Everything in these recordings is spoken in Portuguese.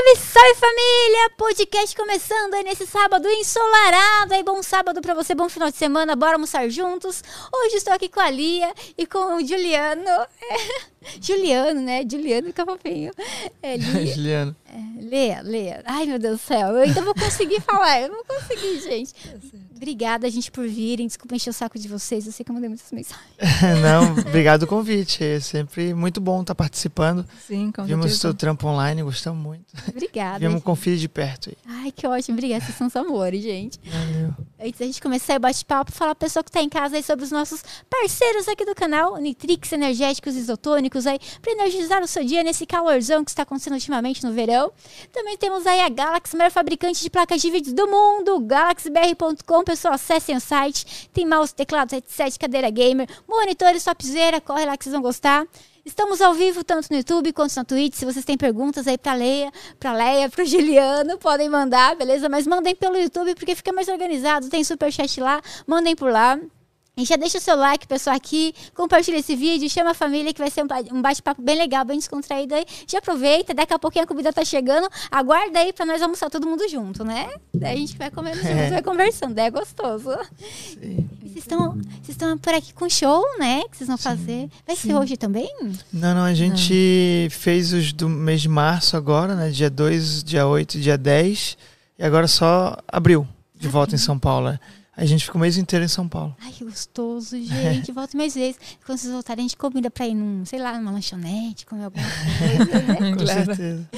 Salve, salve família! Podcast começando aí nesse sábado ensolarado. Aí, bom sábado pra você, bom final de semana. Bora almoçar juntos. Hoje estou aqui com a Lia e com o Juliano. É, Juliano, né? Juliano fica fofinho. É, Lia. Juliano. É, Leia, Leia. Ai, meu Deus do céu. Eu ainda vou conseguir falar. Eu não consegui, gente. Obrigada, gente, por virem. Desculpa encher o saco de vocês. Eu sei que eu mandei muitas mensagens. não, obrigado o convite. É sempre muito bom estar participando. Sim, com Vimos o seu trampo online, gostamos muito. Obrigada. Vimos com filho de perto aí. Ai, que ótimo. Obrigada. Vocês são os amores, gente. Valeu. Antes da gente começar o bate-papo, falar pra pessoa que tá em casa aí sobre os nossos parceiros aqui do canal, Nitrix Energéticos Isotônicos aí, pra energizar o seu dia nesse calorzão que está acontecendo ultimamente no verão. Também temos aí a Galaxy, maior fabricante de placas de vídeo do mundo, galaxybr.com. Pessoal, acessem o site. Tem mouse, teclado, headset, cadeira gamer, monitores, topzera. Corre lá que vocês vão gostar. Estamos ao vivo tanto no YouTube quanto na Twitch. Se vocês têm perguntas aí pra Leia, pra Leia, pro Juliano, podem mandar, beleza? Mas mandem pelo YouTube porque fica mais organizado. Tem superchat lá, mandem por lá. E já deixa o seu like, pessoal, aqui. Compartilha esse vídeo, chama a família, que vai ser um bate-papo bem legal, bem descontraído aí. Já aproveita, daqui a pouquinho a comida tá chegando. Aguarda aí pra nós almoçar todo mundo junto, né? Daí a gente vai comendo junto, é. vai conversando, é gostoso. Sim. Vocês estão, vocês estão por aqui com show, né? Que vocês vão fazer. Vai Sim. ser hoje também? Não, não, a gente não. fez os do mês de março agora, né? Dia 2, dia 8 dia 10. E agora só abril, de volta em São Paulo. A gente ficou o mês inteiro em São Paulo. Ai, que gostoso, gente. Volta mais vezes. Quando vocês voltarem, a gente combina pra ir num, sei lá, numa lanchonete, comer alguma coisa, né? Com claro. certeza.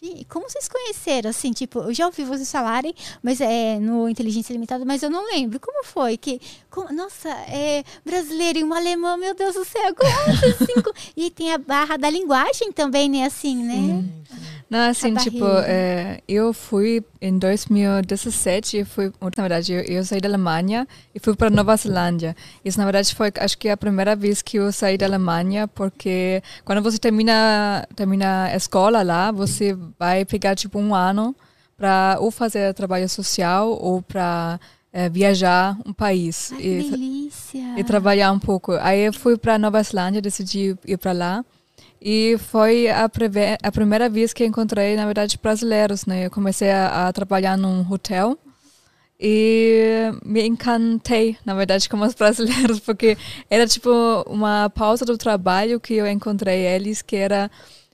E como vocês conheceram? Assim, tipo, eu já ouvi vocês falarem, mas é no Inteligência Limitada, mas eu não lembro. Como foi que. Como, nossa, é brasileiro e um alemão, meu Deus do céu, como e tem a barra da linguagem também, né? Assim, né? Sim, sim. Não, assim, tipo, é, eu fui em 2017, eu fui, na verdade, eu, eu saí da Alemanha e fui para Nova Zelândia. Isso, na verdade, foi, acho que a primeira vez que eu saí da Alemanha, porque quando você termina, termina a escola lá, você vai pegar, tipo, um ano para ou fazer trabalho social ou para é, viajar um país. Ai, e, delícia! E trabalhar um pouco. Aí eu fui para Nova Zelândia, decidi ir para lá. E foi a, a, primeira vez que encontrei, na verdade, brasileiros, né? Eu comecei a, a, trabalhar num hotel e me encantei, na verdade, com os brasileiros, porque era tipo uma pausa do trabalho que eu encontrei eles, que era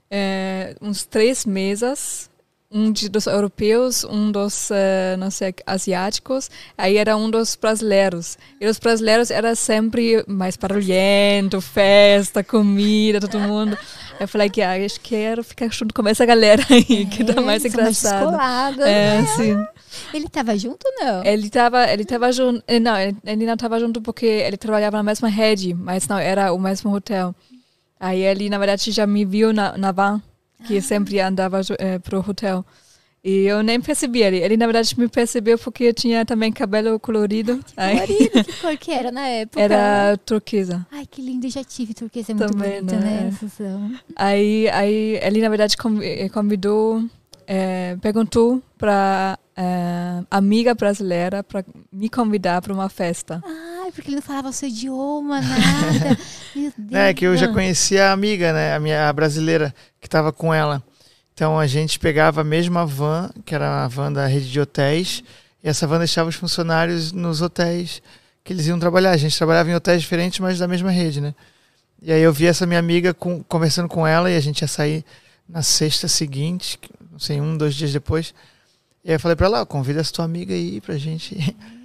é, uns três meses um dos europeus, um dos, uh, não sei, asiáticos, aí era um dos brasileiros. E os brasileiros era sempre mais barulhento, festa, comida, todo mundo. Eu falei que ah, eu quero ficar junto com essa galera aí, é, que tá mais engraçado. Mais é, né? sim. Ele estava junto ou não? Ele estava ele tava junto, eh, não, ele não estava junto porque ele trabalhava na mesma rede, mas não era o mesmo hotel. Aí ele, na verdade, já me viu na, na van que sempre andava é, pro hotel. E eu nem percebi ele. Ele, na verdade, me percebeu porque eu tinha também cabelo colorido. Ai, que colorido. que cor que era na época? Era turquesa. Ai, que lindo. Já tive turquesa. É muito também, bonita, né? né? Aí, aí, ele, na verdade, eh, convidou, é, perguntou para é, amiga brasileira para me convidar para uma festa. Ai, porque ele não falava o seu idioma, nada. Meu Deus. É, que eu já conhecia a amiga, né? A minha a brasileira que estava com ela. Então a gente pegava a mesma van, que era a van da rede de hotéis, e essa van deixava os funcionários nos hotéis que eles iam trabalhar. A gente trabalhava em hotéis diferentes, mas da mesma rede, né? E aí eu vi essa minha amiga com, conversando com ela e a gente ia sair na sexta seguinte, não sei, um, dois dias depois. E aí eu falei para ela, convida essa tua amiga aí pra gente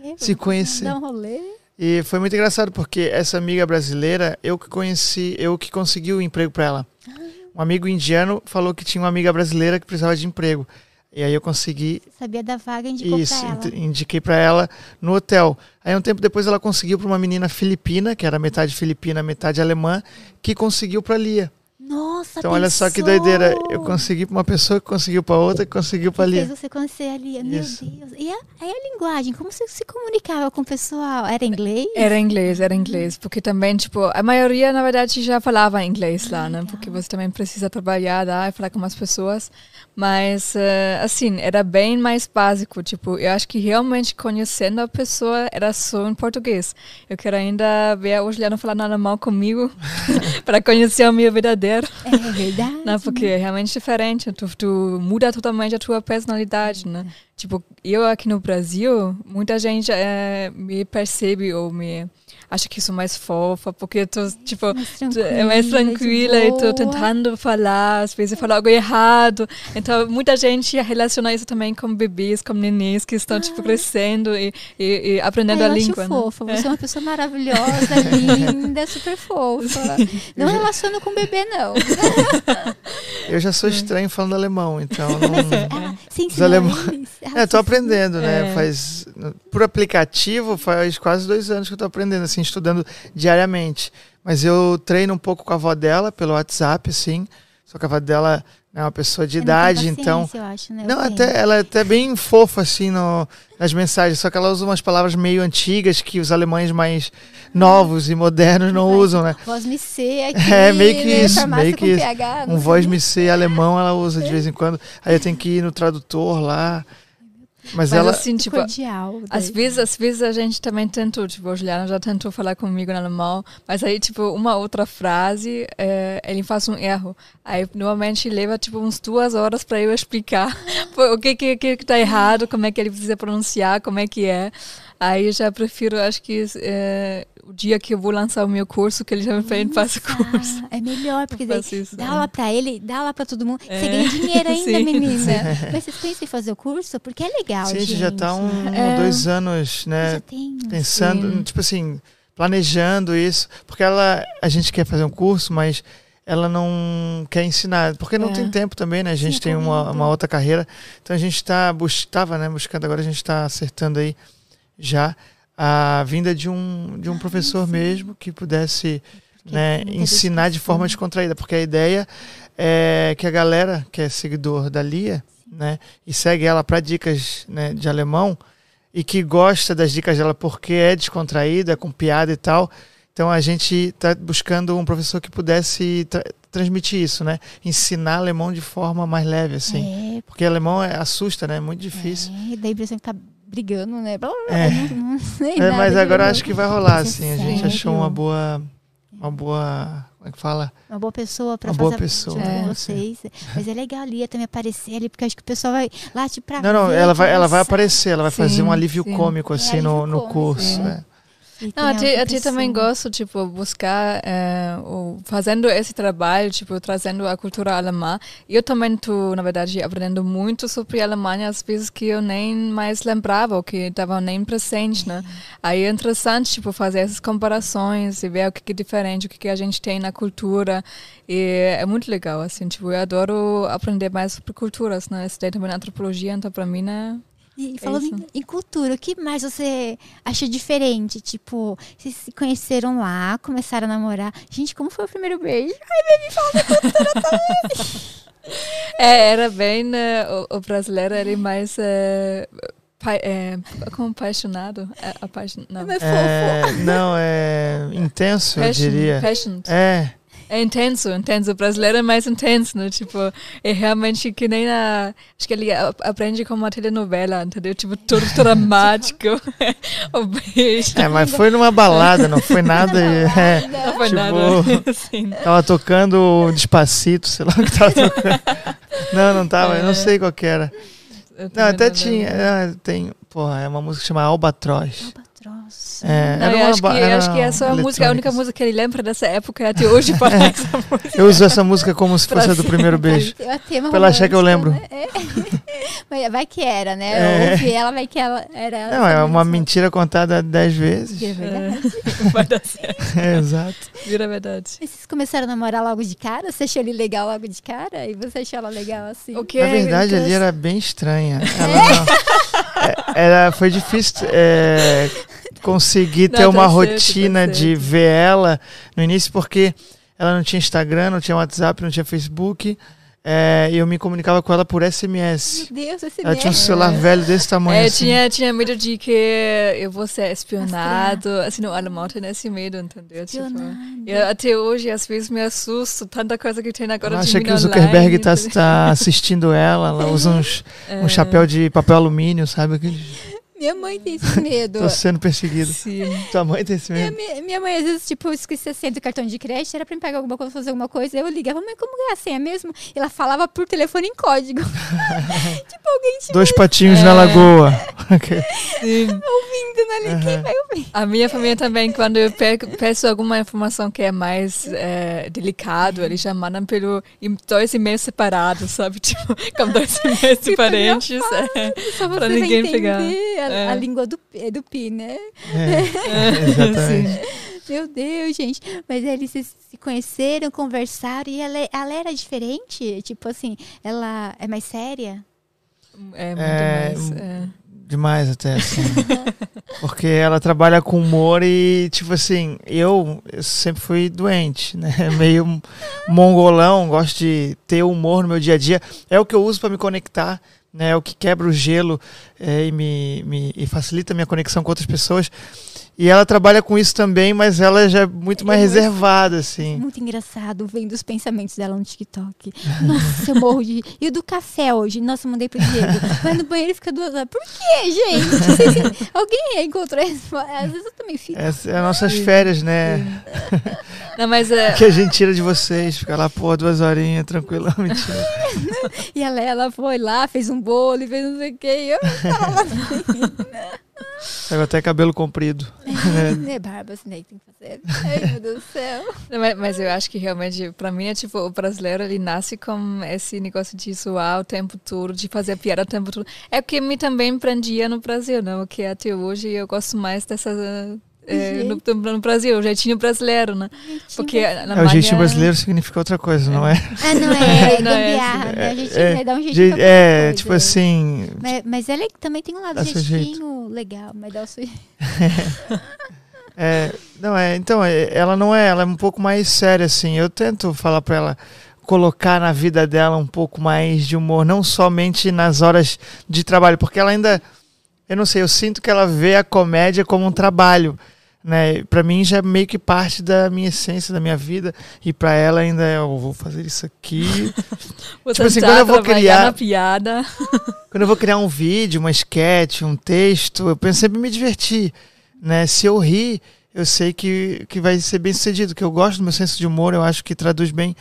é, se conhecer. Dar um rolê. E foi muito engraçado porque essa amiga brasileira, eu que conheci, eu que consegui o emprego para ela. Ah. Um amigo indiano falou que tinha uma amiga brasileira que precisava de emprego. E aí eu consegui. Sabia da vaga, indicou Isso, pra ela. indiquei para ela no hotel. Aí um tempo depois ela conseguiu para uma menina filipina, que era metade filipina, metade alemã, que conseguiu para Lia. Nossa, Então, olha só que doideira. Eu consegui para uma pessoa conseguiu para outra, conseguiu para ali. você conhecer ali. Meu Isso. Deus. E a, aí a linguagem, como você se comunicava com o pessoal? Era inglês? Era inglês, era inglês. Porque também, tipo, a maioria, na verdade, já falava inglês lá, né? Porque você também precisa trabalhar lá e falar com as pessoas. Mas, uh, assim, era bem mais básico. Tipo, eu acho que realmente conhecendo a pessoa era só em português. Eu quero ainda ver o Juliano falando alemão comigo para conhecer o meu verdadeiro. É É verdade. Não, porque é realmente diferente. Tu, tu muda totalmente a tua personalidade, né? Tipo, eu aqui no Brasil, muita gente é, me percebe ou me acha que sou mais fofa, porque eu tô, tipo, Mais é mais tranquila e tô tentando falar, às vezes eu falo algo errado. Então, muita gente relaciona isso também com bebês, com nenês que estão, tipo, crescendo e, e, e aprendendo Ah, a língua. acho né? fofa. Você é uma pessoa maravilhosa, linda, super fofa. Não relaciono com bebê, não. Eu já sou estranho falando alemão, então não. Ah, sim, Os sim. alemães- É, tô aprendendo, né? É. Faz por aplicativo faz quase dois anos que eu tô aprendendo, assim, estudando diariamente. Mas eu treino um pouco com a avó dela pelo WhatsApp, assim. Só que a avó dela é uma pessoa de idade, então. Eu acho, né? Não, Eu tenho. até, ela é até bem fofa, assim, no, nas mensagens. Só que ela usa umas palavras meio antigas que os alemães mais novos e modernos não usam, né? Voz me aqui. É, meio que né? isso, meio que isso. PH, Um voz me ser alemão ela usa de vez em quando. Aí eu tenho que ir no tradutor lá. Mas, Mas ela. assim, tipo, cordial. Às vezes, às vezes a gente também tentou, tipo, o Juliano já tentou falar comigo no alemão, mas aí, tipo, uma outra frase, eh, ele faz um erro. Aí, normalmente, leva, tipo, uns duas horas para eu explicar o que que, que que tá errado, como é que ele precisa pronunciar, como é que é. Aí eu já prefiro, acho que eh, o dia que eu vou lançar o meu curso, que ele já me faz o curso. Ah, é melhor, porque Eu daí isso, dá né? aula pra ele, dá aula pra todo mundo. Você É. ganha dinheiro ainda, Sim, menina. Mas vocês pensam em fazer o curso? Porque é legal, Sim, a gente. já tá um, É. dois anos, né? Já tem. pensando, Sim. tipo assim, planejando isso, porque ela, a gente quer fazer um curso, mas ela não quer ensinar, porque não É. tem tempo também, né? A gente Sim, tem uma, uma outra carreira, então a gente está estava, né, buscando agora a gente está acertando aí já a vinda de um de um professor mesmo que pudesse né, ensinar de forma descontraída, porque a ideia é que a galera que é seguidor da Lia, né, e segue ela para dicas né, de alemão e que gosta das dicas dela porque é descontraída, é com piada e tal. Então a gente está buscando um professor que pudesse tra- transmitir isso, né, ensinar alemão de forma mais leve, assim, É, porque alemão é, assusta, né, é muito difícil. É, daí a impressão que tá brigando, né? Blá, blá, blá, É. Não, não sei É, nada mas de agora acho que vai rolar, é assim. A gente achou uma boa, uma boa, como é que fala? Uma boa pessoa pra Uma fazer boa pessoa, é, com vocês. Mas é legal a Lia também aparecer ali, porque acho que o pessoal vai lá, tipo, pra Não, não, ver, ela vai, ela vai aparecer, ela vai fazer Sim, um alívio sim. cômico, É, assim, no, alívio no cômico, curso. é. E Não, a até, outra até também gosto, tipo, buscar, é, o, fazendo esse trabalho, tipo, trazendo a cultura alemã. Eu também estou, na verdade, aprendendo muito sobre a Alemanha, às vezes que eu nem mais lembrava, ou que estava nem presente, né? Aí é interessante, tipo, fazer essas comparações e ver o que é diferente, o que que a gente tem na cultura. E é muito legal, assim, tipo, eu adoro aprender mais sobre culturas, né? Estudei também antropologia, então pra mim, né? E falando isso. em, em cultura, o que mais você acha diferente? Tipo, vocês se conheceram lá, começaram a namorar. Gente, como foi o primeiro beijo? É, era bem. né, o, o brasileiro era mais. É, pa, é, como apaixonado? É, apaixonado. Mas É, não, é intenso, eu Passion, diria. passion. É, É intenso, intenso. O brasileiro é mais intenso, né? Tipo, é realmente que nem a. Acho que ele a- aprende como uma telenovela, entendeu? Tipo, tudo dramático. o beijo. é, mas foi numa balada, não foi nada. é, Não foi tipo, nada. Assim. tava tocando Despacito, sei lá o que tava tocando. Não, não tava, eu não sei qual que era. Não, até lembro. tinha. é, tem, porra, é uma música que chama Albatroz. Albatroz. É, Não, eu uma acho que, eu era acho que essa música, a única música que ele lembra dessa época até hoje para essa música. Eu uso essa música como se fosse a do primeiro beijo. É Pra ela achar que eu lembro. né? É. Vai que era, né? É. Eu ouvi ela, vai que ela era ela. Não, é uma mentira contada dez vezes. É verdade. Vai dar certo. É, exato. Vira verdade. Mas vocês começaram a namorar logo de cara? Você achou ele legal logo de cara? E você achou ela legal assim? O que Na é verdade, ali interessante- era bem estranha. Ela não- É, era, foi difícil é, conseguir Não, ter tá uma certo, rotina tá de ver ela no início, porque ela não tinha Instagram, não tinha WhatsApp, não tinha Facebook. é, e eu me comunicava com ela por SMS. Meu Deus, esse Ela tinha um celular velho desse tamanho. É, assim. tinha, tinha medo de que eu vou ser espionado. Assim, no alemão tem esse medo, entendeu? Tipo, eu, até hoje, às vezes, me assusto. Tanta coisa que tem agora de acha que o Zuckerberg tá, entendeu? tá assistindo ela. Ela usa uns, É. um chapéu de papel alumínio, sabe? Aquele- Minha mãe tem esse medo. Tô sendo perseguido. Sim. Tua mãe tem esse medo? minha- minha mãe, às vezes, tipo, eu esqueci a senha do cartão de crédito, era pra me pegar alguma coisa, fazer alguma coisa, eu ligava, mãe, como é a senha mesmo? E ela falava por telefone em código. tipo, alguém te Dois patinhos É. na lagoa. Sim. ouvindo na linha, quem vai ouvir? A minha família também, quando eu pe- peço alguma informação que é mais é, delicado, eles já mandam pelo em dois e-mails separados, sabe? Tipo, com dois e-mails diferentes. É. Pra ninguém entender pegar. A, É. a língua do, é do Pi, né? É, exatamente. Meu Deus, gente. Mas eles se, se conheceram, conversaram e ela, ela era diferente? Tipo assim, ela é mais séria? É muito É, mais. é. Demais até, assim. Porque ela trabalha com humor e, tipo assim, eu, eu sempre fui doente, né? Meio mongolão, gosto de ter humor no meu dia a dia. É o que eu uso para me conectar, né? É o que quebra o gelo é, e me, me e facilita a minha conexão com outras pessoas. E ela trabalha com isso também, mas ela já é muito mais É muito- reservada, assim. Muito engraçado vendo os pensamentos dela no TikTok. Nossa, eu morro de. E o do café hoje? Nossa, eu mandei pro Diego. Vai no banheiro e fica duas horas. Por quê, gente? Alguém encontrou isso? Às vezes eu também fico. Essas é as nossas férias, né? Não, mas é, Que a gente tira de vocês, fica lá, pô, duas horinhas, tranquilão, mentira. E ela, ela foi lá, fez um bolo e fez não sei o quê. E eu Saiu até cabelo comprido. É barba, assim, daí tem que fazer. Ai, meu Deus do céu. Não, mas- Mas eu acho que realmente, pra mim, é tipo, o brasileiro, ele nasce com esse negócio de zoar o tempo todo, de fazer piada o tempo todo. É o que me também prendia no Brasil, né? Porque até hoje eu gosto mais dessa... é, no, no Brasil, o jeitinho brasileiro, né? Porque na É, o jeitinho brasileiro significa outra coisa, não é? Ah, não é, Não é gambiarra, assim. né? A gente É, vai dar um jeitinho é, tipo assim. Mas, mas ela também tem um lado jeitinho legal, mas dá o seu É, não, é, então, é, ela não é, ela é um pouco mais séria, assim. Eu tento falar pra ela colocar na vida dela um pouco mais de humor, não somente nas horas de trabalho, porque ela ainda, eu não sei, eu sinto que ela vê a comédia como um trabalho, né? Para mim já é meio que parte da minha essência, da minha vida, e pra ela ainda é, eu vou fazer isso aqui. Vou Tipo assim, quando eu vou criar- piada. Quando eu vou criar um vídeo, uma sketch, um texto, eu penso sempre em me divertir. Né? Se eu rir, eu sei que, que vai ser bem sucedido, que eu gosto do meu senso de humor, eu acho que traduz bem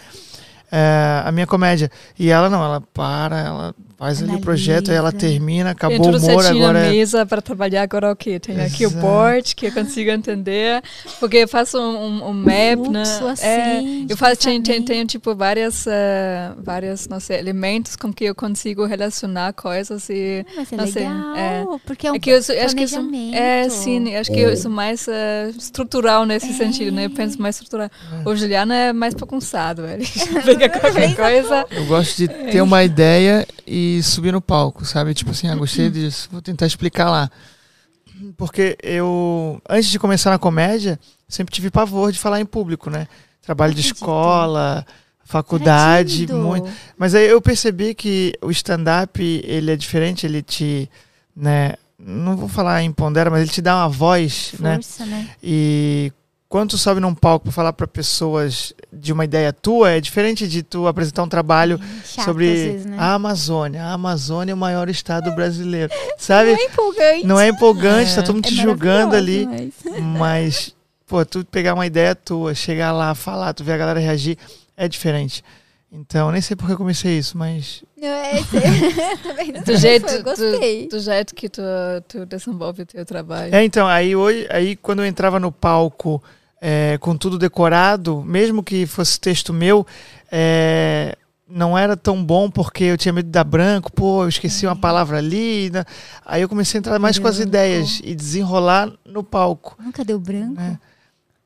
é, a minha comédia. E ela não, ela para, ela faz ali o Analisa. projeto, aí ela termina, Tem acabou o humor, agora na é- mesa para trabalhar agora o quê? Tem aqui o board que eu consigo entender, porque eu faço um, um- um map, né? fluxo, É, assim, de eu faço, tenho, tenho, pensamento. tenho, tipo várias, eh, várias, não sei, elementos com que eu consigo relacionar coisas e Mas é Não sei, legal, é. porque é um é que eu acho que eu planejamento. é sim, eu acho que eu sou mais eh, estrutural nesse sentido, né? Eu penso mais estrutural. O Juliano é mais bagunçado, ele qualquer coisa. Eu gosto de ter uma ideia e subir no palco, sabe? Tipo assim, ah, gostei disso, vou tentar explicar lá. Porque eu, antes de começar na comédia, sempre tive pavor de falar em público, né? Trabalho de escola, faculdade, muito. Mas aí eu percebi que o stand-up, ele é diferente, ele te, né? Não vou falar em pondera, mas ele te dá uma voz, né? Força, né? E quando tu sobe num palco para falar para pessoas de uma ideia tua, é diferente de tu apresentar um trabalho Chato, sobre vezes, né? a Amazônia. A Amazônia é o maior estado brasileiro. Sabe? Não é empolgante. Não é empolgante, tá todo mundo É te julgando ali, mas- mas pô, tu pegar uma ideia tua, chegar lá, falar, tu ver a galera reagir, é diferente. Então, nem sei porque eu comecei isso, mas Não, é, também não Do jeito, eu gostei. do, do jeito que tu, tu desenvolve o teu trabalho. É, então, aí hoje, aí quando eu entrava no palco é, com tudo decorado, mesmo que fosse texto meu, é, não era tão bom porque eu tinha medo de dar branco, pô, eu esqueci uma palavra ali. né? Aí eu comecei a entrar mais com as Branco. ideias e desenrolar no palco. Nunca deu branco. né?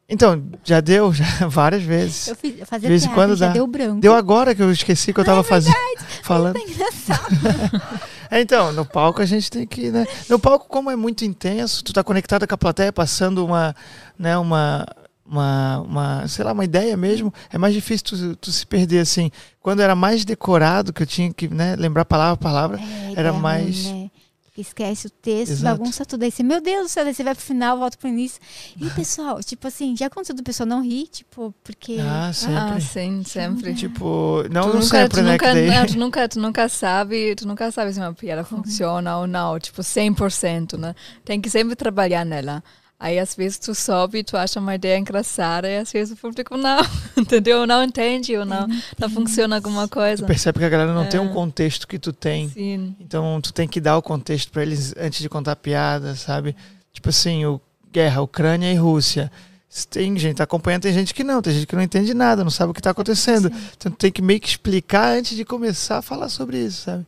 Então, já deu já, várias vezes. Eu, fiz, eu fazia De vez em quando já dá. deu branco. Deu agora que eu esqueci que eu tava fazendo, falando. Tá engraçado. É, então, no palco a gente tem que, né? No palco, como é muito intenso, tu tá conectado com a plateia, passando uma, né, uma, uma, uma, sei lá, uma ideia mesmo, é mais difícil tu, tu se perder, assim. Quando era mais decorado, que eu tinha que, né, lembrar palavra a palavra, É, Era mais- ruim, né? Esquece o texto, Exato. bagunça tudo. Aí você, meu Deus do céu, você vai pro final, volta pro início. E pessoal, tipo assim, já aconteceu do pessoal não rir, tipo, porque. Ah, sempre. Ah, sim, sempre. Tipo, não, tu não nunca, sempre, tu né? nunca, que daí- não, tu nunca, tu nunca sabe, tu nunca sabe se uma piada Uhum. funciona ou não, tipo 100%, né? Tem que sempre trabalhar nela. Aí às vezes tu sobe, tu acha uma ideia engraçada e às vezes o público não, entendeu? Não entende ou não, não funciona alguma Tu coisa. percebe que a galera não tem um É. contexto que tu tem. Sim, Então tu tem que dar o contexto pra eles antes de contar piada, sabe? Tipo assim, o guerra, Ucrânia e Rússia. Tem gente acompanhando, tem gente que não, tem gente que não entende nada, não sabe o que tá acontecendo. Então tu tem que meio que explicar antes de começar a falar sobre isso, sabe?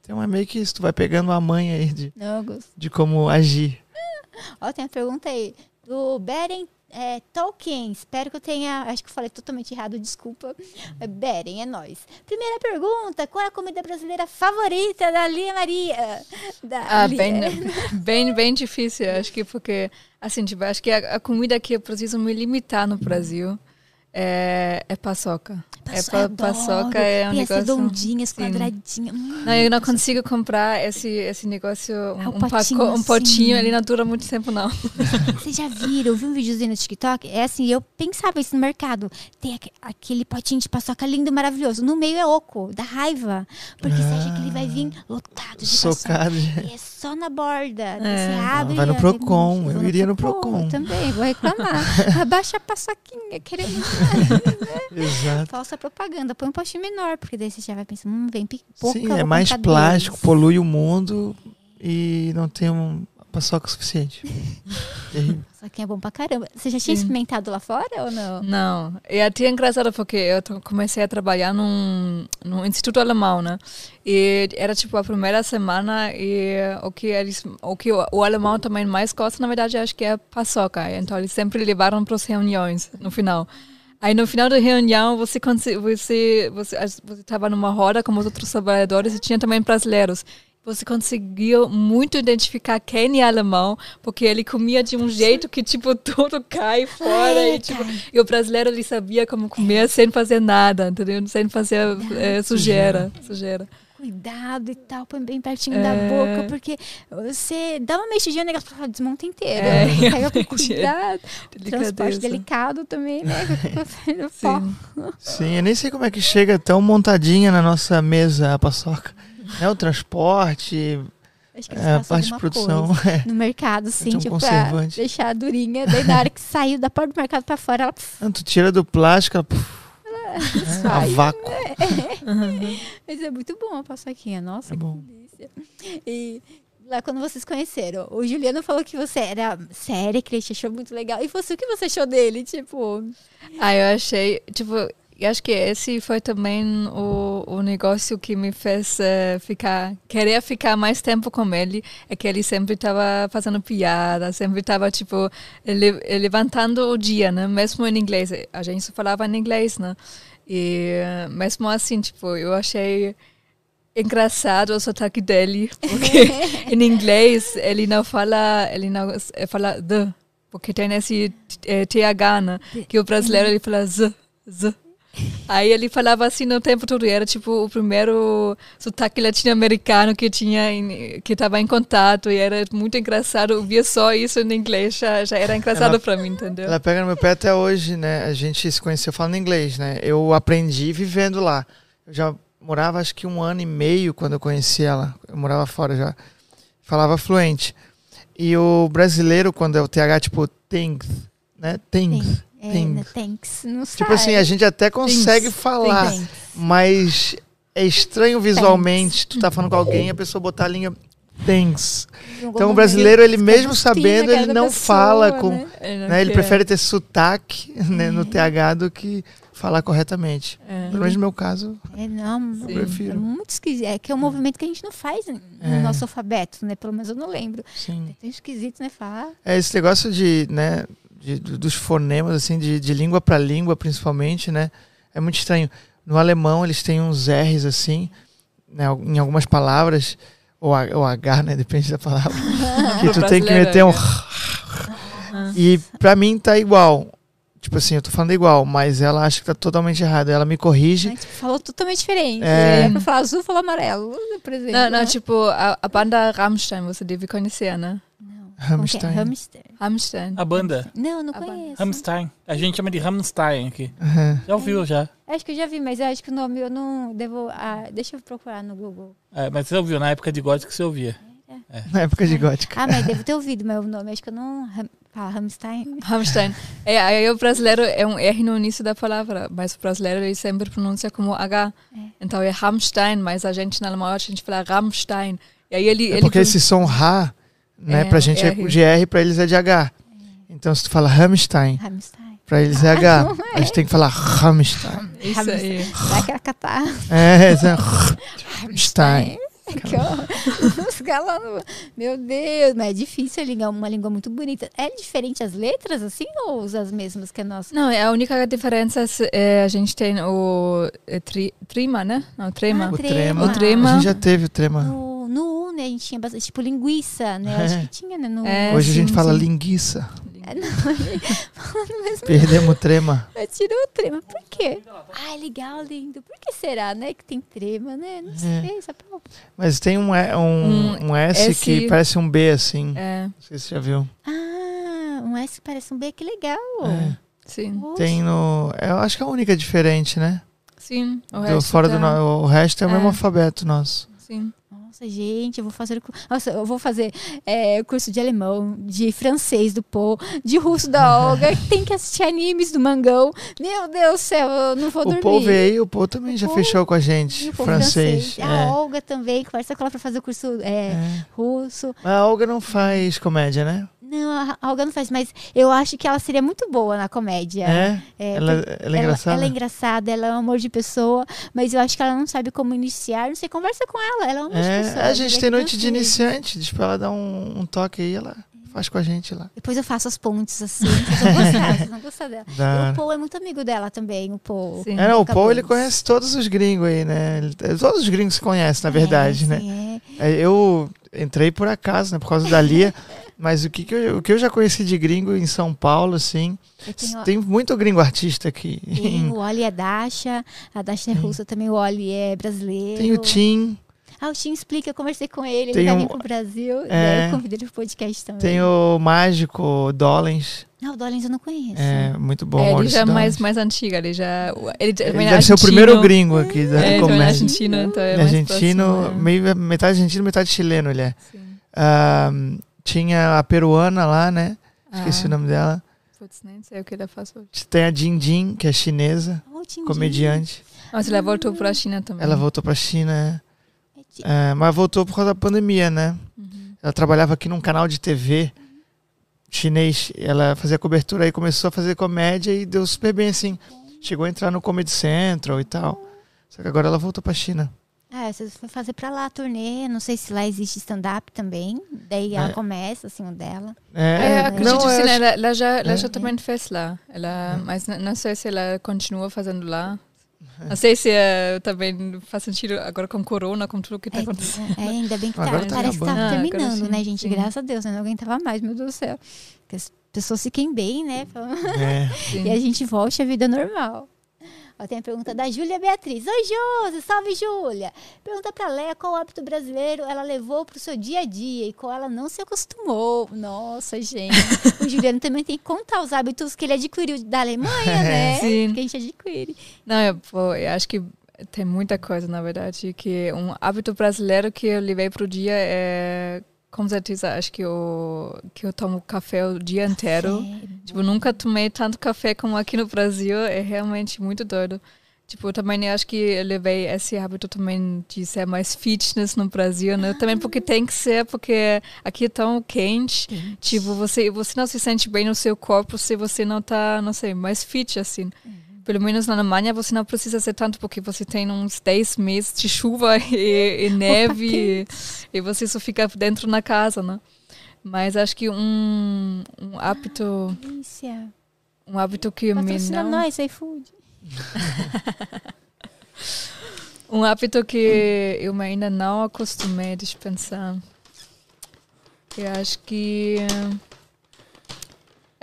Então é meio que isso, tu vai pegando a manha aí de, Não, de como agir. Ó, tem uma pergunta aí. Do Beren é, Tolkien. Espero que eu tenha. Acho que eu falei totalmente errado, desculpa. É Beren, é nóis. Primeira pergunta: qual é a comida brasileira favorita da Lia Maria? Da Ah, Lia. bem, bem, bem difícil, acho que porque, assim, tipo, acho que a, a comida que eu preciso me limitar no Brasil é, é paçoca. É Paço- pa, adoro. paçoca é um Tem as negócio... redondinhas, sim. quadradinhas. Hum. Não, eu não consigo comprar esse, esse negócio, um, Ah, um, paco- potinho um potinho, assim. ele não dura muito tempo, não. Vocês já viram? Eu vi um videozinho no TikTok. É assim, eu pensava isso no mercado. Tem aque- aquele potinho de paçoca lindo, maravilhoso. No meio é oco, da raiva. Porque você acha que ele vai vir lotado de paçoca. Socado. E é só na borda. É. Você abre. Vai no e- Procon, eu vou iria no Procon. Eu também, vou reclamar. Abaixa a paçoquinha, querendo. Exato. Falsa propaganda. Põe um potinho menor, porque daí você já vai pensando, hum, vem pouca. Sim, é mais plástico, dois. polui o mundo e não tem um paçoca suficiente. Terrível. Paçoquinha é bom pra caramba. Você já tinha Sim. experimentado lá fora ou não? Não, e é até engraçado porque eu comecei a trabalhar num, num instituto alemão, né? E era tipo a primeira semana e o que eles, o que o, o alemão também mais gosta, na verdade, acho que é paçoca. Então eles sempre levaram para as reuniões no final. Aí no final da reunião você você você estava numa roda com os outros trabalhadores e tinha também brasileiros. Você conseguiu muito identificar quem é alemão, porque ele comia de um jeito que, tipo, tudo cai fora. É, e, tipo, e o brasileiro, ele sabia como comer sem fazer nada, entendeu? Sem fazer eh, sujeira. sujeira. Cuidado e tal, põe bem pertinho da É. boca, porque você dá uma mexidinha no negócio, fala, desmonta inteiro. É, Pega com é. cuidado. Transporte delicado também, né? Sim. Sim, eu nem sei como é que chega tão montadinha na nossa mesa a paçoca. É o transporte, Acho que eles é, parte de produção. coisa é. No mercado, sim, Tem um tipo, pra conservante. deixar durinha. Daí na hora que saiu da porta do mercado pra fora, ela pff, Ah, Tu tira do plástico, ela, puf, é, a sai. vácuo. Mas é muito bom a paçoquinha, nossa, É que bom. delícia. E lá quando vocês conheceram, o Juliano falou que você era séria, que ele te achou muito legal. E você, o que você achou dele? Tipo, Ah, eu achei, tipo, eu acho que esse foi também o, o negócio que me fez eh, ficar, querer ficar mais tempo com ele, é que ele sempre estava fazendo piada, sempre estava, tipo, le- levantando o dia, né? Mesmo em inglês, a gente falava em inglês, né? E eh, mesmo assim, tipo, eu achei engraçado o sotaque dele, porque em inglês ele não fala, ele não eh, fala the, porque tem esse eh, TH, né? Que o brasileiro ele fala z, z. Aí ele falava assim no tempo todo, era tipo o primeiro sotaque latino-americano que tinha, em, que estava em contato, e era muito engraçado ouvir só isso em inglês, já, já era engraçado para mim, entendeu? Ela pega no meu pé até hoje, né? A gente se conheceu falando inglês, né? Eu aprendi vivendo lá. Eu já morava acho que um ano e meio quando eu conheci ela. Eu morava fora já. Falava fluente. E o brasileiro, quando é o TH, tipo, things, né? Things. É, né, thanks, não sai. Tipo assim, a gente até consegue falar, Thanks. mas é estranho visualmente tu tá falando com alguém e a pessoa botar a linha thanks. Então o brasileiro, ele mesmo sabendo, ele não fala com... Né? né, ele prefere ter sotaque né, no TH do que falar corretamente. É. Pelo menos no meu caso, É, não, eu Sim. é prefiro. muito esquisito. É que é um movimento que a gente não faz no É. nosso alfabeto, né? Pelo menos eu não lembro. Sim. É tão esquisito, né? Falar. É esse negócio de, né, de- do- dos fonemas, assim, de, de língua para língua, principalmente, né? É muito estranho. No alemão, eles têm uns R's, assim, né, em algumas palavras, ou, H- ou H, né? Depende da palavra. que tu tem que meter um. é. E pra mim tá igual. Tipo assim, eu tô falando igual, mas ela acha que tá totalmente errado. Ela me corrige. Mas, tipo, falou totalmente diferente. É. É. Pra falar azul, falou amarelo, por exemplo. Não, não, né? tipo, a, a banda Rammstein, você deve conhecer, né? É? Rammstein. Hamster. Rammstein. A banda. Não, não A conheço. Rammstein. A gente chama de Rammstein aqui. Aham. Já ouviu já? Acho que eu já vi, mas eu acho que o nome eu não devo. Ah, deixa eu procurar no Google. É, mas você ouviu na época de gótico que você ouvia. Na época de gótica. Ah, mas devo ter ouvido meu nome. Acho que eu não. Fala Hamstein. Rammstein. É, aí o brasileiro é um R no início da palavra, mas o brasileiro ele sempre pronuncia como H. Então é Rammstein, mas a gente na alemão a gente fala Rammstein. E aí ele. É ele porque esse som Rá, né, É, pra gente é R. de R, pra eles é de H. Então se tu fala Hamstein. pra eles é H. A gente tem que falar Rammstein. Isso aí. Dá aquela catarra. É, isso é horror. Os galãs- Meu Deus, mas é difícil a língua, uma língua muito bonita. É diferente as letras, assim, ou usa as mesmas que a nossa? Não, a única diferença é a gente tem o é, tri, trima, né? Não, trema. Ah, O Trema. trema. O trema. A gente já teve o trema. No, no U, né, a gente tinha bastante, tipo, linguiça, né? Acho que tinha, né? No... É. Hoje a gente sim, fala sim. linguiça. É, não, falando mesmo. Perdemos o trema. Tirou o trema. Por quê? Ah, legal, lindo. Por que será, né? Que tem trema, né? Não sei, só pra... Mas tem um, um, um S, S. que parece um B, assim. É, Não sei se você já viu. Ah, um S que parece um B, que legal. É. sim. Poxa. Tem no. Eu acho que é a única diferente, né? Sim. O Do, resto fora tá- do o resto é o mesmo É. alfabeto nosso. Sim. Nossa, gente, eu vou fazer. o Nossa, eu vou fazer é, curso de alemão, de francês do Paul, de russo da Olga, tem que assistir animes do Mangão. Meu Deus do céu, eu não vou O dormir. Paul veio, o Paul também O já Paul- fechou com a gente. o Paul Francês. A é. Olga também, conversa com ela pra fazer o curso é, É. russo. A Olga não faz comédia, né? Não, a Olga não faz, mas eu acho que ela seria muito boa na comédia. É? É, ela, porque ela é engraçada? Ela é engraçada, ela é um amor de pessoa, mas eu acho que ela não sabe como iniciar. Não sei, conversa com ela, ela é um amor de É, pessoa. a gente é tem noite de iniciante. Pra ela dar um, um toque aí, ela faz com a gente lá. Depois eu faço as pontes assim. Vocês vão gostar, vocês vão gostar dela. E o Paul é muito amigo dela também, o Paul. Sim. É, não, o Paul ele conhece todos os gringos aí, né? Ele- Todos os gringos se conhecem, na verdade, é, né? sim, é. É, Eu entrei por acaso, né? Por causa da Lia. Mas o que, que eu, o que eu já conheci de gringo em São Paulo, assim. Tenho- Tem muito gringo artista aqui. Tem o Oli é Dasha, a Dasha é russa também, o Oli é brasileiro. Tem o Tim, Ah, o Tim explica, eu conversei com ele, Tem ele vai um- vir pro Brasil, É. daí eu convidei ele pro podcast também. tem o Mágico Dollens. Não, o Dollins eu não conheço. É muito bom. É, ele já é mais, mais antiga, ele já. Ele, Ele é ser o primeiro gringo aqui da É, ele é argentino, então é Ele é mais argentino, próximo, é. meio, metade argentino, metade chileno ele é. Sim. Ah, tinha a peruana lá, né? Esqueci Ah, o nome dela. Putz, nem sei o que ele faz hoje. Tem a Din Din, que é chinesa, Oh, Jim. comediante. Mas ela voltou para a China também. Ela voltou pra China, É é. É, mas voltou por causa da pandemia, né? Uhum. Ela trabalhava aqui num canal de TV chinês. Ela fazia cobertura aí, começou a fazer comédia e deu super bem, assim. Chegou a entrar no Comedy Central e tal. Só que agora ela voltou pra China. Ah, você foi fazer pra lá a turnê, não sei se lá existe stand-up também. Daí ela É. começa, assim, o dela. É, É, acredito não, sim, é, ela, ela já, ela é. já também fez lá. Ela, Mas n- não sei se ela continua fazendo lá. Não sei se eh, também faz sentido agora com corona, com tudo que está É, acontecendo. é, ainda bem que tá, Agora tá parece que tá. Ah, terminando, sim, né, gente? sim. Graças a Deus, né? Não aguentava mais, meu Deus do céu. Que as pessoas fiquem bem, né? é. E a gente volte à vida normal. Ó, tem a pergunta da Júlia Beatriz. Oi, Josi, salve, Júlia. Pergunta pra Leia qual hábito brasileiro ela levou pro seu dia a dia e qual ela não se acostumou. Nossa, gente. o Juliano também tem que contar os hábitos que ele adquiriu da Alemanha, né? Sim. Que a gente adquire. Não, eu, pô, eu acho que tem muita coisa, na verdade, que um hábito brasileiro que eu levei pro dia é, com certeza, acho que eu, que eu tomo café o dia inteiro. Sério. Tipo, nunca tomei tanto café como aqui no Brasil, é realmente muito doido. Tipo, também acho que eu levei esse hábito também de ser mais fitness no Brasil, né? Também porque tem que ser, porque aqui é tão quente. Quente. Tipo, você, você não se sente bem no seu corpo se você não tá, não sei, mais fit, assim. Pelo menos na Alemanha você não precisa ser tanto, porque você tem uns 10 meses de chuva e, e neve, e, e você só fica dentro na casa, né? Mas acho que um, um hábito, Delícia. um hábito que me Patrocina não... nós, iFood. Um hábito que eu ainda não acostumei, eu pensar. Eu acho que.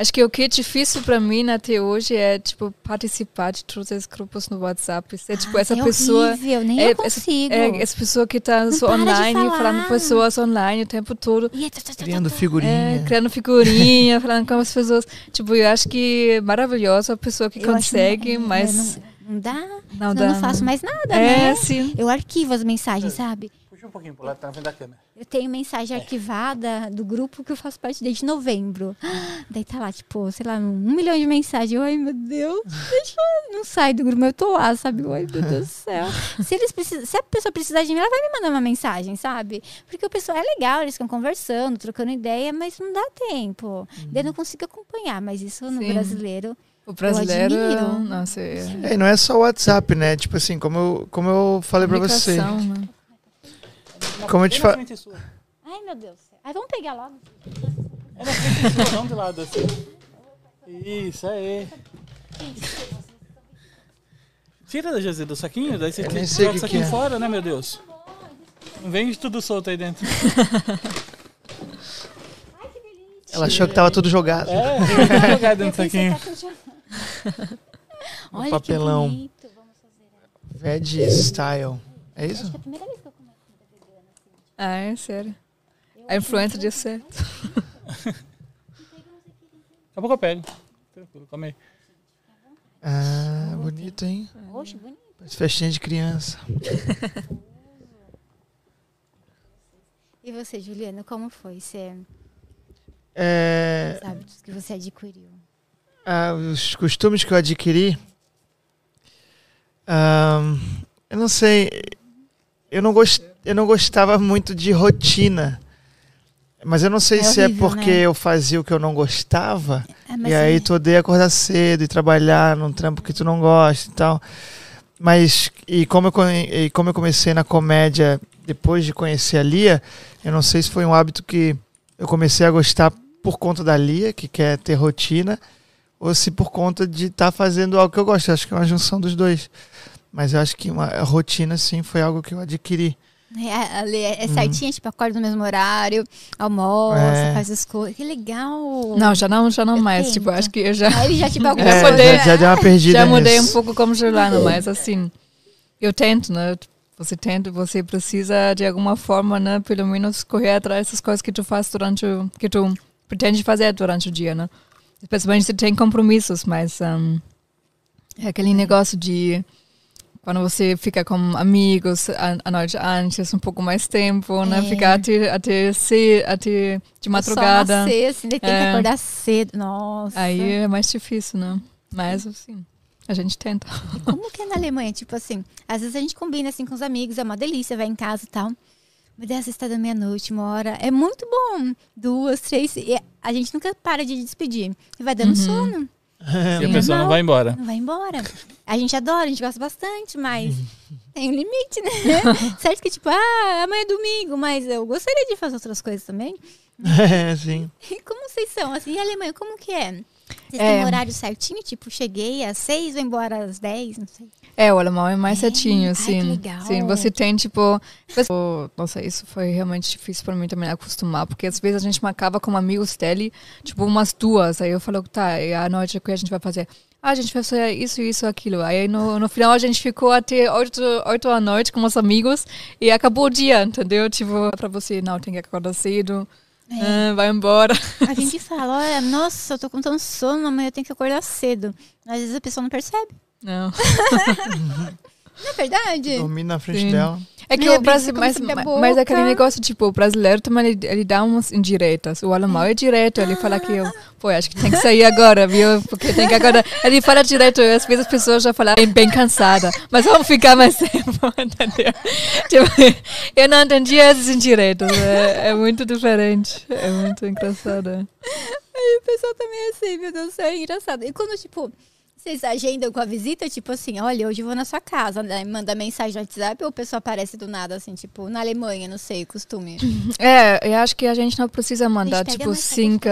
Acho que o que é difícil para mim até hoje é, tipo, participar de todos esses grupos no WhatsApp. Ser, tipo, Ah, essa é pessoa... Horrível, nem é, eu consigo. É, essa pessoa que tá Não online, falando com pessoas online o tempo todo. E é tá, tá, tá, Criando tá, tá. figurinha. É, criando figurinha, falando com as pessoas. Tipo, eu acho que é maravilhoso a pessoa que Eu acho- consegue, é, mas Não, não dá. não eu dá. não faço mais nada, É, né? sim. Eu arquivo as mensagens, sabe? Puxa um pouquinho pro lado, tá na frente da câmera. Eu tenho mensagem arquivada do grupo que eu faço parte desde novembro. Daí tá lá, tipo, sei lá, um milhão de mensagens. Ai, meu Deus, deixa eu... Não sai do grupo, mas eu tô lá, sabe? Ai, meu Deus do céu. Se, eles precisam, se a pessoa precisar de mim, ela vai me mandar uma mensagem, sabe? Porque o pessoal é legal, eles ficam conversando, trocando ideia, mas não dá tempo. Daí eu não consigo acompanhar, mas isso no Sim. brasileiro... O brasileiro, nossa, é É, e não é só o WhatsApp, né? Tipo assim, como eu, como eu falei pra você. né? Como eu te Bem na fa- frente sua. Ai, meu Deus. Ai, vamos pegar logo. É na frente sua, não do lado assim. Isso, aí. Tira, José, do saquinho, daí você tira o saquinho é. fora, né, meu Deus? Não vende tudo solto aí dentro. Ela achou que tava tudo jogado. É, vem jogar dentro do saquinho. tá Olha papelão. que bonito. Vamos fazer. Veg style. É Acho isso? que é a primeira vez que eu como comida vegana. Assim. Ah, é sério. A influência deu certo. Daqui a pouco eu pego. Tranquilo, come aí. Ah, bonito, hein? Oxe, bonito. Parece festinha de criança. E você, Juliana, como foi? Você É, sabe dos que você adquiriu? ah, os costumes que eu adquiri. ahn, eu não sei. Eu não, gost, eu não gostava muito de rotina. Mas eu não sei É se é horrível, porque né? eu fazia o que eu não gostava. Mas E aí é- tu odeia acordar cedo e trabalhar num trampo que tu não gosta e tal. Mas, e como eu, e como eu comecei na comédia depois de conhecer a Lia, eu não sei se foi um hábito que eu comecei a gostar por conta da Lia, que quer ter rotina, ou se por conta de estar fazendo algo que eu gosto. Eu acho que é uma junção dos dois. Mas eu acho que uma a rotina, sim, foi algo que eu adquiri. É, é, é certinha, tipo, acorda no mesmo horário, almoça, É. faz as coisas. Que legal! Não, já não, já não Eu mais. tento. Tipo, acho que eu já, Aí ele já, tipo, alguma É, coisa. já, já deu uma perdida já mudei um nisso. pouco como Juliana, mas assim, eu tento, né? Você tenta, você precisa de alguma forma, né? Pelo menos correr atrás das coisas que tu faz durante o, que tu pretende fazer durante o dia, né? Especialmente se tem compromissos, mas um, é aquele negócio de quando você fica com amigos a, a noite antes, um pouco mais tempo, né? É. Ficar até, até, ce- até de madrugada. Só nascer, assim, tem que É. acordar cedo. Nossa. Aí é mais difícil, né? Mas assim, a gente tenta. Como que é na Alemanha? Tipo assim, às vezes a gente combina assim com os amigos, é uma delícia, vai em casa e tal. Mas daí às vezes tá da meia-noite, uma hora. É muito bom. Duas, três. A gente nunca para de despedir. E vai dando Uhum. sono. E a pessoa não vai embora. Não vai embora. A gente adora, a gente gosta bastante, mas tem um limite, né? certo que, tipo, ah, amanhã é domingo, mas eu gostaria de fazer outras coisas também. É, sim. E como vocês são? Assim, e a Alemanha, como que é? Vocês É. têm um horário certinho? Tipo, cheguei às seis, vou embora às dez, não sei. É, o alemão é mais É? certinho, Ai, assim. legal. Sim, você tem, tipo. tipo, Nossa, isso foi realmente difícil pra mim também acostumar, porque às vezes a gente marcava com amigos dele, tipo, umas duas. Aí eu falo, tá, e à noite o que a gente vai fazer? Ah, a gente vai fazer isso, isso, aquilo. Aí no, no final a gente ficou até oito, oito da noite com os amigos e acabou o dia, entendeu? Tipo, pra você, não, tem que acordar cedo, ah, vai embora. A gente fala, olha, nossa, eu tô com tanto sono, amanhã eu tenho que acordar cedo. Às vezes a pessoa não percebe. Não. Não é verdade? Dormir na frente Sim. dela. É que o Brasil, bicho, mas, mas, aquele negócio, tipo, o brasileiro também, ele, ele dá umas indiretas. O alemão é direto, ele fala que, eu, pô, acho que tem que sair agora, viu? Porque tem que agora... Ele fala direto, às vezes as pessoas já falam bem cansada, mas vamos ficar mais tempo, entendeu? Tipo, eu não entendi esses indiretos, é, é muito diferente, é muito engraçado. é. Aí o pessoal também é assim, meu Deus do céu, é engraçado. E quando, tipo, vocês agendam com a visita, tipo assim, olha, hoje eu vou na sua casa, né? manda mensagem no WhatsApp ou a pessoa aparece do nada, assim, tipo, na Alemanha, não sei, costume. É, eu acho que a gente não precisa mandar, tipo, mais, cinco.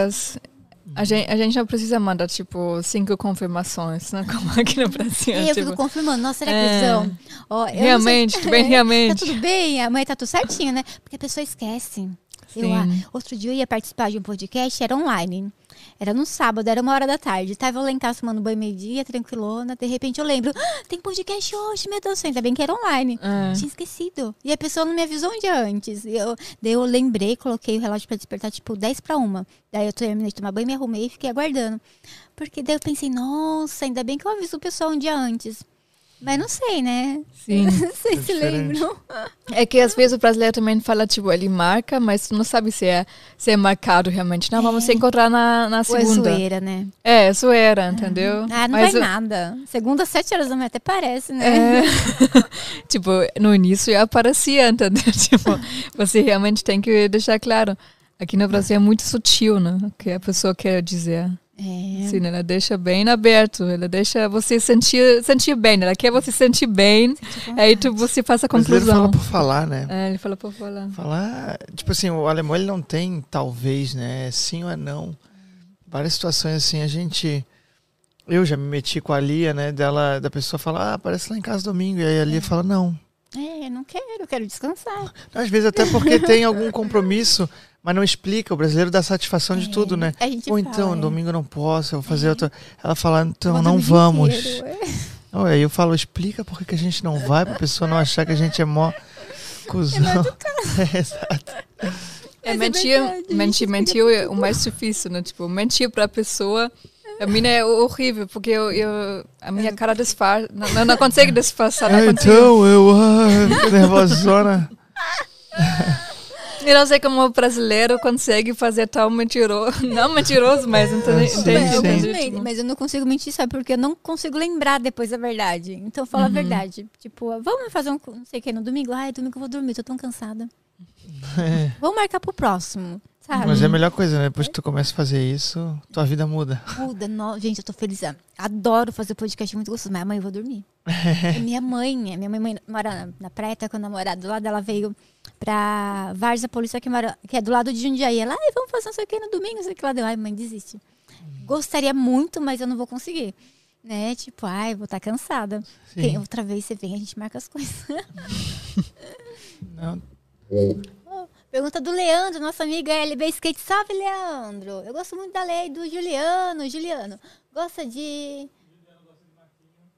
A gente, a gente não precisa mandar, tipo, cinco confirmações, né? Como aqui no Brasil. E eu tipo, fico confirmando, nossa, será que é. eu não sei- Realmente, tudo bem, Tá realmente. tudo bem, a mãe tá tudo certinho, né? Porque a pessoa esquece. Eu, Sim. ah, outro dia eu ia participar de um podcast, era online. Era no sábado, era uma hora da tarde. Tava lá em casa tomando banho meio-dia, tranquilona. De repente eu lembro, "Ah, tem podcast hoje, meu Deus do céu. Ainda bem que era online. Ah. Tinha esquecido. E a pessoa não me avisou um dia antes. E eu, daí eu lembrei, coloquei o relógio pra despertar, tipo, 10 pra uma. Daí eu terminei de tomar banho, me arrumei e fiquei aguardando. Porque daí eu pensei, nossa, ainda bem que eu aviso o pessoal um dia antes. Mas não sei, né? Sim. Não sei se diferente. lembram. É que às vezes o brasileiro também fala, tipo, ele marca, mas tu não sabe se é, se é marcado realmente. Não, vamos se encontrar na, na Ou é segunda. zoeira, né? É, zoeira, entendeu? Ah, não Mas vai o- nada. Segunda, sete horas da manhã, até parece, né? É. tipo, no início já aparecia, entendeu? Tipo, você realmente tem que deixar claro. Aqui no Brasil é muito sutil, né? O que a pessoa quer dizer. É. Sim, ela deixa bem aberto, ela deixa você sentir, sentir bem, ela quer você sentir bem, aí tu, você faz a O brasileiro fala conclusão. por falar, né? É, ele fala por falar. Falar, tipo assim, o alemão ele não tem talvez, né? É sim ou é não. Várias situações assim, a gente. Eu já me meti com a Lia, né? Dela, da pessoa falar, ah, aparece lá em casa domingo. E aí a Lia fala, não. É, não quero, eu quero descansar. Às vezes até porque tem algum compromisso, mas não explica. O brasileiro dá satisfação de tudo, né? A gente Ou fala, então, é. domingo eu não posso, eu vou fazer outra. Ela fala, então Vou não vamos. inteiro, é. Eu falo, explica por que a gente não vai, pra pessoa não achar que a gente é mó cuzão. É, exato. É, Mas é mentir, mentir, mentir é o mais difícil, né? Tipo, mentir pra pessoa, a minha é horrível, porque eu, eu- a minha cara disfarça, não, não, não consigo disfarçar, não É, então, eu ah, nervosona. Eu não sei como o brasileiro consegue fazer tal mentiroso, não mentiroso, mas entende, É, sim, Mas eu sim. entende, também, mas eu não consigo mentir, sabe? Porque eu não consigo lembrar depois a verdade. Então fala Uhum. a verdade. Tipo, vamos fazer um não sei o que no domingo? Ai, domingo eu vou dormir, tô tão cansada. Vamos marcar pro próximo, sabe? Mas é a melhor coisa, né? Depois que tu começa a fazer isso, tua vida muda. Muda, no- gente, eu tô feliz. Adoro fazer podcast muito gostoso, mas amanhã eu vou dormir. É minha mãe, é minha mãe mora na, na praia, tá com o namorado lá dela, veio pra Várzea Polícia, que, mora, que é do lado de Jundiaí. Ela, ai, vamos fazer não sei o que no domingo, não sei o que lá. Deu, ai, mãe, desiste. Gostaria muito, mas eu não vou conseguir. Né? Tipo, ai, vou estar cansada. Sim. Tem- outra vez você vem, a gente marca as coisas. Não, Pergunta do Leandro, nosso amigo LB Skate. Salve, Leandro! Eu gosto muito da lei do Juliano. Juliano, gosta de.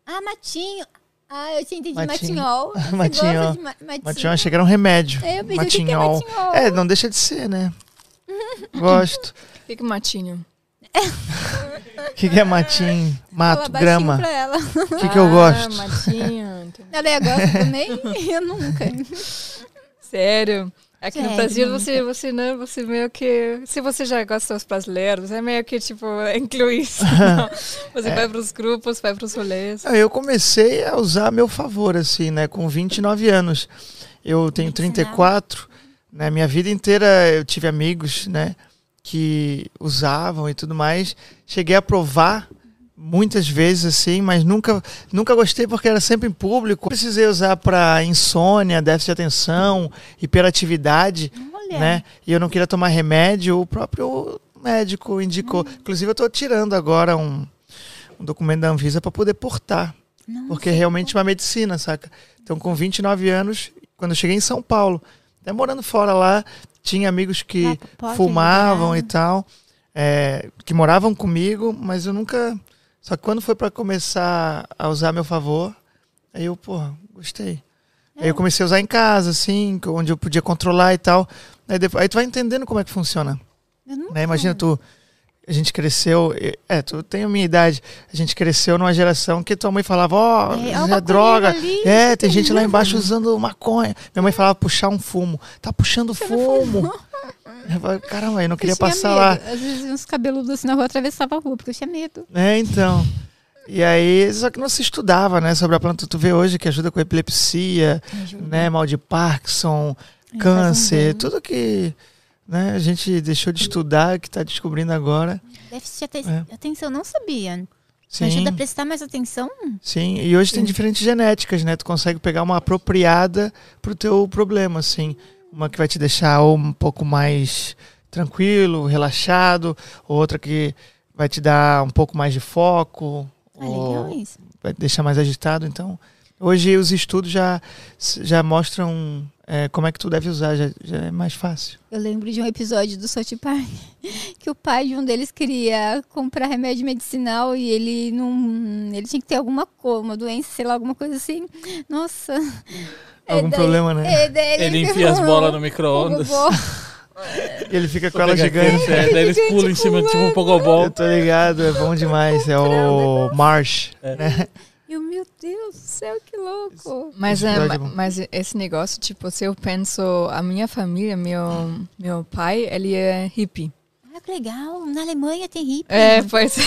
Ah, Matinho. Ah, eu tinha entendido Matinho. Matinhol. Você Matinhol. gosta de ma Matinho? Matinhol, achei que era um remédio. É, eu pensei, o que que é Matinhol. matinhol? É, não deixa de ser, né? Gosto. O que que matinho? O que, que é matinho? Mato, grama. Pra ela. O que, que eu gosto? Ah, matinho. entendi. Ela é gosta também? Eu nunca. Sério. Aqui no Sério, Brasil você, você, né, você meio que. Se você já gosta dos brasileiros, é meio que tipo, inclui isso. não. Você É. vai pros grupos, vai pros rolês. Ah, Eu comecei a usar a meu favor, assim, né? Com 29 anos. Eu tenho Medicinal. 34. Né? Minha vida inteira eu tive amigos, né? Que usavam e tudo mais. Cheguei a provar muitas vezes, assim, mas nunca, nunca gostei porque era sempre em público. Precisei usar para insônia, déficit de atenção, hiperatividade, Olha. né? E eu não queria tomar remédio. O próprio médico indicou. Inclusive, eu estou tirando agora um, um documento da Anvisa para poder portar. Nossa. Porque é realmente uma medicina, saca? Então, com 29 anos, quando eu cheguei em São Paulo, até morando fora lá, tinha amigos que fumavam e liberar. tal, é, que moravam comigo, mas eu nunca. Só que quando foi para começar a usar a meu favor, aí eu, pô, gostei. Aí É. eu comecei a usar em casa, assim, onde eu podia controlar e tal. Aí, depois, aí tu vai entendendo como é que funciona. Né? Imagina tu. A gente cresceu. É, tu tem a minha idade. A gente cresceu numa geração que tua mãe falava, ó, É, ó, isso o é maconheiro droga. ali. É, tem gente lá embaixo usando maconha. Minha mãe falava puxar um fumo. Tá puxando fumo. Eu falei, Caramba, eu não queria Eu passar lá. medo. Às vezes uns cabeludos assim na rua atravessava a rua, porque eu tinha medo. É, então. E aí, só que não se estudava, né, sobre a planta. Tu vê hoje que ajuda com epilepsia, né, mal de Parkinson, Aí câncer, tudo que né, a gente deixou de estudar, que tá descobrindo agora. Déficit de É. atenção, não sabia. Sim. Ajuda a prestar mais atenção? Sim, e hoje tem diferentes genéticas, né? Tu consegue pegar uma apropriada pro teu problema, assim. Uma que vai te deixar ou um pouco mais tranquilo, relaxado, outra que vai te dar um pouco mais de foco, Ah, legal isso. vai te deixar mais agitado. Então, Hoje os estudos já, já mostram é, como é que tu deve usar, já, já é mais fácil. Eu lembro de um episódio do South Park que o pai de um deles queria comprar remédio medicinal e ele não. Ele tinha que ter alguma coisa, uma doença, sei lá, alguma coisa assim. Nossa. Algum daí- problema, né? é, Ele pegou enfia as bolas no micro-ondas. E ele fica com ela gigante. é, daí eles pulam em cima, tipo um pogobol. Eu tô ligado, é bom demais. É o Marsh. né? E eu, meu Deus do céu, que louco. Mas, Esse é, é mas esse negócio, tipo, se eu penso, a minha família, meu, meu pai, ele é hippie. Ah, que legal. Na Alemanha tem hippie. É, pois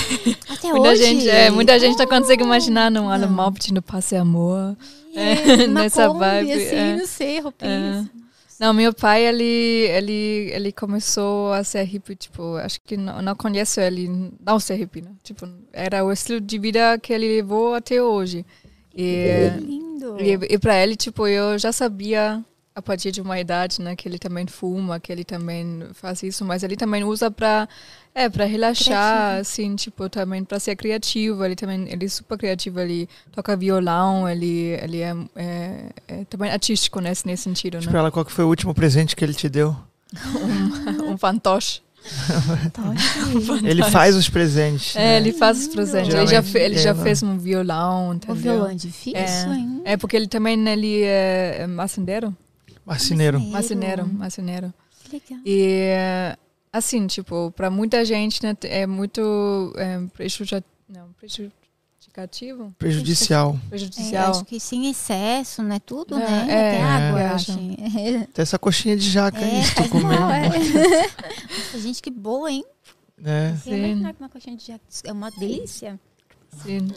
Até muita hoje. gente, é, muita gente não consegue Oh, imaginar num alemão pedindo paz e amor. É, nessa Kombi, vibe, assim, é. no cerro, É. Não, meu pai, ele, ele, ele começou a ser hippie, tipo, acho que não, não conheço ele, não ser hippie, né? Tipo, era o estilo de vida que ele levou até hoje. E, Que lindo. e, e para ele, tipo, eu já sabia a partir de uma idade, né, que ele também fuma, que ele também faz isso, mas ele também usa para é, para relaxar, Criativo. assim, tipo, também para ser criativo, ele também, ele é super criativo, ele toca violão, ele ele é, é, é também artístico nesse, nesse sentido, Tipo, né? ela, qual que foi o último presente que ele te deu? um fantoche. Tá ótimo. Ele faz os presentes. É, né? ele faz os presentes. Ele já, fe, ele já é, fez um violão, O entendeu? violão é difícil, É. hein? É porque ele também ele é é marceneiro, Marceneiro. marceneiro. Que legal. E assim, tipo, para muita gente, né, é muito é, prejudica- não, prejudicativo, Prejudicial. É, prejudicial. acho que sim, excesso, não é tudo, É, né? é, Até água, é, eu acho. É, Até essa coxinha de jaca aí, se tu faz comer. mal, é. Nossa, gente, que boa, hein? né? Você Sim. imaginar que uma coxinha de jaca é uma delícia. Sim.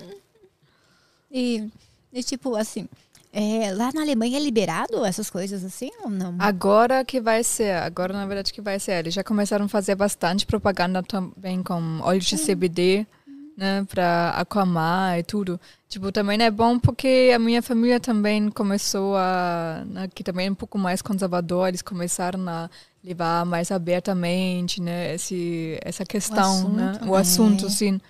E, e tipo, assim, é, lá na Alemanha é liberado essas coisas assim ou não? Agora que vai ser, agora na verdade que vai ser. Eles já começaram a fazer bastante propaganda também com óleo de CBD, né, para acalmar e tudo. Tipo, também é bom porque a minha família também começou a, né, que também é um pouco mais conservador, eles começaram a levar mais abertamente, né, esse essa questão, né, assunto, o assunto, é. sim.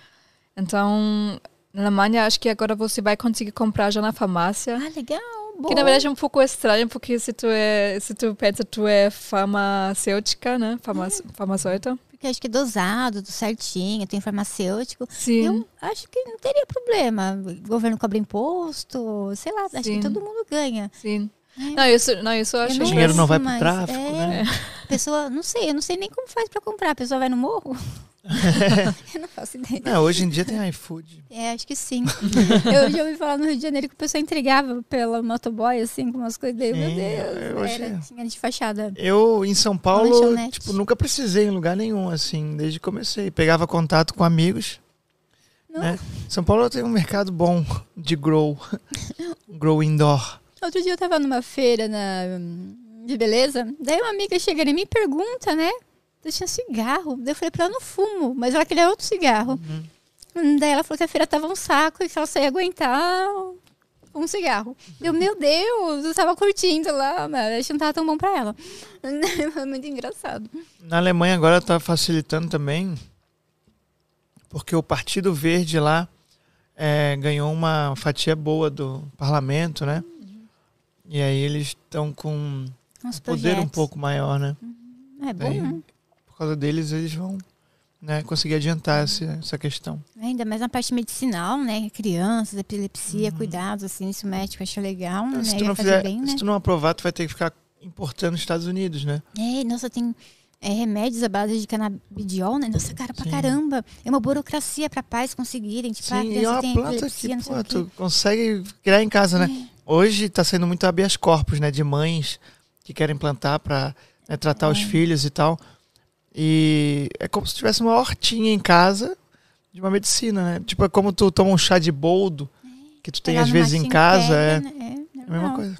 Então, na Alemanha acho que agora você vai conseguir comprar já na farmácia. Ah, legal. Bom. Que na verdade é um pouco estranho, porque se tu é, se tu pensa tu é farmacêutica, né? Farma, farmacêutica. Porque acho que é dosado, tudo certinho, tem farmacêutico. Sim. Eu acho que não teria problema. O governo cobra imposto, sei lá, acho Sim. que todo mundo ganha. Sim. É. Não, isso, não, isso eu acho. O dinheiro não vai pro tráfico, É. né? A pessoa, não sei, eu não sei nem como faz pra comprar. A pessoa vai no morro? eu não faço ideia. Não, hoje em dia tem iFood. É, acho que sim. eu já ouvi falar no Rio de Janeiro que o pessoal entregava pela motoboy, assim, com umas coisas daí. Meu Deus, era, tinha de fachada. Eu, em São Paulo, tipo, nunca precisei em lugar nenhum, assim, desde que comecei. Pegava contato com amigos. Né? São Paulo tem um mercado bom de grow. grow indoor. Outro dia eu tava numa feira na, de beleza, daí uma amiga chega em mim e pergunta, né? Eu tinha cigarro. Daí eu falei pra ela, não fumo, mas ela queria outro cigarro. Hum, Daí ela falou que a feira tava um saco e que ela só ia aguentar um cigarro. Eu, meu Deus, eu tava curtindo lá, mas acho que não tava tão bom pra ela. Foi muito engraçado. Na Alemanha agora está facilitando também, porque o Partido Verde lá é, ganhou uma fatia boa do parlamento, né? E aí eles estão com um Uns poder um projetos. pouco maior, né? É bom, Daí, né? Por causa deles, eles vão né, conseguir adiantar essa, questão. Ainda mais na parte medicinal, né? Crianças, epilepsia, cuidados, assim, isso médico acha legal, né? Uhum. se, tu não fizer, bem, né? se tu não aprovar, tu vai ter que ficar importando nos Estados Unidos, né? É, nossa, tem é, remédios à base de canabidiol, né? Nossa, cara, pra Sim. caramba. É uma burocracia pra pais conseguirem. Tipo, a Sim, e é uma planta que pô, tu consegue criar em casa, né? Hoje está sendo muito habeas corpus, né? De mães que querem plantar para tratar os filhos e tal. E é como se tivesse uma hortinha em casa de uma medicina, né? Tipo, é como tu toma um chá de boldo, que tu tem às vezes em matinho, casa, pega, é, né? É, é a mesma coisa.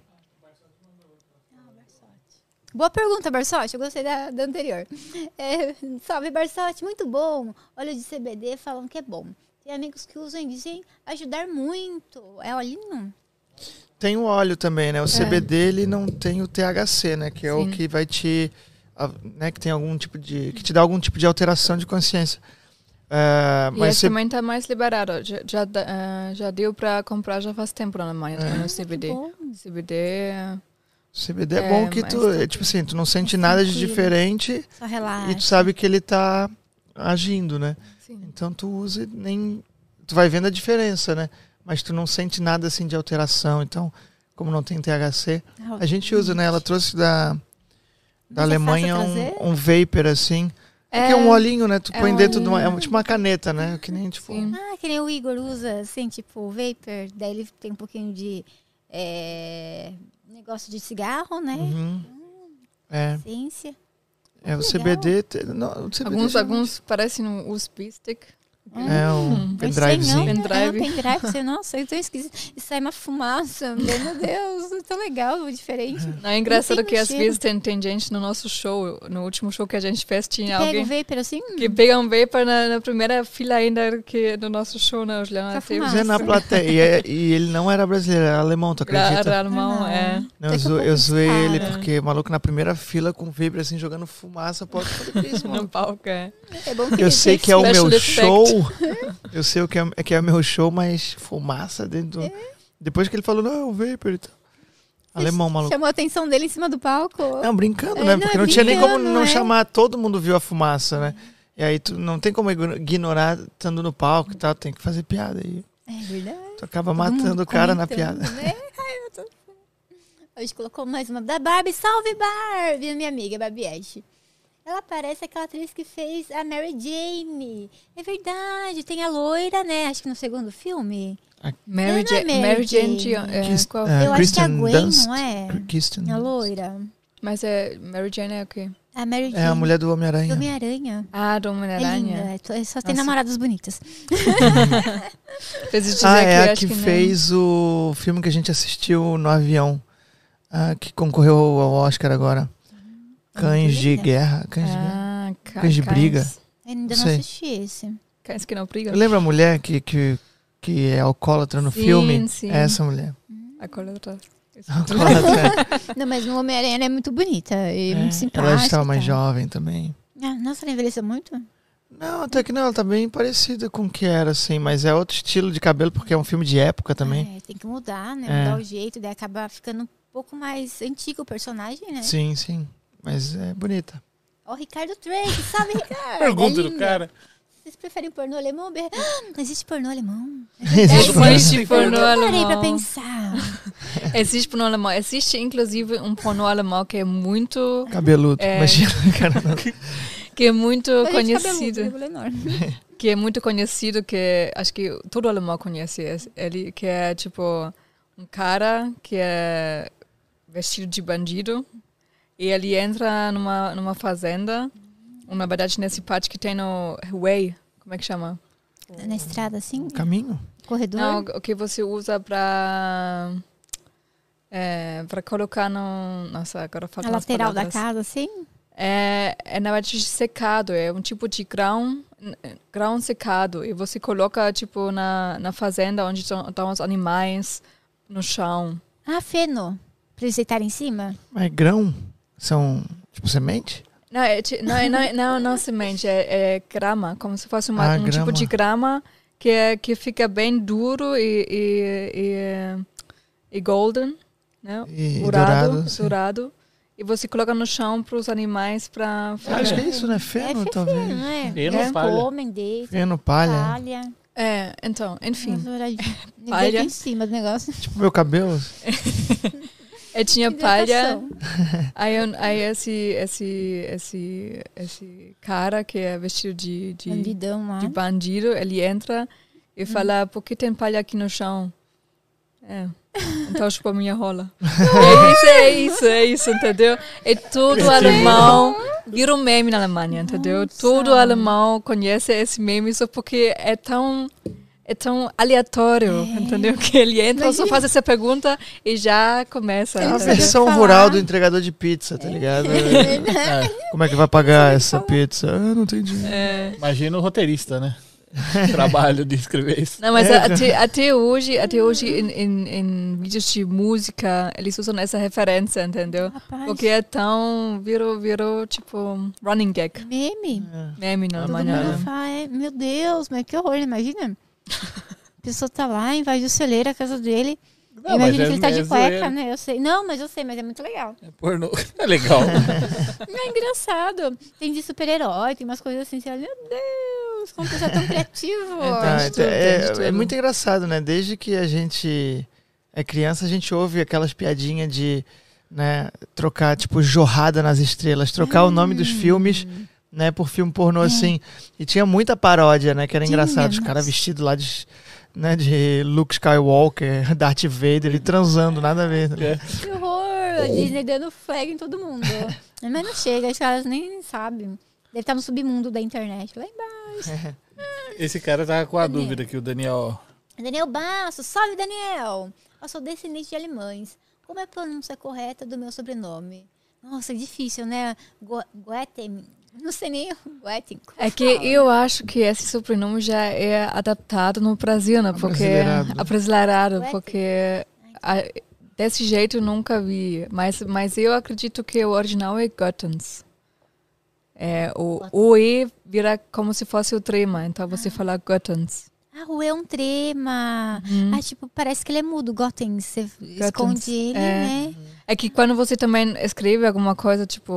Boa pergunta, Barsotti. Eu gostei da, da anterior. É, salve, Barsotti. Muito bom. Óleo de CBD falam que é bom. Tem amigos que usam e dizem ajudar muito. É olhinho? Tem o óleo também, né? O CBD ele não tem o THC, né? Que é o Sim. que vai te, né? Que tem algum tipo de, que te dá algum tipo de alteração de consciência. É, E mas esse você, também tá mais liberado. Já, já, ah, já deu pra comprar já faz tempo na Alemanha, É. também no CBD. Bom, CBD. CBD é, É, bom que tu, tá- é, tipo assim, tu não sente nada de diferente só relaxa. e tu sabe que ele tá agindo, né? Sim. Então tu usa e nem. Tu vai vendo a diferença, né? Mas tu não sente nada assim de alteração. Então, como não tem THC, a gente usa, né? Ela trouxe da, da Mas é Alemanha trazer? um, um vapor assim. É, que é um olhinho, né? Tu é põe um dentro de uma. É olhinho. tipo uma caneta, né? Que nem tipo. Sim. Ah, que nem o Igor usa, assim, tipo, o vapor. Daí ele tem um pouquinho de é, negócio de cigarro, né? Uhum. É, Essência. é o legal. CBD. te- Não, o CBD Alguns, alguns parecem um USB stick. É um Hum. Não, pendrivezinho. né? Pendrive. É, um pendrive. Você, nossa, eu tô esquisito. E sai uma fumaça. Meu Deus, é tão legal, diferente. Não, é engraçado que às vezes tem, tem gente no nosso show, no último show que a gente fez, tinha Pega alguém o vapor assim, que pega um vapor na, na primeira fila ainda que do nosso show, né? Os. Mas é na plateia. E, é- e ele não era brasileiro, era alemão, tu acredita? Era alemão, Ah, é. Não, eu, zo- pouco eu zoei ele dispara. porque o maluco na primeira fila com vapor assim jogando fumaça. Pode fazer isso, No mano. palco, é. É bom que Eu ele sei que é o meu effect. Show. Eu sei o que é, é que é o meu show, mas fumaça dentro do... Depois que ele falou, não, é o vapor e tal. Alemão, maluco. Chamou a atenção dele em cima do palco. Não, brincando, É, né? não, Porque é não tinha nem como não é. chamar, todo mundo viu a fumaça, né? E aí tu não tem como ignorar estando no palco e tal, tem que fazer piada aí. É verdade. Tu acaba Todo matando o cara na piada. Né? Hoje colocou mais uma da Barbie. Salve, Barbie! Minha amiga, Barbiette. Ela parece aquela atriz que fez a Mary Jane. É verdade, tem a loira, né? Acho que no segundo filme. Mary, Não é Ja- Mary Mary Jane. Jane. é, Kiss- qual- é, Eu acho que é a Kristen Gwen, Dunst. não é? Kristen A loira. Mas é Mary Jane é o quê? A Mary Jane. É a mulher do Homem-Aranha. Homem-Aranha. Ah, do É. Homem-Aranha. é to- Só tem Nossa. namoradas bonitas. Ah, que é a que, que fez o filme que a gente assistiu no avião. Ah, que concorreu ao Oscar agora. Cães de. Guerra. Cães de Guerra. Ah, ca- Cães de briga. Eu ainda não Sei. assisti esse. Cães que não brigam. Lembra a mulher que, que, que é alcoólatra no Sim, filme? sim. É essa mulher. Alcoólatra. Alcoólatra. Não, mas no Homem-Aranha ela é muito bonita e É, muito simpática. ela estava mais jovem também. Ah, nossa, ela envelheceu muito? Não, até que não, ela tá bem parecida com o que era, assim, mas é outro estilo de cabelo, porque é um filme de época também. É, tem que mudar, né? É. Mudar o jeito, daí acaba ficando um pouco mais antigo o personagem, né? Sim, sim. Mas é bonita. Ó, o Ricardo Drake, salve, Ricardo! Pergunta é do cara. Vocês preferem pornô alemão ou. Ah, não existe pornô alemão. Existe É, Existe eu pornô nunca parei pra alemão. pensar. Existe pornô alemão. Existe, inclusive, um pornô alemão que é muito, Cabeludo, É. imagina, cara. Não. que é muito gente cabeludo, conhecido. cabelo enorme. que é muito conhecido, que acho que todo alemão conhece esse- ele, que é tipo um cara que é vestido de bandido e ele entra numa, numa fazenda, na verdade nesse parte que tem no Way, como é que chama? Na estrada, assim, Caminho? corredor. Não, o que você usa pra é, para colocar no, nossa, agora falta a lateral da palavras. casa, assim. É, é na verdade secado, é um tipo de grão, grão secado. E você coloca, tipo, na, na fazenda onde estão os animais, no chão. Ah, feno. Pra eles deitarem em cima? Mas grão? São, tipo, semente? Não, é, não, é- não, é- não, não semente, é, é grama, como se fosse uma, Ah, um tipo grama. de grama que, é, que fica bem duro e, e, e, e golden, né? E dourado, dourado, dourado. E você coloca no chão para os animais para acho que é isso, né? Feno, é talvez. não é? Feno, Eles palha. comem, deitam, Feno, palha. palha. É, então, enfim. Palha. Em cima do negócio. Tipo, meu cabelo. Eu tinha palha. Aí, eu- aí esse, esse, esse, esse cara que é vestido de, de, Bandidão de bandido, ele entra e fala, por que tem palha aqui no chão? É. Então chupa minha rola. é isso, é isso, é isso, entendeu? É tudo alemão. Vira um meme na Alemanha, entendeu? Nossa. Todo alemão conhece esse meme só porque é tão é tão aleatório, entendeu? Que ele entra, só faz essa pergunta e já começa. É não sabia versão falar. rural do entregador de pizza, tá ligado? Como é que vai pagar essa pizza? Ah, não tem dinheiro. É, Imagina o roteirista, né? trabalho de escrever isso. Não, mas É. até, até hoje, até hoje em, em, em vídeos de música, eles usam essa referência, entendeu? Rapaz, Porque é tão. Virou, virou tipo running gag. meme. Meme na Todo fala, é, meu Deus, mas que horror, imagina. A pessoa tá lá, invade o celeiro, a casa dele. Não, imagina mas que é- ele tá de é cueca, né? Eu sei. Não, mas eu sei, mas é muito legal. É pornô. É legal. É engraçado. Tem de super-herói, tem umas coisas assim, você meu Deus, como você é tão criativo. Então, de é- tudo, é, tudo. é muito engraçado, né? Desde que a gente é criança, a gente ouve aquelas piadinhas de né, trocar, tipo, jorrada nas estrelas, trocar o nome dos filmes, né, por filme pornô, assim. E tinha muita paródia, né? Que era É. Tinha, engraçado. Os caras vestidos lá de, né, de Luke Skywalker, Darth Vader, e transando, nada a ver. né? É. Que horror! A Disney dando flag em todo mundo. Mas não chega, os caras nem sabem. Deve estar no submundo da internet. Lá embaixo. Esse cara tava com a Daniel. dúvida que o Daniel. Daniel Basso, salve Daniel! Eu sou descendente de alemães. Como é a pronúncia correta do meu sobrenome? Nossa, é difícil, né? Go- Goethe. Não sei nem. Goethe. como É que eu acho que esse sobrenome já é adaptado no Brasil, né? Porque abrasileirado, Ué, porque a- desse jeito eu nunca vi. Mas, mas eu acredito que o original é Gottens. É, o, o E vira como se fosse o trema, então você fala Gottens. Ah, o é um trema. Uhum. Ah, tipo, parece que ele é mudo. Gotten. Você esconde ele, é. né? É que quando você também escreve alguma coisa, tipo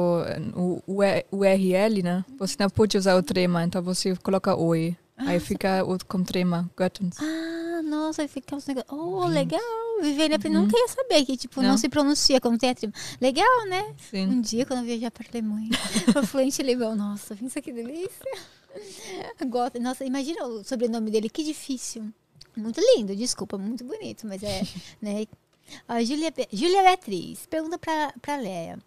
o, o URL, né? Você não pode usar o trema, então você coloca o E. Aí fica o, com trema, Gottens. Ah, nossa, fica uns negócios. Oh, legal. Viver ele nunca ia saber que, tipo, não, Não. se pronuncia como tem a trema. Legal, né? Sim. Um dia, quando eu viajar para a Alemanha, o fluente alemão, nossa, pensa que delícia. Gosta, nossa, imagina o sobrenome dele, que difícil. Muito lindo, desculpa, muito bonito, mas é, né? A Júlia, Be- Júlia Beatriz pergunta para para Leia.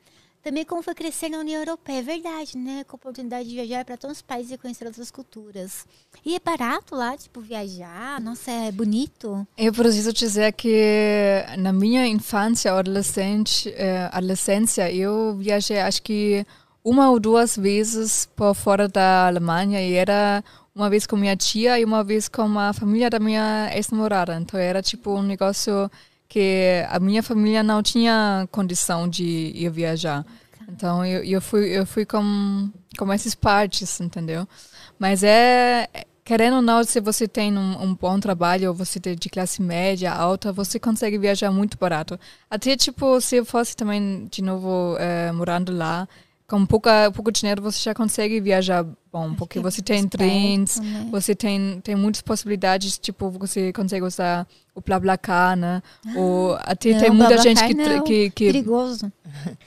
Também como foi crescer na União Europeia. É verdade, né? Com a oportunidade de viajar para tantos países e conhecer outras culturas. E é barato lá, tipo, viajar? Nossa, é bonito. Eu preciso dizer que na minha infância, adolescente, eh, adolescência, eu viajei acho que uma ou duas vezes por fora da Alemanha e era uma vez com minha tia e uma vez com a família da minha ex-namorada. Então era tipo um negócio que a minha família não tinha condição de ir viajar. Então eu, eu fui eu fui com com esses partes, entendeu? Mas é querendo ou não, se você tem um, um bom trabalho, ou você é de classe média, alta, você consegue viajar muito barato. Até, tipo, se eu fosse também, de novo, eh, morando lá, com pouca, pouco dinheiro, você já consegue viajar bom, porque que é você tem trens, né? você tem, tem muitas possibilidades, tipo, você consegue usar o BlaBlaCar, né? ou até não, tem muita gente que, não. que, que Perigoso.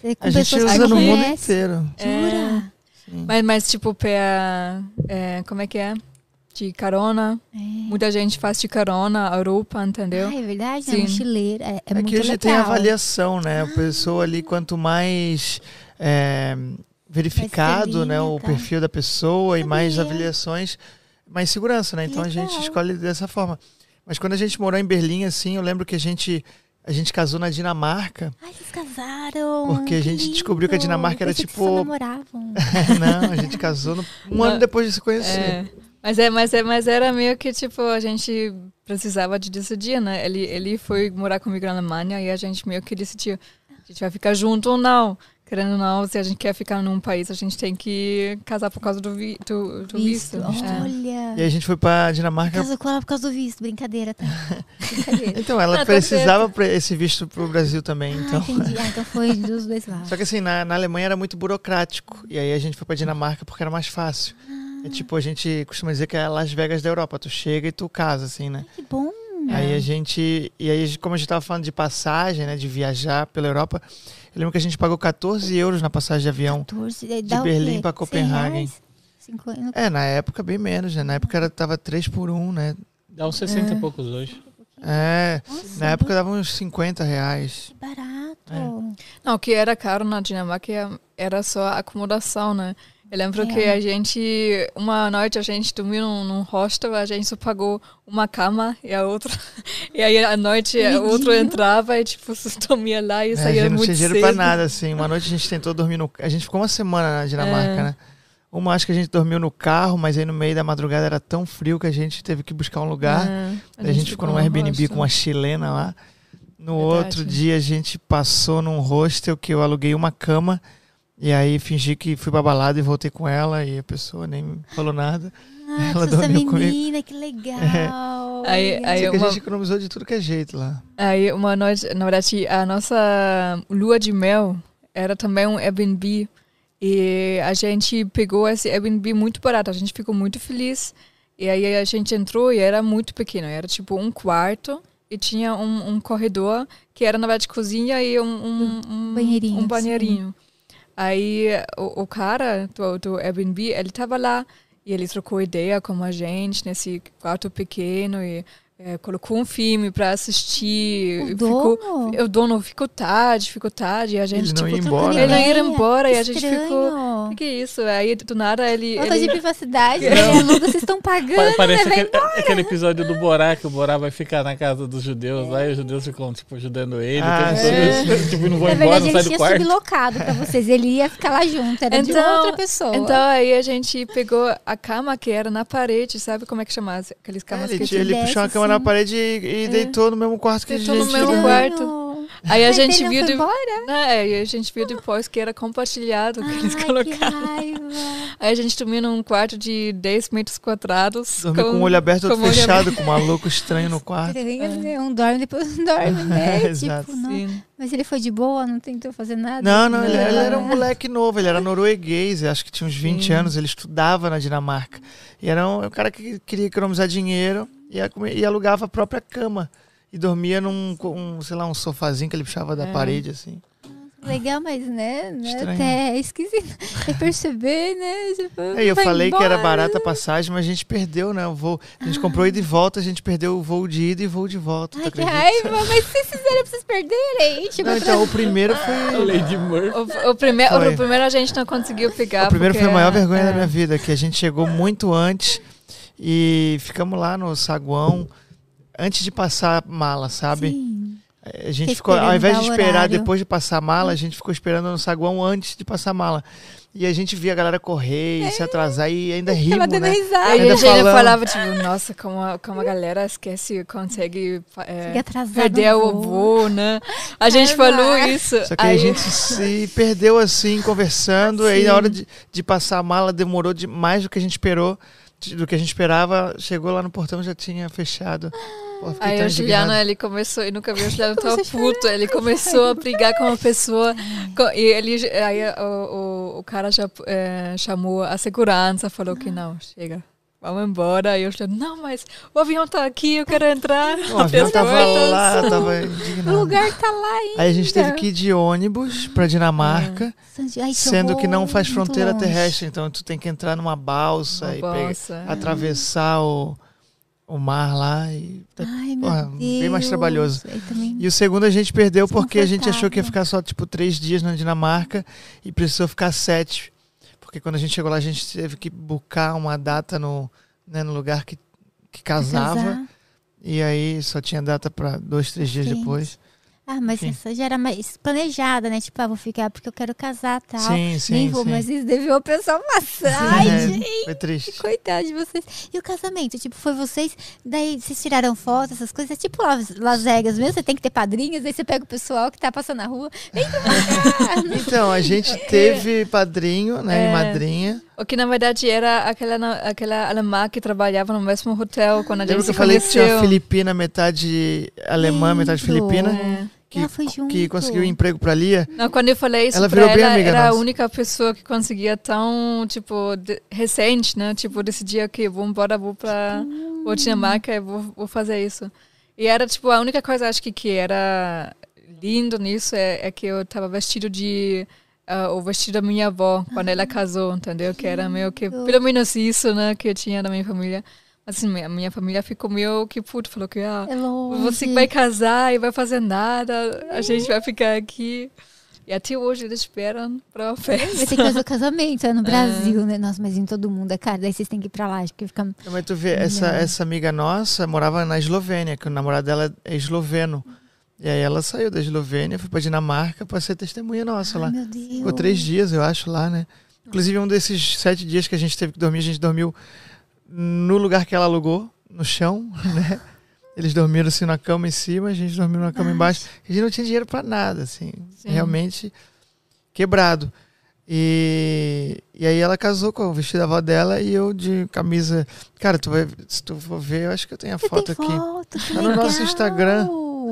É A gente que usa no mundo inteiro. Jura? Mas, mas tipo, pra, é, como é que é? De carona. É. Muita gente faz de carona, Europa, entendeu? Ah, é verdade? Sim. É mochileiro. É, é, É, muito que hoje legal. tem avaliação, né? A pessoa ali, quanto mais é, verificado né, o perfil da pessoa e mais Sabia. avaliações, mais segurança, né? Então a gente Legal. escolhe dessa forma. Mas quando a gente morou em Berlim, assim, eu lembro que a gente, a gente casou na Dinamarca. Ai, vocês casaram. Porque a que gente descobriu que a lindo. Dinamarca era que tipo- só namoravam. Não, a gente casou no- um Não. ano depois de se conhecer. É. Mas, é, mas, é, mas era meio que, tipo, a gente precisava de decidir, né? Ele, ele foi morar comigo na Alemanha e a gente meio que decidiu, a gente vai ficar junto ou não. Querendo ou não, se a gente quer ficar num país, a gente tem que casar por causa do, vi, do, do visto. Visto. É. Olha. E a gente foi pra Dinamarca. Casou com ela por causa do visto. Brincadeira, tá? Brincadeira. Então, ela Ah, tá precisava pra esse visto pro Brasil também. Ah, Então. entendi. Ah, então foi dos dois lados. Só que assim, na, na Alemanha era muito burocrático. E aí a gente foi pra Dinamarca porque era mais fácil. É tipo, a gente costuma dizer que é Las Vegas da Europa. Tu chega e tu casa, assim, né? Que bom. Aí a gente. E aí, como a gente tava falando de passagem, né? De viajar pela Europa, eu lembro que a gente pagou 14 euros na passagem de avião. 14, é, dá o Berlim 100 Copenhague. reais? 50. É, na época bem menos, né? Na época era, tava 3 por 1, né? Dá uns 60 É. e poucos hoje. É. Nossa, Na época dava uns 50 reais. que barato. É. Não, o que era caro na Dinamarca era só a acomodação, né? Eu lembro É. que a gente, uma noite a gente dormiu num, num hostel, a gente só pagou uma cama e a outra. E aí à noite o outro entrava e tipo, dormia lá e É, a saía gente não muito tinha dinheiro cedo. pra nada, assim. Uma noite a gente tentou dormir no. A gente ficou uma semana na Dinamarca, É. né? Uma acho que a gente dormiu no carro, mas aí no meio da madrugada era tão frio que a gente teve que buscar um lugar. É, Daí a gente ficou num Airbnb hostel. com uma chilena lá. No Verdade. outro dia a gente passou num hostel que eu aluguei uma cama. E aí fingi que fui pra balada e voltei com ela e a pessoa nem falou nada. Ah, Ela essa dormiu comigo. menina, que legal. Aí- aí Só que uma- a gente economizou de tudo que é jeito lá. Aí uma noite, na verdade, a nossa lua de mel era também um Airbnb. E a gente pegou esse Airbnb muito barato, a gente ficou muito feliz. E aí a gente entrou e era muito pequeno, era tipo um quarto e tinha um, um corredor que era, na verdade, cozinha e um, um, um Banheirinho, Um banheirinho. Aí o, o cara do, do Airbnb, ele tava lá e ele trocou ideia com a gente nesse quarto pequeno e eh, colocou um filme para assistir. O ficou, dono? o dono ficou tarde, ficou tarde e a gente Ele não tipo, ia embora, ele não né? ia embora e a gente ficou, o que, que é isso? Aí do nada ele, Falta de ele privacidade, né? Aluga, vocês estão Pa- pagando, Parece né? Aquele, aquele episódio do Borá, que o Borá vai ficar na casa dos judeus lá e os judeus ficam, tipo, ajudando ele. Ah, o tempo todo, tipo, não vão Na embora, verdade, não ele sai do tinha quarto. sublocado pra vocês. Ele ia ficar lá junto, era de Então- outra pessoa. Então aí a gente pegou a cama que era na parede, sabe como é que chama? Aqueles É, camas ele que tinha- ele puxou a cama na assim. parede e, e deitou no mesmo quarto que a Deitou gente. no mesmo dormiu. quarto. Aí a gente não viu de... Né, e a gente viu depois que era compartilhado que eles Ai, que colocaram. raiva. Aí a gente dormia num quarto de 10 metros quadrados. Dormiu com o olho aberto e outro com o olho fechado, com um maluco estranho no quarto. Né? Um dorme, depois não dorme, né? Exato. tipo, não. Mas ele foi de boa, não tentou fazer nada? Não, não, ele, ele era um moleque novo, ele era norueguês, acho que tinha uns 20 Sim. anos, ele estudava na Dinamarca. E era um, um cara que queria economizar dinheiro ia comer- e alugava a própria cama. E dormia num, um, sei lá, um sofazinho que ele puxava da É. parede, assim. Legal, mas né? né, Estranho. Até é esquisito. É perceber, né? Tipo, Aí eu falei que era embora. barata a passagem, mas a gente perdeu, né? O voo. A gente comprou ida e volta, a gente perdeu o voo de ida e voo de volta. Ai, que raiva, mas vocês fizeram pra vocês perderem. Tipo, Não, então, o primeiro A foi. Lady Murphy. O, o, primeiro, Foi. o primeiro a gente não conseguiu pegar. O primeiro porque, foi a maior vergonha é, da minha vida, que a gente chegou muito antes e ficamos lá no saguão antes de passar a mala, sabe? Sim. A gente Fiquei ficou, ao invés de esperar horário. depois de passar a mala, a gente ficou esperando no saguão antes de passar a mala. E a gente via a galera correr e se atrasar e ainda rimos, dando né? risada. Aí a Ainda gente falando. falava, tipo, nossa, como a, como a galera esquece, consegue é, perder o voo. né? A gente Caramba. falou isso. Só que aí, a gente se perdeu assim, conversando. Aí na hora de, de passar a mala demorou de, mais do que a gente esperou, do que a gente esperava. Chegou lá no portão já tinha fechado. Pô, Aí o Juliano, ele começou, eu nunca vi o Juliano tão puto, ele começou a brigar com uma pessoa, co- e ele, aí o, o, o cara já eh, chamou a segurança, falou que não, chega, vamos embora, e eu falei, não, mas o avião tá aqui, eu quero entrar. O avião A tava pessoa- lá, tava O indignado. lugar tá lá ainda. Aí a gente teve que ir de ônibus pra Dinamarca, Sandy- Ai, que sendo que não faz fronteira terrestre. Então tu tem que entrar numa balsa Uma e pegar- balsa. atravessar o, o mar lá. E, Ai, meu Porra, Deus. bem mais trabalhoso. E o segundo a gente perdeu porque a gente achou que ia ficar só tipo três dias na Dinamarca e precisou ficar sete. Porque quando a gente chegou lá, a gente teve que buscar uma data no, né, no lugar que, que casava. E aí só tinha data para dois, três dias Gente. depois. Ah, mas Enfim. essa já era mais planejada, né? Tipo, ah, vou ficar porque eu quero casar e tal. Sim, sim, Nem vou, sim. mas isso devia o pessoal passar. Ai, É, gente, Foi triste. coitado de vocês. E o casamento? Tipo, foi vocês, daí vocês tiraram fotos, essas coisas. É tipo Las, Vegas mesmo, você tem que ter padrinhos, aí você pega o pessoal que tá passando na rua. Vem pra cá. Então, a gente teve padrinho, né, e É. madrinha. O que na verdade era aquela, aquela alemã que trabalhava no mesmo hotel quando a gente Lembra que se eu falei que tinha. Filipina, metade alemã, metade filipina? É. Que, Ela foi junto. que conseguiu emprego pra Lia. Não, quando eu falei isso Ela pra virou bem ela, amiga era a nossa. única pessoa que conseguia tão, tipo, de- recente, né? Tipo, decidir que vou embora, vou pra vou Dinamarca e vou, vou fazer isso. E era, tipo, a única coisa, acho que, que era lindo nisso é, é que eu tava vestido de... ah, o vestido da minha avó, quando ela casou, entendeu? Que era meio que, pelo menos isso, né? Que eu tinha da minha família. Assim, minha, minha família ficou meio que puto, falou que, ah, É você vai casar e vai fazer nada, a gente vai ficar aqui. E até hoje eles esperam pra uma Vai ter que festa. fazer o casamento, é no Brasil, né? Nossa, mas em todo mundo é cara. Daí vocês têm que ir pra lá, acho que fica... Mas tu vê, essa, essa amiga nossa morava na Eslovênia, que o namorado dela é esloveno. E aí ela saiu da Eslovênia, foi pra Dinamarca pra ser testemunha nossa lá. Ai, meu Deus. Ficou três dias, eu acho, lá, né? Inclusive, um desses sete dias que a gente teve que dormir, a gente dormiu no lugar que ela alugou, no chão, né? Eles dormiram assim na cama em cima, a gente dormiu na cama embaixo. A gente não tinha dinheiro para nada, assim. Sim. Realmente quebrado. E, e aí ela casou com o vestido da avó dela e eu de camisa. Cara, tu vai, se tu for ver, eu acho que eu tenho a Você foto aqui. foto, que Tá no nosso. Instagram.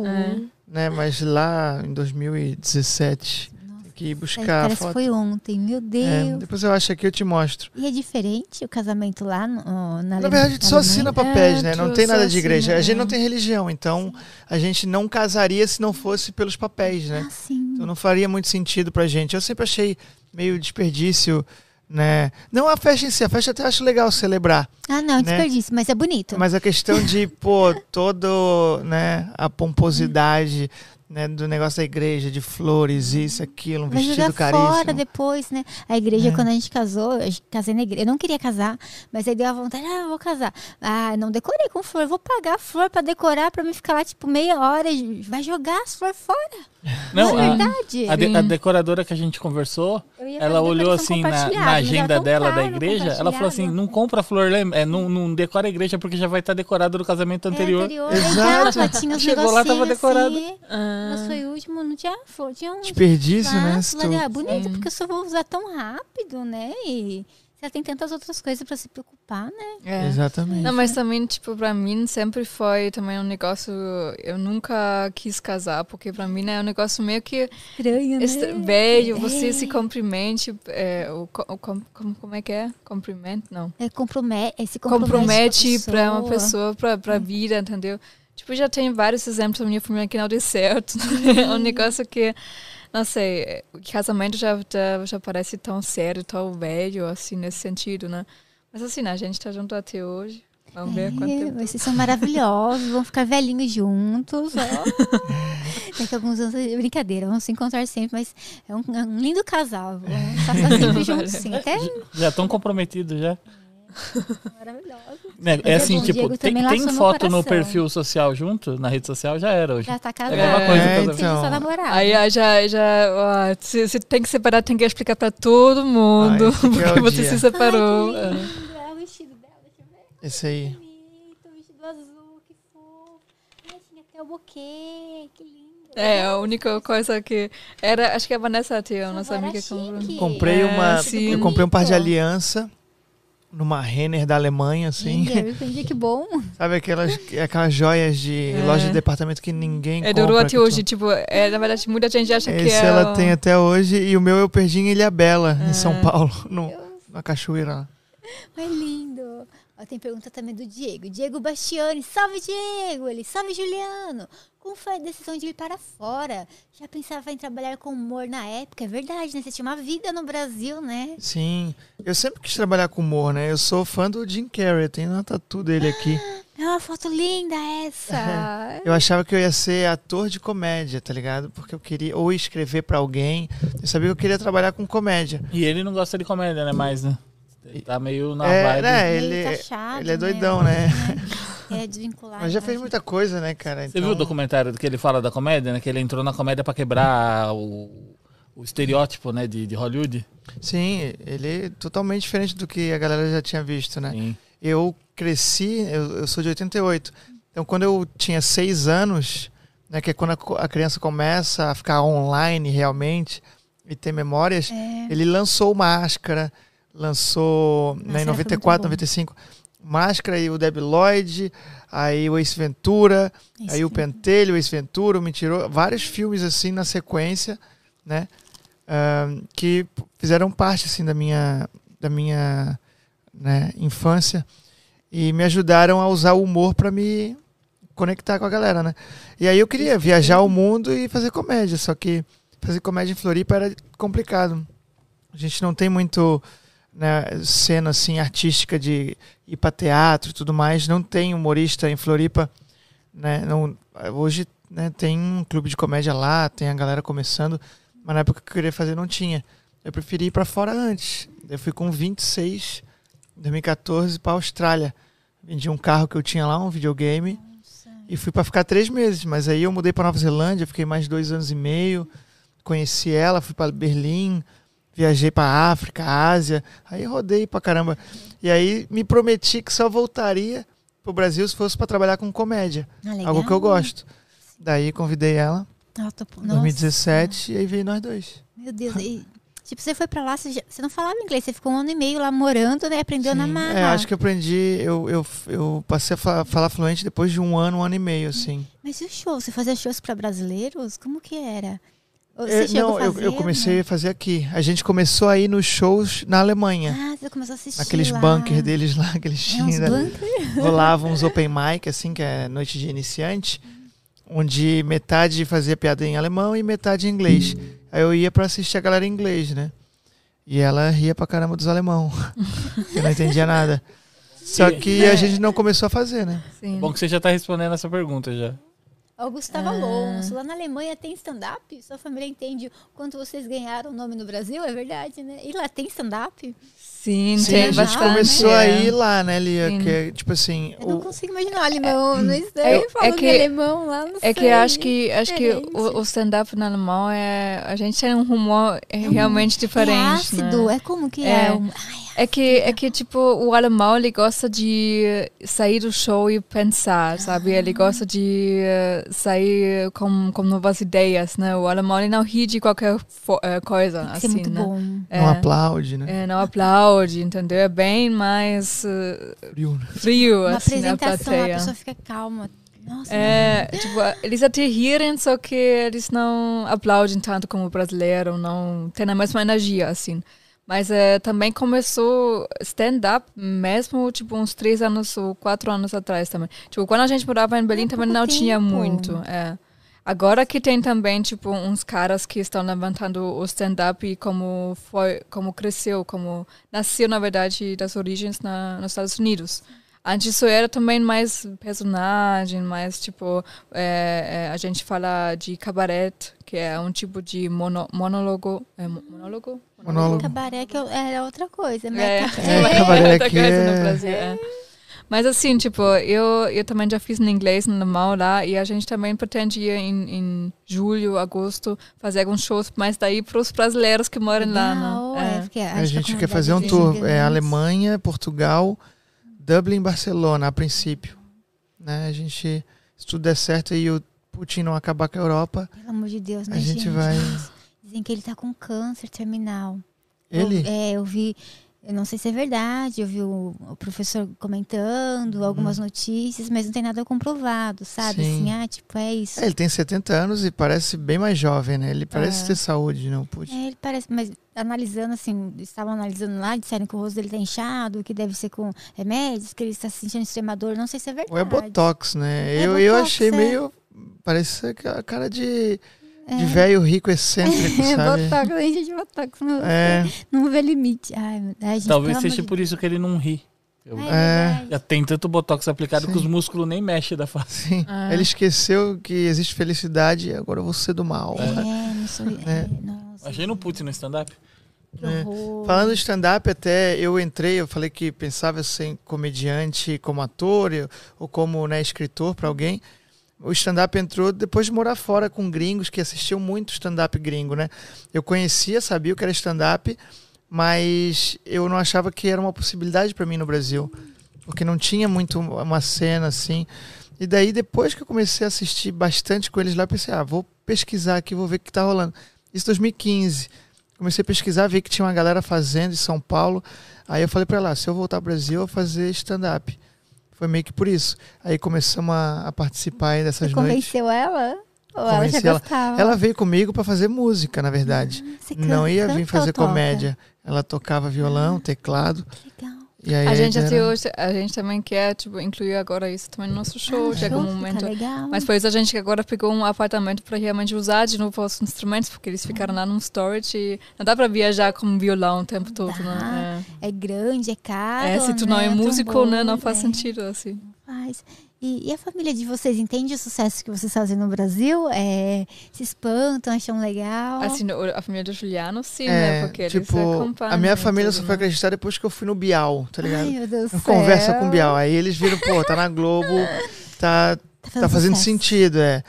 É. Né? Mas lá em 2017. Que ir buscar a Parece que foto. foi ontem, meu É, Deus. depois eu acho aqui, eu te mostro. E é diferente o casamento lá no, na Na Alemanha? verdade, tu só na assina papéis, É, né? Não tem só nada de igreja. assina, A gente é. não tem religião, então a gente não casaria se não fosse pelos papéis, né? Ah, sim. Então não faria muito sentido pra gente. Eu sempre achei meio desperdício, né? Não a festa em si, a festa até acho legal celebrar. Ah, não, né? desperdício, mas é bonito. Mas a questão de, pô, todo, né, a pomposidade, né, do negócio da igreja, de flores, isso, aquilo, um Vai vestido jogar caríssimo. fora depois, né? A igreja, É. quando a gente casou, eu casei na igreja. Eu não queria casar, mas aí deu a vontade, ah, vou casar. Ah, não decorei com flor, vou pagar flor pra decorar, pra mim ficar lá, tipo, meia hora. Vai jogar as flores fora. Não, é a, verdade. a, de- a Sim. decoradora que a gente conversou, ela olhou assim na, na agenda dela da igreja, ela falou assim, não compra flor, é, não, não decora a igreja porque já vai estar decorado no casamento É, anterior. anterior. Exato. Legal, tinha Chegou lá, tava decorado. Assim, Ah, mas foi o último, não tinha flor, tinha um Desperdício, né? vaso tu- né? bonito, Sim. porque eu só vou usar tão rápido, né? E tem tantas outras coisas pra se preocupar, né? é. Exatamente. Não, mas também, tipo, pra mim sempre foi também um negócio. Eu nunca quis casar, porque pra mim é um negócio meio que Estranho, né? velho, você É. se cumprimente. É, o, o com- como, como é que é? Cumprimento? Não. É, compromete, se compromete, Compromete com a pra uma pessoa, pra, pra vida, entendeu? Tipo, já tem vários exemplos da minha família que não deu certo. É um negócio que, não sei, o casamento já, já, já parece tão sério, tão velho, assim, nesse sentido, né? Mas assim, né, a gente tá junto até hoje. Vamos ver quanto É, tempo. vocês são maravilhosos, vão ficar velhinhos juntos. Daqui a alguns anos, brincadeira, vão se encontrar sempre, mas é um, é um lindo casal. Vão estar pra sempre juntos, sim. Até Já estão comprometidos já. Maravilhoso. Né, É é assim, tipo, Diego tem, tem no foto no perfil social junto, na rede social, já era hoje. Já tá casado. É a mesma coisa, Tem então. que só namorar. Aí ah, já, já ó, se, se tem que separar, tem que explicar pra todo mundo Ai, aqui é porque você dia. se separou. Ai, É. que lindo. É o vestido dela, deixa eu ver. Esse aí. Bonito, o vestido azul, que fofo. Ai, tinha até o buquê, que lindo. É, a única coisa que era, acho que a Vanessa Teo, nossa amiga comprou. Comprei É, uma. sim. Eu comprei um par de Bonito. aliança numa Renner da Alemanha, assim. Eu entendi que bom. Sabe aquelas, aquelas joias de É. loja de departamento que ninguém É, compra. durou que até tu- hoje, tipo, é, na verdade, muita gente acha que Esse é. ela o- tem até hoje e o meu eu perdi em Ilhabela, em São É. Paulo, no, na cachoeira lá. Ai, lindo. Ó, tem pergunta também do Diego. Diego Bastiani. Salve, Diego. Ele, salve, Juliano. Como foi a decisão de ir para fora? Já pensava em trabalhar com humor na época? É verdade, né? Você tinha uma vida no Brasil, né? Sim, eu sempre quis trabalhar com humor, né? Eu sou fã do Jim Carrey, tem uma tatu dele aqui. É uma foto linda essa. Eu achava que eu ia ser ator de comédia, tá ligado? Porque eu queria ou escrever pra alguém. Eu sabia que eu queria trabalhar com comédia. E ele não gosta de comédia, né? Mais, né? Ele tá meio na é, vibe. né? Ele, ele é doidão, né? É desvinculado. Mas já fez né? muita coisa, né, cara? Você viu o documentário que ele fala da comédia, né? Que ele entrou na comédia pra quebrar o, o estereótipo, né? De, de Hollywood. Sim, ele é totalmente diferente do que a galera já tinha visto, né? Sim. Eu cresci, eu, eu sou de 88. Então, quando eu tinha seis anos, né, que é quando a, a criança começa a ficar online realmente e ter memórias, É. ele lançou Máscara, lançou né, em era, foi 94, muito bom. 95, Máscara e o Debi Lloyd, aí o Ace Ventura, Isso aí o. Pentelho, o Ace Ventura, o Mentiroso, vários filmes assim na sequência, né? ahn, que fizeram parte assim da minha da minha né, infância e me ajudaram a usar o humor para me conectar com a galera, né? E aí eu queria viajar o mundo e fazer comédia, só que fazer comédia em Floripa era complicado. A gente não tem muito né, cena assim artística de ir para teatro e tudo mais. Não tem humorista em Floripa, né? Não, hoje né, tem um clube de comédia lá, tem a galera começando, mas na época que eu queria fazer não tinha. Eu preferi ir para fora antes. Eu fui com 26, em 2014, para Austrália. Vendi um carro que eu tinha lá, um videogame, e fui para ficar três meses. Mas aí eu mudei para Nova Zelândia, fiquei mais dois anos e meio, conheci ela, fui para Berlim, viajei pra África, Ásia, aí rodei pra caramba. E aí me prometi que só voltaria pro Brasil se fosse pra trabalhar com comédia, Ah, algo que eu gosto. Daí convidei ela Ah, tô- em Nossa, 2017 e aí veio nós dois. Meu Deus. E, tipo, você foi pra lá, você, já- você não falava inglês, você ficou um ano e meio lá morando, né? Aprendeu na Sim. marra. É, acho que eu aprendi, eu, eu, eu passei a fa- falar fluente depois de um ano, um ano e meio, assim. Mas e o show? Você fazia shows pra brasileiros? Como que era? É, Você chegou não, a eu, fazer, eu comecei né? a fazer aqui. A gente começou a ir nos shows na Alemanha. Ah, você começou a assistir Naqueles lá. bunkers deles lá, aqueles É, uns tinham. bunkers? Rolavam uns open mic, assim, que é noite de iniciante, onde metade fazia piada em alemão e metade em inglês. Aí eu ia pra assistir a galera em inglês, né? E ela ria pra caramba dos alemão. eu não entendia nada. Só que a gente não começou a fazer, né? Sim. Bom que você já tá respondendo essa pergunta já. O Gustavo Ah. Alonso, lá na Alemanha tem stand-up? Sua família entende o quanto vocês ganharam o nome no Brasil? É verdade, né? E lá tem stand-up? Sim, Sim, tem a gente começou é. a ir lá, né, Lia? Sim. Que é, tipo assim, Eu não o- consigo imaginar o alemão, não sei, é falando que- alemão lá, não É que sei. eu acho que acho que o, o stand-up no alemão é a gente tem um humor é realmente diferente, É ácido, né? é como que é? É. Um- Ai, É que é que tipo o alemão ele gosta de sair do show e pensar, sabe? Ele gosta de eh, sair com, com novas ideias, né? O alemão ele não ri de qualquer eh, coisa tem que ser assim, muito né? bom. não É, aplaude, né? é, não aplaude, entendeu? É bem mais eh, Frio, né? frio Uma assim na apresentação, a plateia. pessoa fica calma. Nossa, É, tipo, eles até rirem, só que eles não aplaudem tanto como o brasileiro, não tem a mesma energia, assim. Mas é, também começou stand-up mesmo, tipo, uns três anos ou quatro anos atrás também. Tipo, quando a gente morava em Berlim também não tinha tempo. muito, é. Agora que tem também, tipo, uns caras que estão levantando o stand-up e como foi, como cresceu, como nasceu, na verdade, das origens na, nos Estados Unidos. Antes isso era também mais personagem, mais tipo, é, é, a gente fala de cabaré, que é um tipo de mono, monólogo. É, mo- monólogo? Monólogo. Cabaré que era outra coisa, né? É, Cabaré. cabaré outra que coisa é- no Brasil, é. Mas assim, tipo, eu, eu também já fiz em inglês no alemão lá e a gente também pretende ir em, em julho, agosto, fazer alguns shows, mas daí para os brasileiros que moram lá, Legal, né? é, porque A que gente a quer fazer um tour. É Alemanha, Portugal, Dublin, Barcelona, a princípio. Né? A gente, se tudo der certo e o Putin não acabar com a Europa, Pelo amor de Deus, né, a gente vai. Dizem que ele tá com câncer terminal. Ele? Eu, é, eu vi, eu não sei se é verdade, eu vi o, o professor comentando algumas notícias, mas não tem nada comprovado, sabe? Uhum. Sim. Assim, ah, tipo, é isso. É, ele tem 70 anos e parece bem mais jovem, né? Ele parece É. ter saúde, não, Putin. É, ele parece, mas analisando assim, estavam analisando lá, disseram que o rosto dele tá inchado, que deve ser com remédios, que ele está se sentindo extrema dor, não sei se é verdade. Ou é Botox, né? É eu, eu Botox, achei é. meio. Parece a cara de, É. de velho rico excêntrico, É, sabe? botox, a gente de botox, não, É, não vê limite. Ai, gente, Talvez seja por isso que ele não ri. Eu- É. Já tem tanto botox aplicado Sim. que os músculos nem mexem da face. sim. Ah. Ele esqueceu que existe felicidade e agora eu vou ser do mal. É, não sou. É, nossa, Achei no Putin no stand-up. É. Falando de stand-up, até eu entrei, eu falei que pensava ser comediante como ator eu- ou como né, escritor para alguém. O stand-up entrou depois de morar fora com gringos que assistiam muito stand-up gringo, né? Eu conhecia, sabia o que era stand-up, mas eu não achava que era uma possibilidade para mim no Brasil, porque não tinha muito uma cena assim. E daí, depois que eu comecei a assistir bastante com eles lá, eu pensei, ah, vou pesquisar aqui, vou ver o que tá rolando. Isso em 2015. Comecei a pesquisar, vi que tinha uma galera fazendo em São Paulo. Aí eu falei pra ela, se eu voltar ao Brasil, eu vou fazer stand-up. Foi meio que por isso. Aí começamos a, a participar dessas Você noites. convenceu ela? Ou ela já Convenci ela. gostava? Ela veio comigo pra fazer música, na verdade. Você Não canta- ia vir fazer comédia. Ela tocava violão, teclado. Que legal. E aí A gente até hoje, a gente também quer tipo, incluir agora isso também no nosso show, Ah, de algum show, fica momento. legal. Mas por isso a gente agora pegou um apartamento para realmente usar de novo os instrumentos, porque eles ficaram lá num storage e não dá para viajar com violão o tempo todo, né? É grande, é caro. É, É, se tu não né? é músico, né, não faz é, sentido assim. faz. E, e a família de vocês entende o sucesso que vocês fazem no Brasil? É, se espantam, acham legal? Assim, a família do Juliano, sim, É, né? Porque tipo, eles acompanham. a minha família tudo, só né? foi acreditar depois que eu fui no Bial, tá ligado? Ai, meu Deus do céu. Conversa com o Bial. Aí eles viram, pô, tá na Globo, tá, tá fazendo sucesso. sentido, é.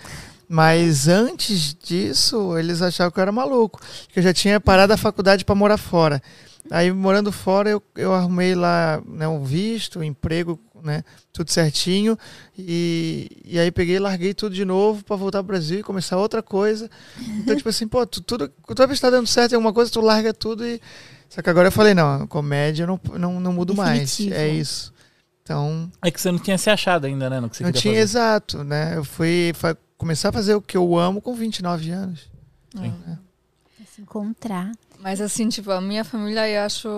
Mas antes disso, eles achavam que eu era maluco. Que eu já tinha parado a faculdade para morar fora. Aí, morando fora, eu, eu arrumei lá né, um visto, um emprego, né, tudo certinho. E, e aí peguei e larguei tudo de novo para voltar pro Brasil e começar outra coisa. Então, tipo assim, pô, tu, tudo, toda vez que tá dando certo em alguma coisa, tu larga tudo e. Só que agora eu falei, não, comédia eu não, não, não mudo mais. Definitivo. É isso. Então, É que você não tinha se achado ainda, né? No que você não tinha fazer. exato, né? Eu fui fa- começar a fazer o que eu amo com 29 anos. Se encontrar. Mas assim, tipo, a minha família, eu acho.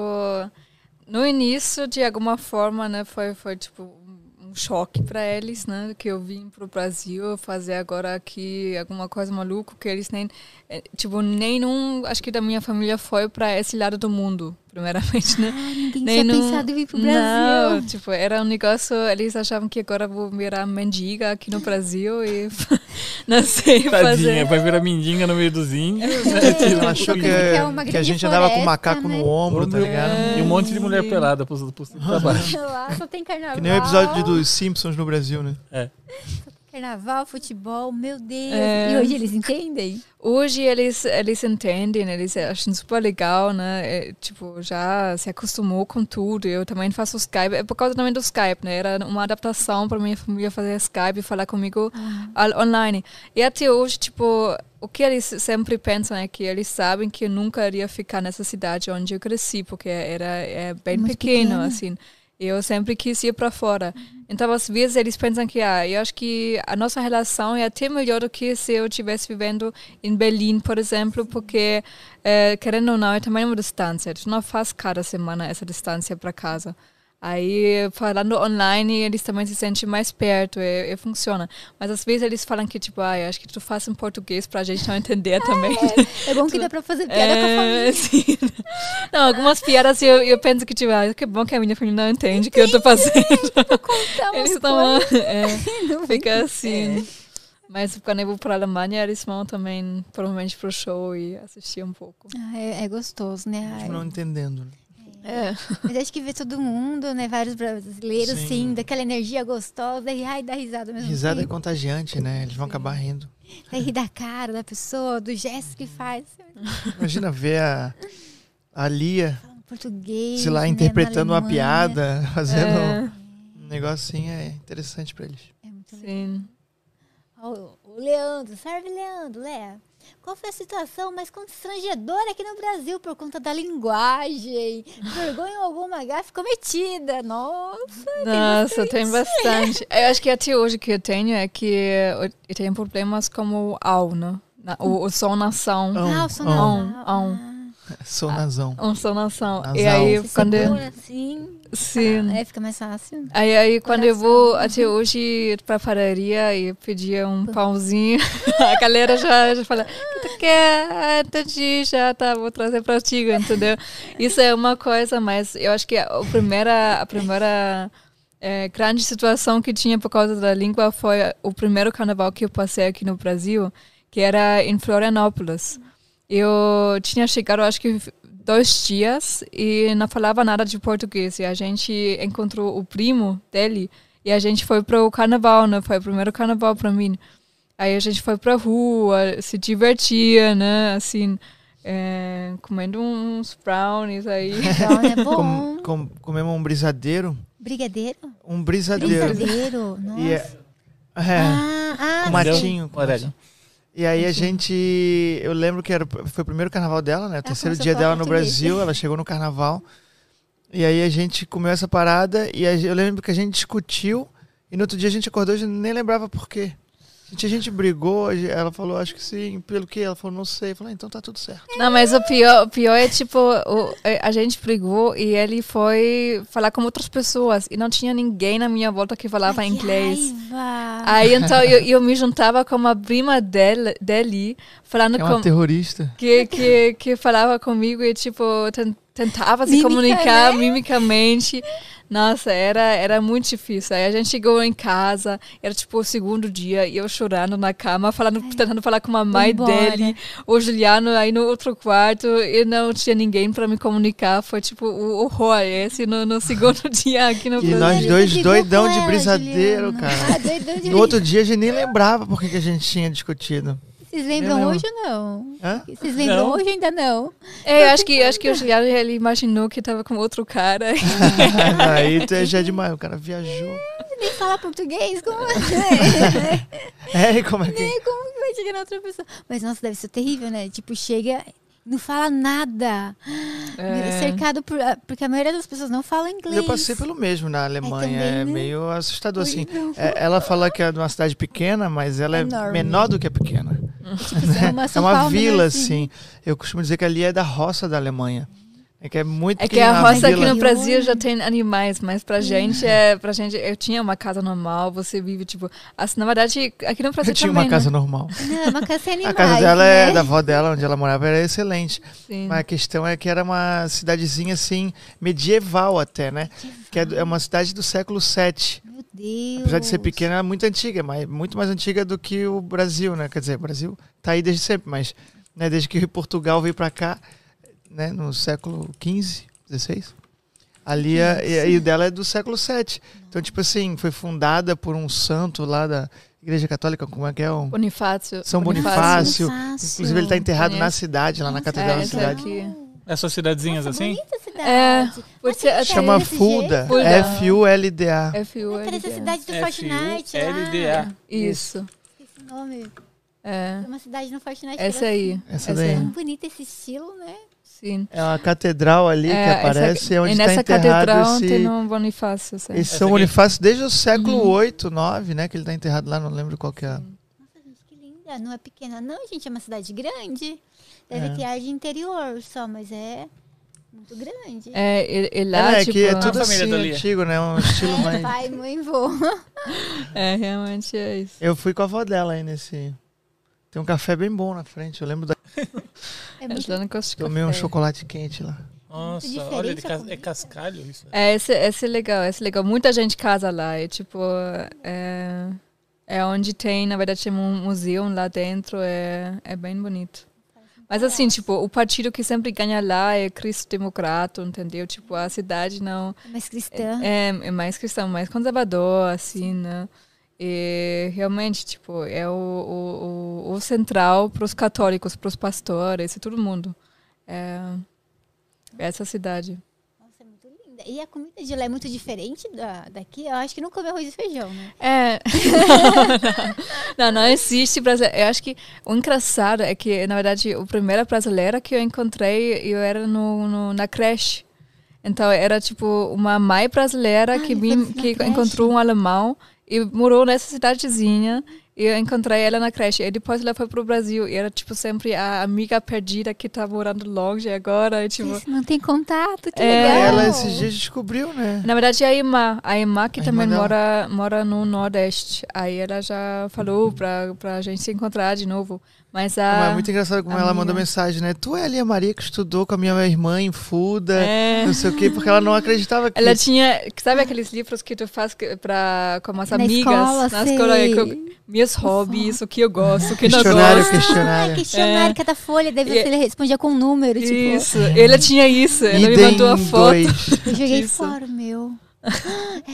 No início, de alguma forma, né, foi, foi tipo um choque para eles, né, que eu vim pro Brasil fazer agora aqui alguma coisa maluca que eles nem, eh, tipo, nenhum, acho que da minha família foi para esse lado do mundo, primeiramente, né? Ah, ninguém Nem tinha no- pensado em vir pro Não, Brasil. tipo, era um negócio, eles achavam que agora eu vou virar mendiga aqui no Brasil e não sei Tadinha, fazer. vai virar mindinga no meio dos índios, né? É, Tipo, Ela achou que, é uma que a gente andava com macaco né? no ombro, tá ligado? E um monte de mulher pelada pro, pro, pra baixo. Lá só tem carnaval. Que nem o episódio dos Simpsons no Brasil, né? Carnaval, futebol, meu Deus. É. E hoje eles entendem? Hoje eles eles entendem, eles acham super legal, né? É, tipo, já se acostumou com tudo. Eu também faço Skype, é por causa também do Skype, né? Era uma adaptação para minha família fazer Skype e falar comigo al- online. E até hoje, tipo, o que eles sempre pensam é que eles sabem que eu nunca iria ficar nessa cidade onde eu cresci, porque era é bem Muito pequeno, pequena. assim. Eu sempre quis ir para fora. Então, às vezes, eles pensam que, ah, eu acho que a nossa relação é até melhor do que se eu estivesse vivendo em Berlim, por exemplo, porque, eh, querendo ou não, é também uma distância. Tu não faz cada semana essa distância para casa. Aí, falando online, eles também se sentem mais perto e, e funciona. Mas, às vezes, eles falam que, tipo, ah, acho que tu faz em português para a gente não entender também. É bom que dá pra fazer piada com a É, família. sim. Não, algumas piadas eu, eu penso que, tipo, ah, que bom que a minha família não entende o que eu tô fazendo. Eles estão. É, fica assim. Mas quando eu vou para a Alemanha, eles vão também, provavelmente, pro show e assistir um pouco. Ah, é, é gostoso, né? Ai, não entendendo. né? É. Mas acho que ver todo mundo, né? Vários brasileiros, Sim. sim, daquela energia gostosa e ai, dá risada mesmo. Risada é tempo. contagiante, né? Eles vão acabar rindo. Daí rir da cara da pessoa, do gesto que faz. Imagina ver a, a Lia, Português. sei lá, né, interpretando uma piada, fazendo É, um negocinho, é interessante pra eles. É muito legal. sim. Ó, O Leandro, serve Leandro, Léa. Qual foi a situação mais constrangedora aqui no Brasil por conta da linguagem? Vergonha ou alguma gafe cometida? Nossa, Nossa, tem bastante. Eu acho que até hoje que eu tenho é que eu tenho problemas como o au, né? Na- O, o som nação. Ão, ah, o som ão. nasal. ão. Sou nazão. Um nação. Nasal. E aí, Você quando eu, assim, sim. aí fica mais fácil. Aí, aí quando eu vou até hoje pra padaria e pedir um pãozinho, a galera já, já fala, que tu quer? Ah, entendi, já tá, vou trazer pra ti, entendeu? Isso é uma coisa, mas eu acho que a primeira, a primeira eh, grande situação que tinha por causa da língua foi o primeiro carnaval que eu passei aqui no Brasil, que era em Florianópolis. Eu tinha chegado, acho que dois dias e não falava nada de português. E a gente encontrou o primo dele e a gente foi para o carnaval, né? Foi o primeiro carnaval para mim. Aí a gente foi pra rua, se divertia, né? Assim, é, comendo uns brownies aí. Então é bom. Com, com, comemos um brisadeiro. Brigadeiro? Um brisadeiro. Brigadeiro? Nossa. E é, é, Ah, ah, com Mas deu matinho. E aí a gente. Eu lembro que era, foi o primeiro carnaval dela, né? O terceiro começou a dia dela no. Brasil. Ela chegou no carnaval. E aí a gente comeu essa parada. E eu lembro que a gente discutiu. E no outro dia a gente acordou e nem lembrava por quê. A gente, a gente brigou. Ela falou, acho que sim. Pelo quê? Ela falou, não sei. Eu falei, ah, então tá tudo certo. Não, mas o pior, o pior é tipo, o- a gente brigou e ele foi falar com outras pessoas e não tinha ninguém na minha volta que falava que inglês. raiva. Aí então eu, eu me juntava com uma prima dele, dele falando É uma com, terrorista. que, que, que falava comigo e tipo ten- tentava se Mímica, comunicar né? mimicamente. Nossa, era, era muito difícil. Aí a gente chegou em casa, era tipo o segundo dia, e eu chorando na cama, falando, tentando falar com a mãe embora. dele, o Juliano aí no outro quarto, e não tinha ninguém para me comunicar. Foi tipo o horror esse no, no segundo dia aqui no E Brasil. nós dois doidão de ela, brisadeiro, cara. Ah, doidão de No outro dia a gente nem lembrava por que que a gente tinha discutido. Vocês lembram hoje ou não? Hã? Vocês lembram Não. hoje ou ainda não? É, eu acho que, acho que o Juliano ele imaginou que tava com outro cara. Aí tu é- já é demais, o cara viajou. Nem falar português, como é? É, e como é que. É, Como que vai chegar na outra pessoa? Mas nossa, deve ser terrível, né? Tipo, chega, não fala nada. É. Cercado por. ah, Porque a maioria das pessoas não fala inglês. Eu passei pelo mesmo na Alemanha, é, também, né? meio assustador assim. É, ela fala que é de uma cidade pequena, mas ela é Enorme. menor do que é pequena. É uma, É uma Paulo vila, menorzinha. assim. Eu costumo dizer que ali é da roça da Alemanha. É que é muito É que a roça aqui no Brasil já tem animais, mas pra gente é, pra gente, eu tinha uma casa normal, você vive tipo, assim, na verdade, aqui no Brasil Eu tinha também, uma casa né? normal. Não, uma casa sem A animais. casa dela né? é da avó dela, onde ela morava, era excelente. Sim. Mas a questão é que era uma cidadezinha assim, medieval até, né? Que é, é uma cidade do século VII. Deus. Apesar de ser pequena, ela é muito antiga, mas muito mais antiga do que o Brasil, né? Quer dizer, o Brasil tá aí desde sempre, mas né, desde que Portugal veio para cá, né, no século XV, XVI, ali é, e, e o dela é do século VII. Então, tipo assim, foi fundada por um santo lá da Igreja Católica, como é que é? O Bonifácio. São Bonifácio. Bonifácio. Inclusive, ele está enterrado na Conheço. cidade, lá na Nossa, catedral da essa cidade. aqui. Essas cidadezinhas Nossa, assim? bonita a cidade. É, Mas por tem ser- que Chama Fulda? Fulda. F-U-L-D-A. FU, Parece a cidade do Fortnite. F-U-L-D-A. Isso. Esqueci o nome. É. É uma cidade no Fortnite. Essa aí. Essa Essa daí. aí. Tão bonito esse estilo, né? Sim. É uma catedral ali que essa- aparece, é onde e está nessa enterrado catedral esse... tem um Bonifácio. sim. Esse Essa São. Bonifácio desde o século Uhum. 8, 9, né? Que ele tá enterrado lá, não lembro qual que é. Nossa, gente, que linda. Não é pequena, não, gente. É uma cidade grande. Deve É. ter ar de interior só, mas é muito grande. É, e, e É, lá, né, tipo... que é tudo assim, antigo, né? Um estilo É, mais... pai, mãe, vô. É, realmente é isso. Eu fui com a avó dela aí nesse... Tem um café bem bom na frente, eu lembro da... É Eu muito gosto de Tomei um chocolate quente lá. Nossa, olha, cas- é cascalho isso. É, esse, esse é legal, esse é legal. Muita gente casa lá. É tipo. É, é onde tem, na verdade, tem um museu lá dentro. É, é bem bonito. Mas assim, tipo, o partido que sempre ganha lá é Cristo Democrata, entendeu? Tipo, a cidade não. É mais cristã. É, é mais cristão, mais conservador, assim, né? E realmente, tipo, é o, o, o, o central para os católicos, para os pastores e todo mundo. É, essa cidade. Nossa, é muito linda. E a comida de lá é muito diferente da, daqui? Eu acho que não come arroz e feijão, né? É. não, não existe brasileiro. Eu acho que o engraçado é que, na verdade, a primeira brasileira que eu encontrei, eu era no, no- na creche. Então, era tipo uma mãe brasileira Ah, que, vim, que creche. encontrou um alemão e morou nessa cidadezinha. E eu encontrei ela na creche. E depois ela foi pro Brasil. E era, tipo, sempre a amiga perdida que tá morando longe agora. E, tipo, não tem contato, que É. legal. Ela esses dias descobriu, né? Na verdade, é a irmã. A irmã que A também irmã mora, mora no Nordeste. Aí ela já falou pra, pra gente se encontrar de novo. Mas a. Mas é muito engraçado como a ela minha- mandou mensagem, né? Tu é ali a Maria que estudou com a minha irmã em Fuda, É. não sei o quê, porque ela não acreditava que... Ela tinha. Sabe aqueles livros que tu faz que- pra, com as Na amigas? escola, na sei. escola. Meus hobbies, o que eu gosto, o que não Questionário, gosto. questionário. Ah, questionário, É. cada folha, daí E- você respondia com um número, tipo. Isso. Ela tinha isso. Ela me mandou a foto. dois. Eu joguei fora o meu.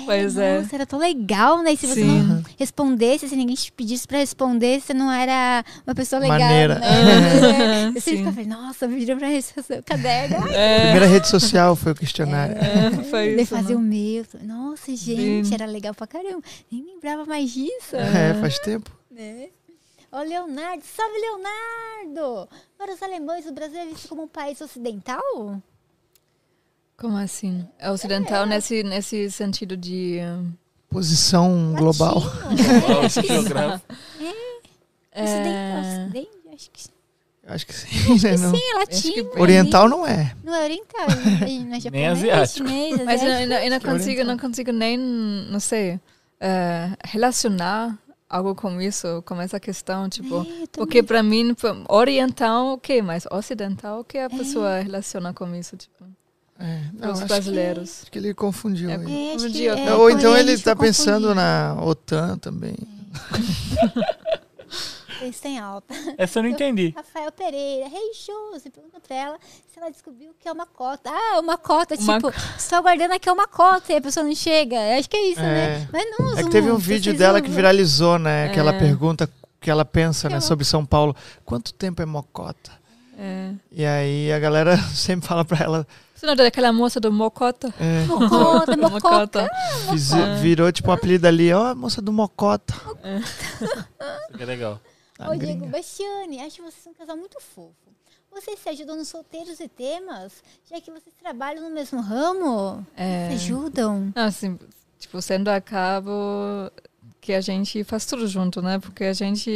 Pois é. Nossa, era tão legal, né? E se você Sim. não respondesse, se ninguém te pedisse pra responder, você não era uma pessoa legal. Maneira. Né? Eu sempre Sim. ficava, nossa, pediram pra responder o caderno. É, Primeira rede social foi o questionário. é, foi Daí isso. fazer né? o meu. Nossa, gente, Sim. era legal pra caramba. Nem lembrava mais disso. É, faz tempo. Né? Ó, Leonardo, salve Leonardo! Para os alemães, o Brasil é visto como um país ocidental? Como assim? É ocidental nesse, nesse sentido de. hum, Posição global. Latino, Global. Ocidente, É, ocidente, acho que Eu acho que sim, né? Não- sim, é latino. que- Oriental não é. Não é oriental, não é japonês, Nem asiático. chinês, Mas eu, eu não- eu não é consigo, não consigo nem, não sei, eh, relacionar algo com isso, com essa questão, tipo, É, porque para mim, oriental, ok, mas ocidental, o que É. a pessoa relaciona com isso, tipo? É, os acho, brasileiros. acho que ele confundiu. É, aí. É, que- é, Ou então ele está pensando na OTAN também. Eles têm alta. Essa eu não entendi. Rafael Pereira, Rei Josi, pergunta pra ela se ela descobriu o que é uma cota. Ah, uma cota, Uma tipo, estou aguardando aqui uma cota e a pessoa não chega. Acho que é isso, É. né? Mas não É que teve um vídeo dela usam? que viralizou, né? Que ela É. pergunta que ela pensa, né, sobre São Paulo. Quanto tempo é mocota? É. E aí a galera sempre fala pra ela, Você não é daquela moça do Mocota? é, Mocota, mocota. Virou tipo um apelido ali, ó, a moça do mocota. Isso que é legal. A Ô, Diego gringa. Bastiani, acho vocês um casal muito fofo. Vocês se ajudam nos solteiros e temas, já que vocês trabalham no mesmo ramo? É. Se ajudam? Não, assim, tipo, sendo a cabo que a gente faz tudo junto, né? Porque a gente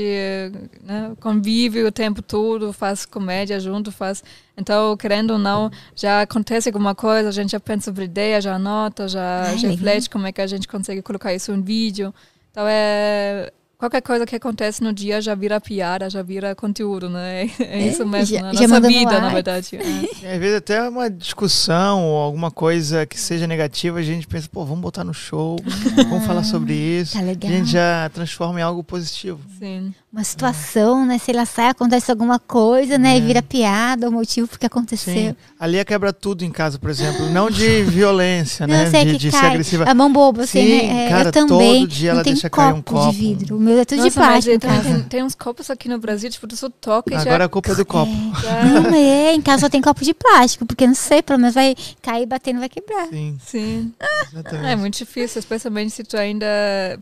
né, convive o tempo todo, faz comédia junto, faz... Então, querendo ou não, já acontece alguma coisa, a gente já pensa sobre ideia, já anota, já, já reflete como é que a gente consegue colocar isso em vídeo. Então, é... Qualquer coisa que acontece no dia já vira piada, já vira conteúdo, né? É, isso mesmo, já- né? já Nossa manda no vida, na verdade. é. E às vezes até uma discussão ou alguma coisa que seja negativa, a gente pensa, pô, vamos botar no show, vamos falar sobre isso. Tá A legal. gente já transforma em algo positivo. Sim. Uma situação, né? Se ela sai, acontece alguma coisa, né? E É. vira piada, o motivo porque aconteceu. Sim. A Lia quebra tudo em casa, por exemplo. Não de violência, Não, né? sei De, que de ser cai. agressiva. A mão boba, assim, Sim, né? É, cara, eu também. todo dia ela tem deixa copo cair um copo. de vidro. O meu é tudo de Nossa, mas plástico em tem, casa. tem, tem uns copos aqui no Brasil, tipo, tu só toca e Agora já... a culpa é do copo. já- Não é, em casa só tem copo de plástico, porque não sei, pelo menos vai cair batendo, vai quebrar. Sim, Sim. exatamente. É muito difícil, especialmente se tu ainda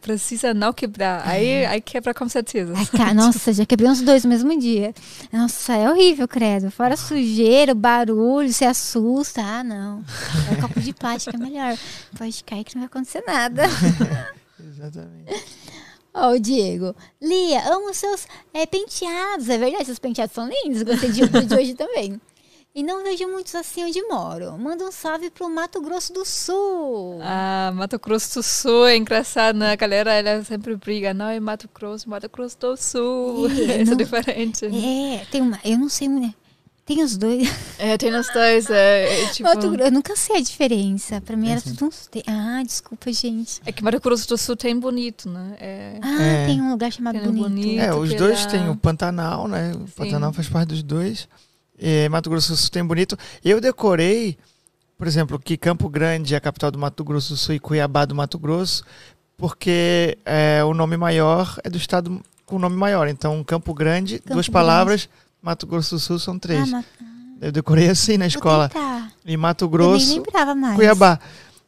precisa não quebrar. Aí, aí quebra com certeza. Ai, cara, nossa, já quebrei uns dois no mesmo dia. Nossa, é horrível, credo. Fora sujeira, barulho, se assusta. Ah, não. É copo de plástico é melhor. Pode cair que não vai acontecer nada. Exatamente. Ó, o Diego. Lia, amo seus é, penteados. É verdade, seus penteados são lindos. Gostei de, de hoje também. E não vejo muitos assim onde moro. Manda um salve pro Mato Grosso do Sul. Ah, Mato Grosso do Sul é engraçado, né? A galera ela sempre briga. Não, é Mato Grosso, Mato Grosso do Sul. É, Isso é não- diferente. É, tem uma. Eu não sei, né? Tem os dois. É, tem os dois. É, é, tipo, Mato Grosso, eu nunca sei a diferença. Pra mim era tudo uns. te- Ah, desculpa, gente. é que Mato Grosso do Sul tem bonito, né? É, Ah, É. tem um lugar chamado Tem um Bonito. bonito. É, os que dois lá- têm o Pantanal, né? O Sim. Pantanal faz parte dos dois. E Mato Grosso do Sul tem bonito. Eu decorei, por exemplo, que Campo Grande é a capital do Mato Grosso do Sul e Cuiabá do Mato Grosso, porque é, o nome maior é do estado com o nome maior. Então, Campo Grande, Campo duas Grande. palavras, Mato Grosso do Sul são três. Ah, Eu decorei assim na escola. E Mato Grosso. Cuiabá.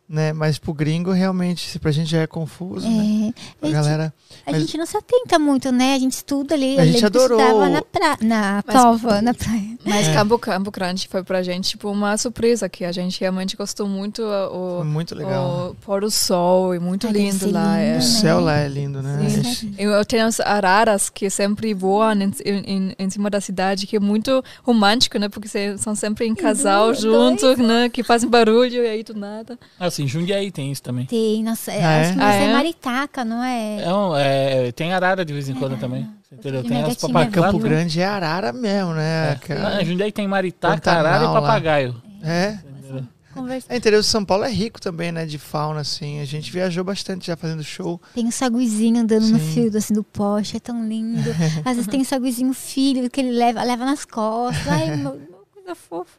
Né? Mas pro gringo, realmente, se pra gente já é confuso, né? É, A a, galera. a mas- gente não se atenta muito, né? A gente estuda ali. A eu gente adorou. estudava na, pra... na Mas- prova, na praia. Mas É. Campo, Campo Grande foi pra gente tipo uma surpresa, que a gente realmente gostou muito o, Foi muito legal. o pôr do sol e muito lindo ser lá. lindo, é. O né? céu lá é lindo, né? Sim. Eu, tenho as araras que sempre voam em, em, em cima da cidade, que é muito romântico, né? Porque são sempre em casal juntos, né? Que fazem barulho e aí do nada. Assim, Jundiaí tem isso também. Tem, nossa, é, Ah, é? acho que Ah, você é é? Maritaca, não é? É um- é, tem arara de vez em quando também. Você entendeu? de Tem as papagaios. Campo viu? Grande é arara mesmo, né? É. Aquela- Ah, Jundiaí tem maritaca, Pantanal arara e lá. papagaio. É. Entendeu? Conversa. É, interior de São Paulo é rico também, né? De fauna, assim. A gente viajou bastante já fazendo show. Tem um saguizinho andando no Sim. fio assim, do poste, é tão lindo. Às vezes tem um saguizinho filho que ele leva, leva nas costas. Ai, uma coisa fofa.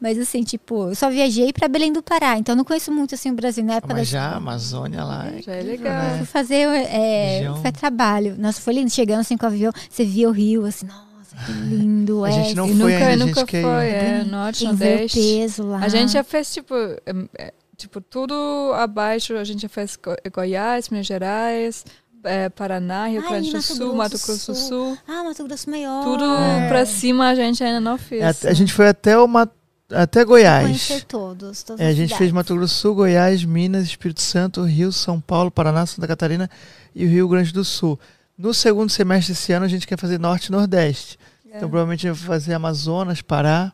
Mas assim, tipo, eu só viajei pra Belém do Pará, então eu não conheço muito assim o Brasil na época Mas da já a Amazônia lá é Já é legal. né? Fui fazer, é, foi trabalho. Nossa, foi lindo. Chegando assim com o avião, você via o rio, assim, nossa, que lindo. A é, gente não foi nunca, ainda, a nunca foi, é, norte, ver o nordeste. peso lá. A gente já fez, tipo, é, tipo, tudo abaixo, a gente já fez Go- Goiás, Minas Gerais, é, Paraná, Rio Ai, Grande do Mato Sul, Grosso Mato Grosso do Sul. Sul. Ah, Mato Grosso Maior. Tudo É. pra cima a gente ainda não fez. É, a gente foi até o Ma- até Goiás. Conhecer todos. É, a gente cidades. fez Mato Grosso do Sul, Goiás, Minas, Espírito Santo, Rio, São Paulo, Paraná, Santa Catarina e o Rio Grande do Sul. No segundo semestre desse ano, a gente quer fazer Norte e Nordeste. É. Então, provavelmente, vai fazer Amazonas, Pará.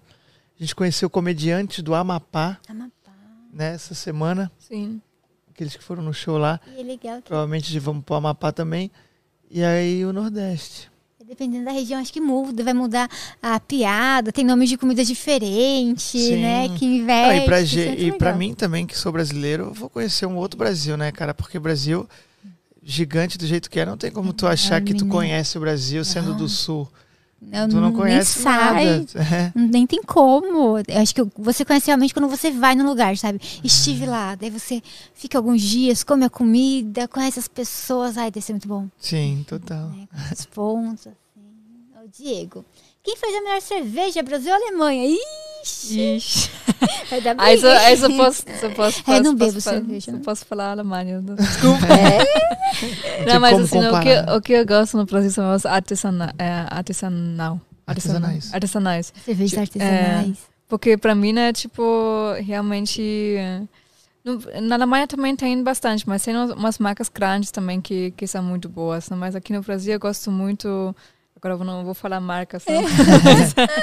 A gente conheceu comediantes do Amapá, Amapá. né, essa semana. Sim. Aqueles que foram no show lá. E é legal que Provavelmente vamos para o Amapá também. E aí o Nordeste. Dependendo da região, acho que muda, vai mudar a piada, tem nomes de comida diferente, Sim. né? Que Não, investe. e pra, é e pra mim também, que sou brasileiro, eu vou conhecer um outro Brasil, né, cara? Porque Brasil, gigante do jeito que é, não tem como tu achar que tu menina. conhece o Brasil sendo do Não. sul. Não, Tu não nem conhece sai. nada. É. Nem tem como. Eu acho que você conhece realmente quando você vai no lugar, sabe? Estive lá, daí você fica alguns dias, come a comida, conhece as pessoas. Ai, deve ser muito bom. Sim, total. Né? Com os pontos, assim. Ô, Diego, quem faz a melhor cerveja? Brasil ou Alemanha? Ixi! Ixi. Vai dar Aí só, aí só posso, só posso, É, não posso- bebo posso, cerveja, Só não. posso falar Alemanha. Desculpa. tem Não, mas assim, o que, o que eu gosto no Brasil são os artesana, é, artesanal. Artesanais. Artesanais. Cervejas Tipo, artesanais. Porque pra mim, né, tipo, realmente. no- Na Alemanha também tem bastante, mas tem umas- umas marcas grandes também que, que são muito boas. né? Mas aqui no Brasil eu gosto muito. Agora eu não vou falar marcas, né?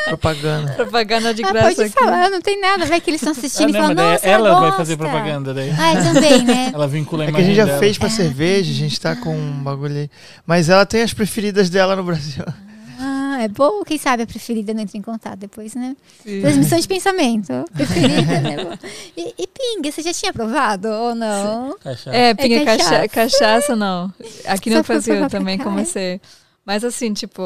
Propaganda. propaganda de Ah, graça pode aqui. falar, não tem nada. Vai que eles estão Ah, assistindo e não, falam, mas daí nossa, ela vai gosta." fazer propaganda daí. Ah, é também, né? Ela vincula a É que a gente imagem já dela. fez pra cerveja, a gente tá com um bagulho aí. Mas ela tem as preferidas dela no Brasil. Ah, é bom. Quem sabe a preferida não entra em contato depois, né? Sim. Transmissão de pensamento. Preferida, né? E, e pinga, você já tinha provado ou não? Cachaça. É, pinga cachaça. cachaça. cachaça, não. Aqui Só no Brasil também comecei. Mas assim, tipo,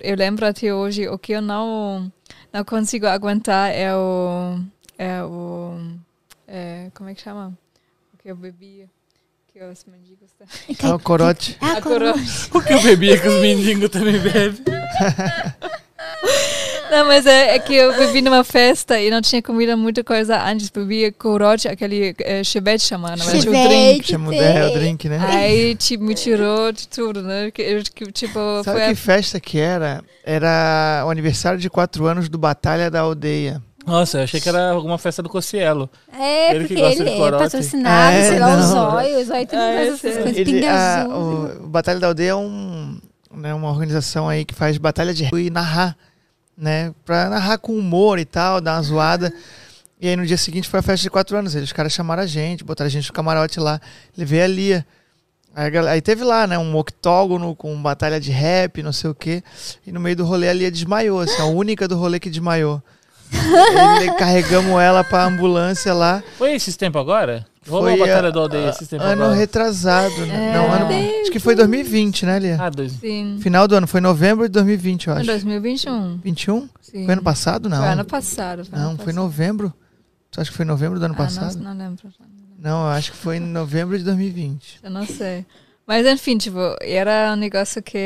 eu lembro até hoje, o que eu não, não consigo aguentar é o. É o. É, como é que chama? O que eu bebia. Que os mendigos. tá- É o corote. Ah, A coroa. O que eu bebia que os mendigos também bebem. Não, mas é, é que eu bebi numa festa e não tinha comido muita coisa antes. Bebia corote, aquele é, chevette chamado, na verdade, o drink. Chevette. Chama é, o drink, né? Aí, tipo, me tirou de tudo, né? Que, eu- que, tipo, Sabe foi a que festa que era? Era o aniversário de quatro anos do Batalha da Aldeia. Nossa, eu achei que era alguma festa do Cossielo. É, Ele que porque gosta ele de é corote. patrocinado, É, sei lá, o não. zóio, o zóio Ah, todas eu essas sei. coisas, Ele- pinga a- azul. o Batalha da Aldeia é um, né, uma organização aí que faz batalha de rua e narrar, né? Pra narrar com humor e tal, dar uma zoada. E aí no dia seguinte foi a festa de quatro anos. Aí os caras chamaram a gente, botaram a gente no camarote lá. Levei a Lia. Aí, aí teve lá, né, um octógono com batalha de rap, não sei o quê. E no meio do rolê a Lia desmaiou, assim, a única do rolê que desmaiou. Aí carregamos ela pra ambulância lá. Foi esses tempos agora? Rolou Foi a Batalha a- do Aldeia esses tempos Ano agora? retrasado, né? É. Não, ano, acho que foi 2020, né, Lia? Ah, dois. Sim. Final do ano, foi novembro de 2020, eu Em acho. 2021. 21? Sim. Foi ano passado? Não. Foi ano passado. Foi não, ano foi passado. novembro. Tu acha que foi novembro do ano Ah, passado? não, não lembro. Não, eu acho que foi em novembro de 2020. Eu não sei. Mas enfim, tipo, era um negócio que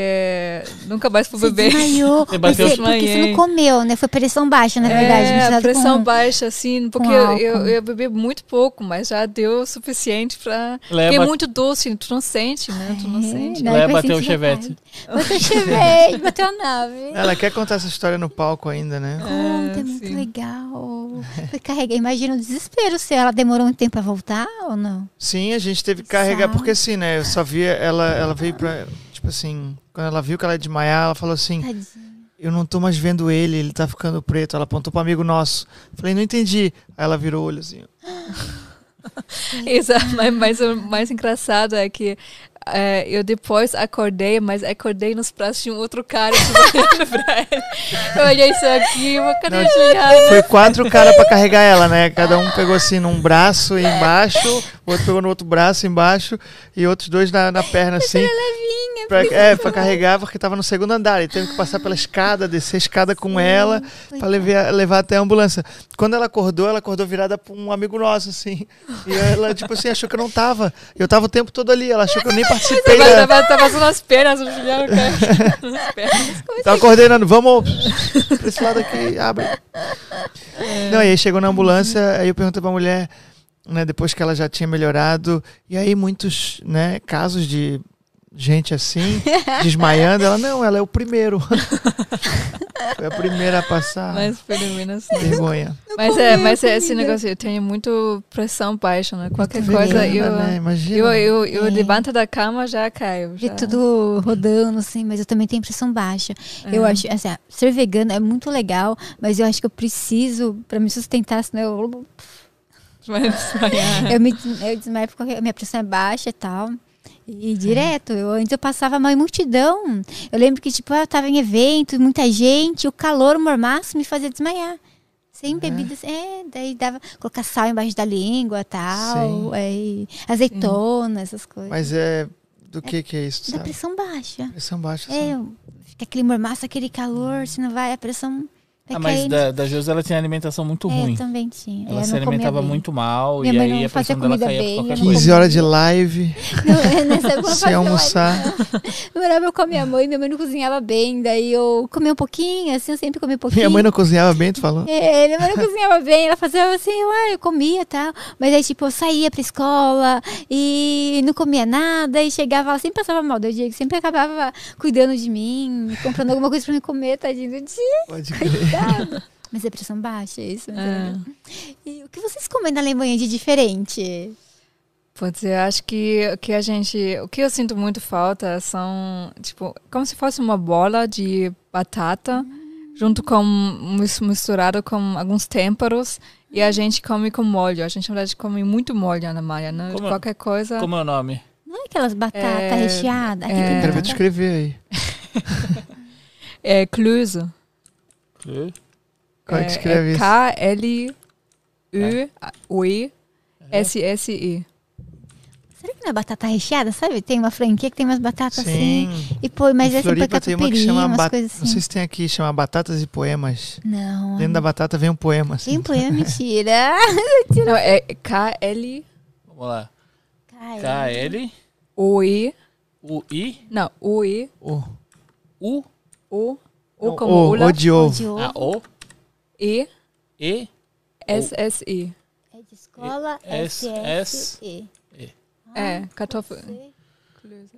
nunca mais fui Você beber. desmaiou. Você porque você não comeu, né? Foi pressão baixa, na verdade. É, misturado a pressão com- baixa, assim, porque eu, eu, eu bebi muito pouco, mas já deu o suficiente pra. Porque é Leva, muito doce, tu não sente, né? Tu não É, sente. não, Leva vai bateu o chevette. Bateu o chevette, bateu a nave. Ela quer contar essa história no palco ainda, né? Conta, é É, muito sim. legal. Foi carregar. Imagina o desespero se ela demorou um tempo pra voltar ou não. Sim, a gente teve que carregar, Sabe? porque assim, né? Eu só via ela, ela veio pra. Tipo assim, quando ela viu que ela ia desmaiar, ela falou assim: Tadinha. Eu não tô mais vendo ele, ele tá ficando preto. Ela apontou pro amigo nosso. Falei, não entendi. Aí ela virou o olho assim. Isso, mas, mas o mais engraçado é que é, eu depois acordei, mas acordei nos braços de um outro cara que olhando pra. Eu olhei isso aqui, uma cadê Não, a Juliana? Foi quatro caras pra carregar ela, né? Cada um pegou assim num braço embaixo, outro pegou no outro braço embaixo e outros dois na, na perna assim. Pra, é, pra carregar, porque tava no segundo andar. Ele teve que passar pela escada, descer a escada com ela pra levar, levar até a ambulância. Quando ela acordou, ela acordou virada pra um amigo nosso, assim. E ela, tipo assim, achou que eu não tava. Eu tava o tempo todo ali. Ela achou que eu nem participei Tava, da. tava, tava só nas pernas, o Juliano caiu nas pernas. Tava coordenando, vamos pra esse lado aqui, abre. Não, e aí chegou na ambulância, aí eu perguntei pra mulher, né, depois que ela já tinha melhorado, e aí muitos, né, casos de gente assim, desmaiando, ela, não, ela é o primeiro. Foi a primeira a passar. Mas pelo menos. Vergonha. Mas é, mas é esse negócio, eu tenho muito pressão baixa, né? Qualquer coisa Vergonha, eu. né? Imagina. Eu, eu, eu É. levanto da cama já caio. Já. tudo rodando, assim, mas eu também tenho pressão baixa. Eu É. acho, assim, ser vegana é muito legal, mas eu acho que eu preciso, pra me sustentar, senão eu, Vai desmaiar. eu me eu desmaio porque a minha pressão é baixa e tal. E direto, eu, antes eu passava mal em multidão. Eu lembro que, tipo, eu tava em evento, muita gente, o calor, o mormaço me fazia desmaiar. Sem bebidas, é, daí dava, colocar sal embaixo da língua tal, Sim. é, azeitona, essas coisas. Mas é. Do que que é isso, da sabe? pressão baixa. Pressão baixa. É, fica aquele mormaço, aquele calor, se não vai, a pressão Ah, mas da, da Josi ela tinha alimentação muito É, ruim. eu também tinha. Ela eu se não comia alimentava muito mal Minha e mãe aí não a fazia pressão dela comida caía bem, por qualquer eu não coisa. 15 horas de live, Não, nessa época eu sem almoçar. Eu morava com a minha mãe, minha mãe não cozinhava bem, daí eu comia um pouquinho, assim, eu sempre comia um pouquinho. Minha mãe não cozinhava bem, tu falou? É, minha mãe não cozinhava bem, ela fazia assim, eu, ah, eu comia e tal. Mas aí, tipo, eu saía pra escola e não comia nada, e chegava, ela sempre passava mal, daí o Diego sempre acabava cuidando de mim, comprando alguma coisa pra me comer, tadinho do dia. Pode crer. Mas é pressão baixa, é isso. é É. E o que vocês comem na Alemanha de diferente? Putz, eu acho que o que a gente, o que eu sinto muito falta são, tipo, como se fosse uma bola de batata junto com mis- misturado com alguns temperos e a gente come com molho. A gente na verdade come muito molho na Alemanha, né? Como- Qualquer coisa. Como é o nome? Não é aquelas batatas É, recheadas? É. tem Quero ver aí. É Como é que escreve isso? K L U O E S S E. Será que não é batata recheada? Sabe? Tem uma franquia que tem umas batatas assim. Sim. E pô, mas Em aí você põe Floripa tem uma que chama umas bat... coisas assim. Não sei se tem aqui, chama Batatas e Poemas. Não. Dentro da batata vem um poema, assim. Tem poema, mentira. Não, é K L Vamos lá. Cara, K-L-U-I. O E. Não, E O, U. O O como o, o de ovo. A O. E E. S S E. É de escola S- S, S, E. É, kartoffel.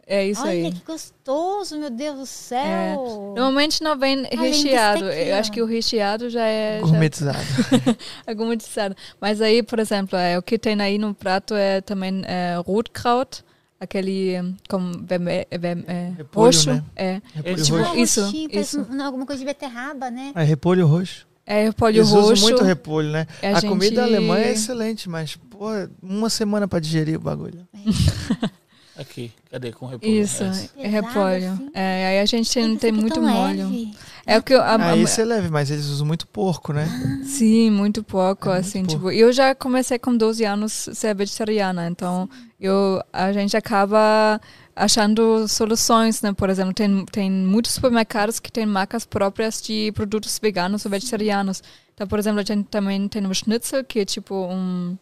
É isso Olha aí. que gostoso, meu Deus do céu. Normalmente não vem desse recheado. daqui, Eu ó. acho que o recheado já é já Gourmetizado. é gourmetizado. Mas aí, por exemplo, é, o que tem aí no prato é também é, Rotkraut, aquele com verme, verme, é, Repolho, roxo. né? É, Repolho tipo, roxo. isso, roxinho, isso. um- alguma coisa de beterraba, né? É repolho roxo. é repolho Eles roxo. usam muito repolho, né? A A, gente- comida alemã é excelente, mas, pô, uma semana pra digerir o bagulho. Aqui. Cadê? Com repolho. Isso, é repolho. assim. É, aí a gente tem, Ai, tem muito molho. leve. É o que eu, a, Ah, esse é leve, mas eles usam muito porco, né? Sim, muito pouco, É muito assim, pouco. tipo, eu já comecei com 12 anos a ser vegetariana, então eu, a gente acaba achando soluções, né, por exemplo, tem, tem muitos supermercados que têm marcas próprias de produtos veganos ou vegetarianos, então, por exemplo, a gente também tem o Schnitzel, que é tipo um,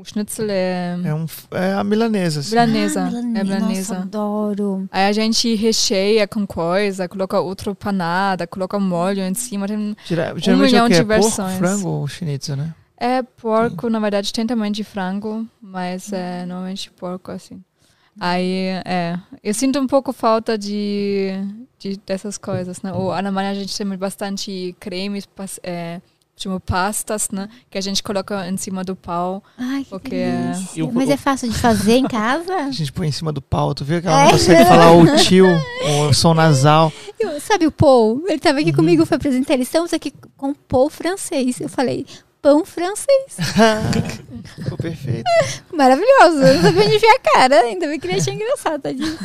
o Schnitzel é, É, um, é a milanesa. Assim. milanesa, Ah, é Nossa, milanesa. adoro. Aí a gente recheia com coisa, coloca outra panada, coloca molho em cima, tem Geralmente é milhão quê? de É porco, versões. frango ou schnitzel, né? É porco, na verdade tem também de frango, mas é normalmente porco assim. Aí, é, eu sinto um pouco falta de, de dessas coisas, né? Ou na Alemanha a gente tem bastante cremes, é, tipo pastas, né? Que a gente coloca em cima do pau. Ai, que Porque é- delícia. E o- Mas é fácil de fazer em casa? A gente põe em cima do pau. Tu viu que ela não consegue falar o tio, o som nasal. Eu- sabe o Paul? Ele tava Uhum. aqui comigo, foi apresentar. Eles estamos aqui com pão francês. Eu falei, pão francês. Ficou perfeito. Maravilhoso. Eu não sabia onde enfiar a cara. Ainda bem que ele achei engraçado, tadinho.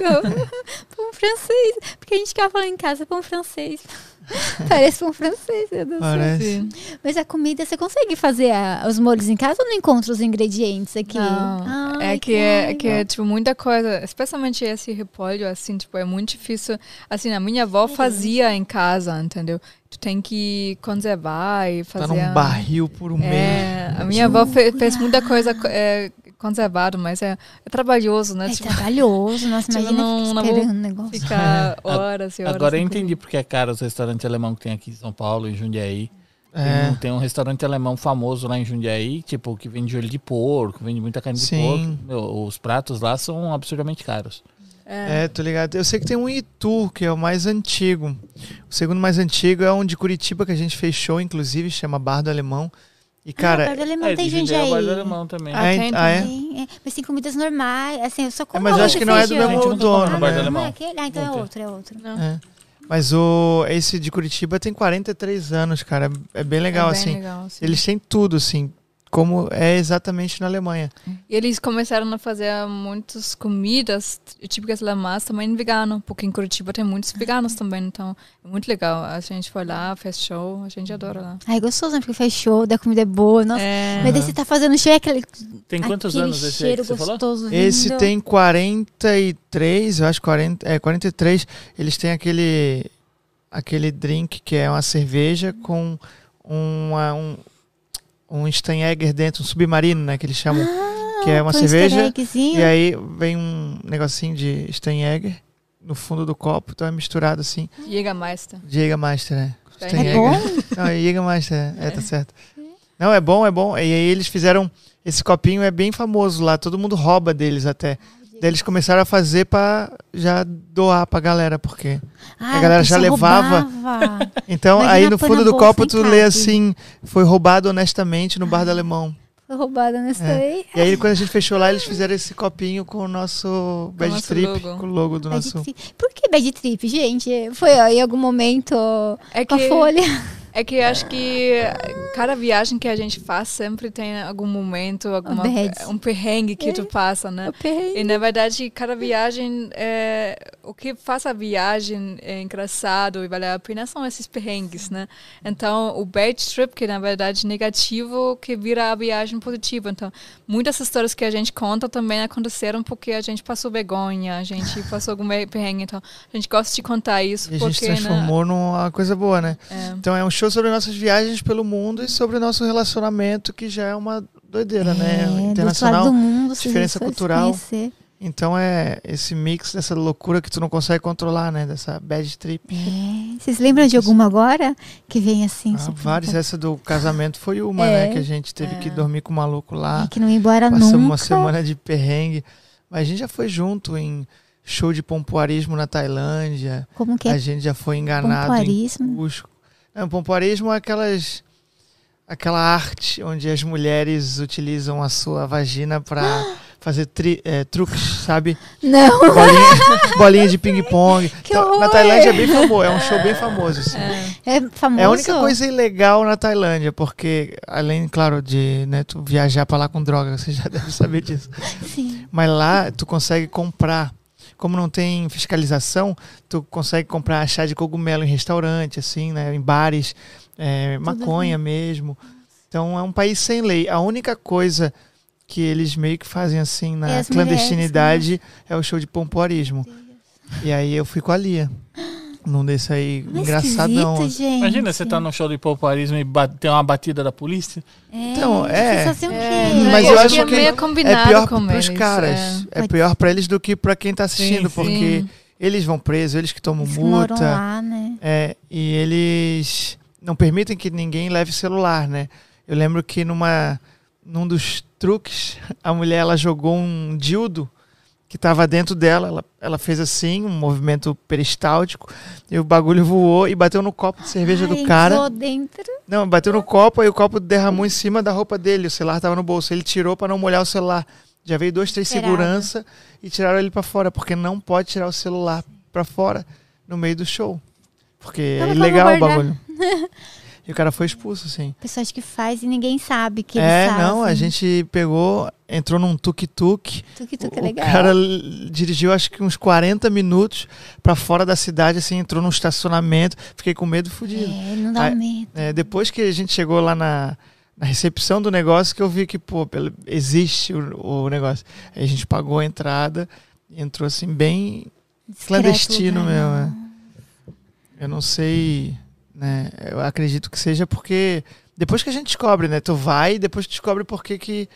Pão francês. Porque a gente ficava falando em casa, pão francês. Parece pão francês, meu Deus do céu. Parece. Sim. Mas a comida, você consegue fazer a- os molhos em casa ou não encontra os ingredientes aqui? Não, Ai, é que é, raiva. que é tipo muita coisa, especialmente esse repolho assim, tipo, é muito difícil. Assim, a minha avó fazia em casa, entendeu? Tu tem que conservar e Tá fazer. num barril por um mês. É, a minha avó fe- fez muita coisa é, conservado, mas é, é trabalhoso, né? É Tipo, trabalhoso, nossa, Tipo, imagina não- vou esperando o negócio. ficar horas e horas. Agora eu entendi porque é caro os restaurantes alemão que tem aqui em São Paulo, em Jundiaí. Tem, É. um, tem um restaurante alemão famoso lá em Jundiaí, tipo, que vende olho de porco, vende muita carne de Sim. porco. Meu, os pratos lá são absurdamente caros. É. É, tô ligado. Eu sei que tem um Itu, que é o mais antigo. O segundo mais antigo é um de Curitiba, que a gente fechou, inclusive, chama Bar do Alemão. E, ah, cara, do Alemão é, tem Jundiaí é alemão também. Ah, tem ah, é? Tem, é. Mas tem comidas normais, assim, eu só como mas eu acho que não é do mesmo não dono, né? alemão. Não é aquele? Ah, então Não é tem. outro, é outro. Não. É. Mas o esse de Curitiba tem 43 anos, cara. É bem legal, É bem assim. legal. Eles têm tudo, assim. Como é exatamente na Alemanha. E eles começaram a fazer muitas comidas típicas alemãs também vegano, porque em Curitiba tem muitos veganos também, então é muito legal. A gente foi lá, fez show, a gente adora lá. Ai, gostoso, né? Porque faz show, da comida é boa. Nossa, É, mas você tá fazendo show é aquele, Tem quantos aquele anos esse aí cheiro que você falou? gostoso Esse tem 43, eu acho 40, é 43. Eles têm aquele aquele drink que é uma cerveja com uma, um um Steinegger dentro, um submarino, né, que eles chamam. Ah, que é uma cerveja, eggzinho. E aí vem um negocinho de Steinegger no fundo do copo, então é misturado assim. Jägermeister. Jägermeister, né? É Steinegger. bom? Não, é Jägermeister, é, tá certo. Não, é bom, é bom. E aí eles fizeram. Esse copinho é bem famoso lá, todo mundo rouba deles até. Daí eles começaram a fazer pra já doar pra galera, porque. Ah, a galera já levava. roubava. Então, Imagina aí no fundo do bolsa copo tu lê assim: foi roubado honestamente no bar do alemão. Foi roubada nessa daí. E aí quando a gente fechou lá, eles fizeram esse copinho com o nosso Bad nosso Trip, logo. com o logo do Bad nosso. trip. Por que bad trip, gente? Foi ó, em algum momento É com a que, folha. É que acho que cada viagem que a gente faz sempre tem algum momento, alguma, bad. um perrengue que tu passa, né? E na verdade, cada viagem, é, o que faz a viagem é engraçado e vale a pena são esses perrengues, né? Então, o bad trip, que na verdade é negativo, que vira a viagem positiva. Então, muitas histórias que a gente conta também aconteceram porque a gente passou vergonha, a gente passou algum perrengue. Então, a gente gosta de contar isso E a porque, gente transformou numa coisa boa, né? né? É. Então é um show sobre nossas viagens pelo mundo e sobre o nosso relacionamento, que já é uma doideira, né? É, lado Internacional. do mundo, diferença cultural. Então é esse mix dessa loucura que tu não consegue controlar, né? Dessa bad trip. É. Vocês lembram de alguma agora? Que vem assim? Ah, vários. Essa do casamento foi uma, É. né? Que a gente teve que É. dormir com o maluco lá. Que não ia embora Passamos nunca. uma semana de perrengue. Mas a gente já foi junto em show de pompoarismo na Tailândia. Como que A é gente já foi enganado em pompoarismo? Cusco. Não, pompoarismo é aquelas aquela arte onde as mulheres utilizam a sua vagina para fazer tri- é, truques, sabe? Não, Bolinha, bolinha de ping-pong. Então, na! Tailândia é bem famoso, é um show bem famoso. assim. é famoso. É a única coisa ilegal na Tailândia, porque além, claro, de né, tu viajar para lá com droga, você já deve saber disso. Sim. Mas lá tu consegue comprar. Como não tem fiscalização, tu consegue comprar chá de cogumelo em restaurante, assim, né? Em bares, é, maconha mesmo. Então é um país sem lei. A única coisa que eles meio que fazem assim É na clandestinidade é o show de pompoarismo. E aí eu fui com a Lia. Num desse aí, Mas engraçadão. assim. gente. Imagina você tá no show de popularismo e tem uma batida da polícia. É, Então, é. É? Mas eu acho que é que meio combinado É pior com pros eles, caras. é. É, pior pra eles do que pra quem tá assistindo, Sim, porque Sim. eles vão presos, eles que tomam Eles multa. lá, né? É, e eles não permitem que ninguém leve celular, né? Eu lembro que numa num dos truques, a mulher ela jogou um dildo que estava dentro dela, ela, ela fez assim, um movimento peristáltico, e o bagulho voou e bateu no copo de cerveja Ai, do cara. dentro. Não, bateu no copo e o copo derramou em cima da roupa dele, o celular estava no bolso, ele tirou para não molhar o celular. Já veio dois, três Esperava. segurança e tiraram ele para fora, porque não pode tirar o celular para fora no meio do show. Porque é ilegal o bagulho. e o cara foi expulso, assim. A pessoa acha que faz e ninguém sabe que eles É, fazem. não, a gente pegou, entrou num tuk-tuk. Tuk-tuk é O legal. cara l- dirigiu acho que uns 40 minutos para fora da cidade, assim, entrou num estacionamento. Fiquei com medo fudido. É, não dá Aí- medo. É, depois que a gente chegou lá na, na recepção do negócio, que eu vi que, pô, existe o, o negócio. Aí a gente pagou a entrada e entrou assim, bem Discreto clandestino lugar, mesmo, não. Eu não sei, né? Eu acredito que seja porque depois que a gente descobre, né? Tu vai e depois tu descobre por que que,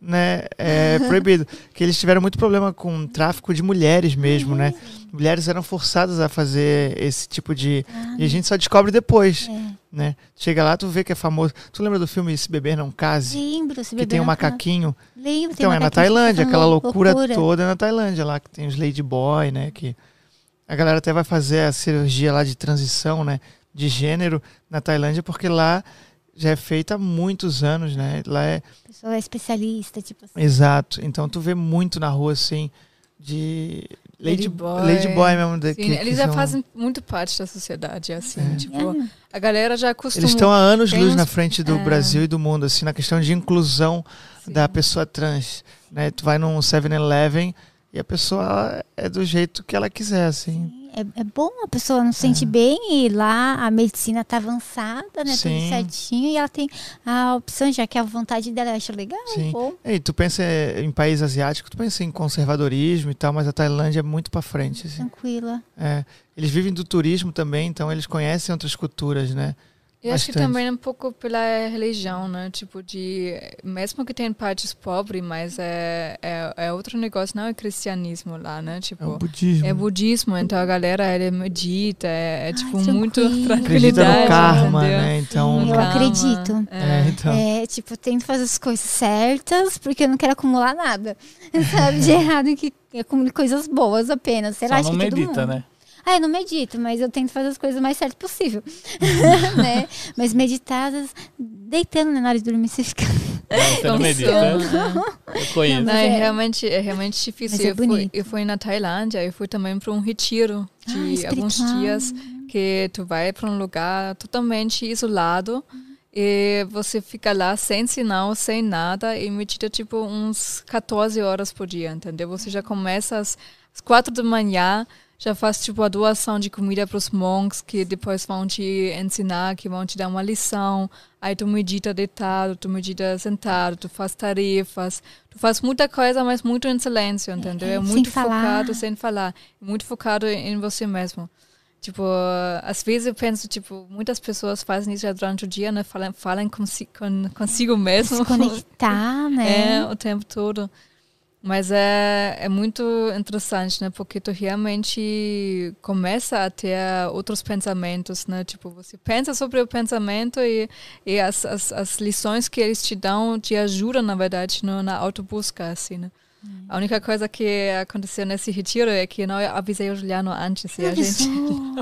né, é proibido. que eles tiveram muito problema com tráfico de mulheres mesmo, né? Mulheres eram forçadas a fazer esse tipo de... Ah, E a gente só descobre depois, é. né? Chega lá, tu vê que é famoso. Tu lembra do filme Se Beber Não Case? Lembro, se Que beber tem um macaquinho. Lembro, tem Então, é na que Tailândia, aquela falando loucura, toda é na Tailândia lá, que tem os Ladyboy, né? Que a galera até vai fazer a cirurgia lá de transição, né? De gênero na Tailândia, porque lá já é feita há muitos anos, né? Lá é A pessoa é especialista, tipo assim. exato. Então tu vê muito na rua assim de Lady, Lady Boy. Lady Boy mesmo. Da, Sim, que- que eles já são- fazem muito parte da sociedade, assim. É. Tipo, a galera já acostumou. Eles estão há anos luz uns- na frente do é. Brasil e do mundo, assim, na questão de inclusão Sim. da pessoa trans. Né? Tu vai num 7-Eleven e a pessoa é do jeito que ela quiser, assim. É, é bom a pessoa não se sente bem e lá a medicina tá avançada, né? Sim. Tudo certinho e ela tem a opção, já que a vontade dela eu acho legal. Sim. Bom. E tu pensa em país asiático, tu pensa em conservadorismo e tal, mas a Tailândia é muito pra frente, assim. Tranquila. É. Eles vivem do turismo também, então eles conhecem outras culturas, né? Eu acho que também um pouco pela religião, né? Tipo, de. Mesmo que tem partes pobres, mas é, é, é outro negócio, não é cristianismo lá, né? É o Tipo. budismo. É budismo, então a galera ele medita, é, é, tipo muito tranquilo. Acredita tranquilidade. no karma, entendeu? né? Então, Eu Calma. acredito. É. É, então. É, tipo, tento fazer as coisas certas, porque eu não quero acumular nada. Sabe? De errado que acumule coisas boas apenas. Sei lá, Só não que todo medita, mundo. né? Ah, eu não medito, mas eu tento fazer as coisas o mais certo possível. né? Mas meditar, vezes, deitando né, na hora de dormir, você fica. Não, você não Então, medita. é. Eu conheço. Não, é, é- realmente, é realmente difícil. É eu, fui, eu fui na Tailândia, eu fui também para um retiro de Ah, alguns dias que tu vai para um lugar totalmente isolado e você fica lá sem sinal, sem nada e medita tipo uns 14 horas por dia, entendeu? Você já começa às, às 4 da manhã, já faz tipo a doação de comida para os monks que depois vão te ensinar, que vão te dar uma lição. Aí tu medita deitado, tu medita sentado, tu faz tarefas, tu faz muita coisa, mas muito em silêncio, entendeu? É, sem muito falar. focado, sem falar, muito focado em você mesmo. Tipo, às vezes eu penso, tipo, muitas pessoas fazem isso já durante o dia, né? Falam, falam consi com, consigo mesmo. Se conectar, né? É, o tempo todo. Mas é, é muito interessante, né? Porque tu realmente começa a ter outros pensamentos, né? Tipo, você pensa sobre o pensamento e, e as, as, as lições que eles te dão te ajudam, na verdade, no, na autobusca, assim, né? A única coisa que aconteceu nesse retiro é que eu não avisei o Juliano antes. E a gente...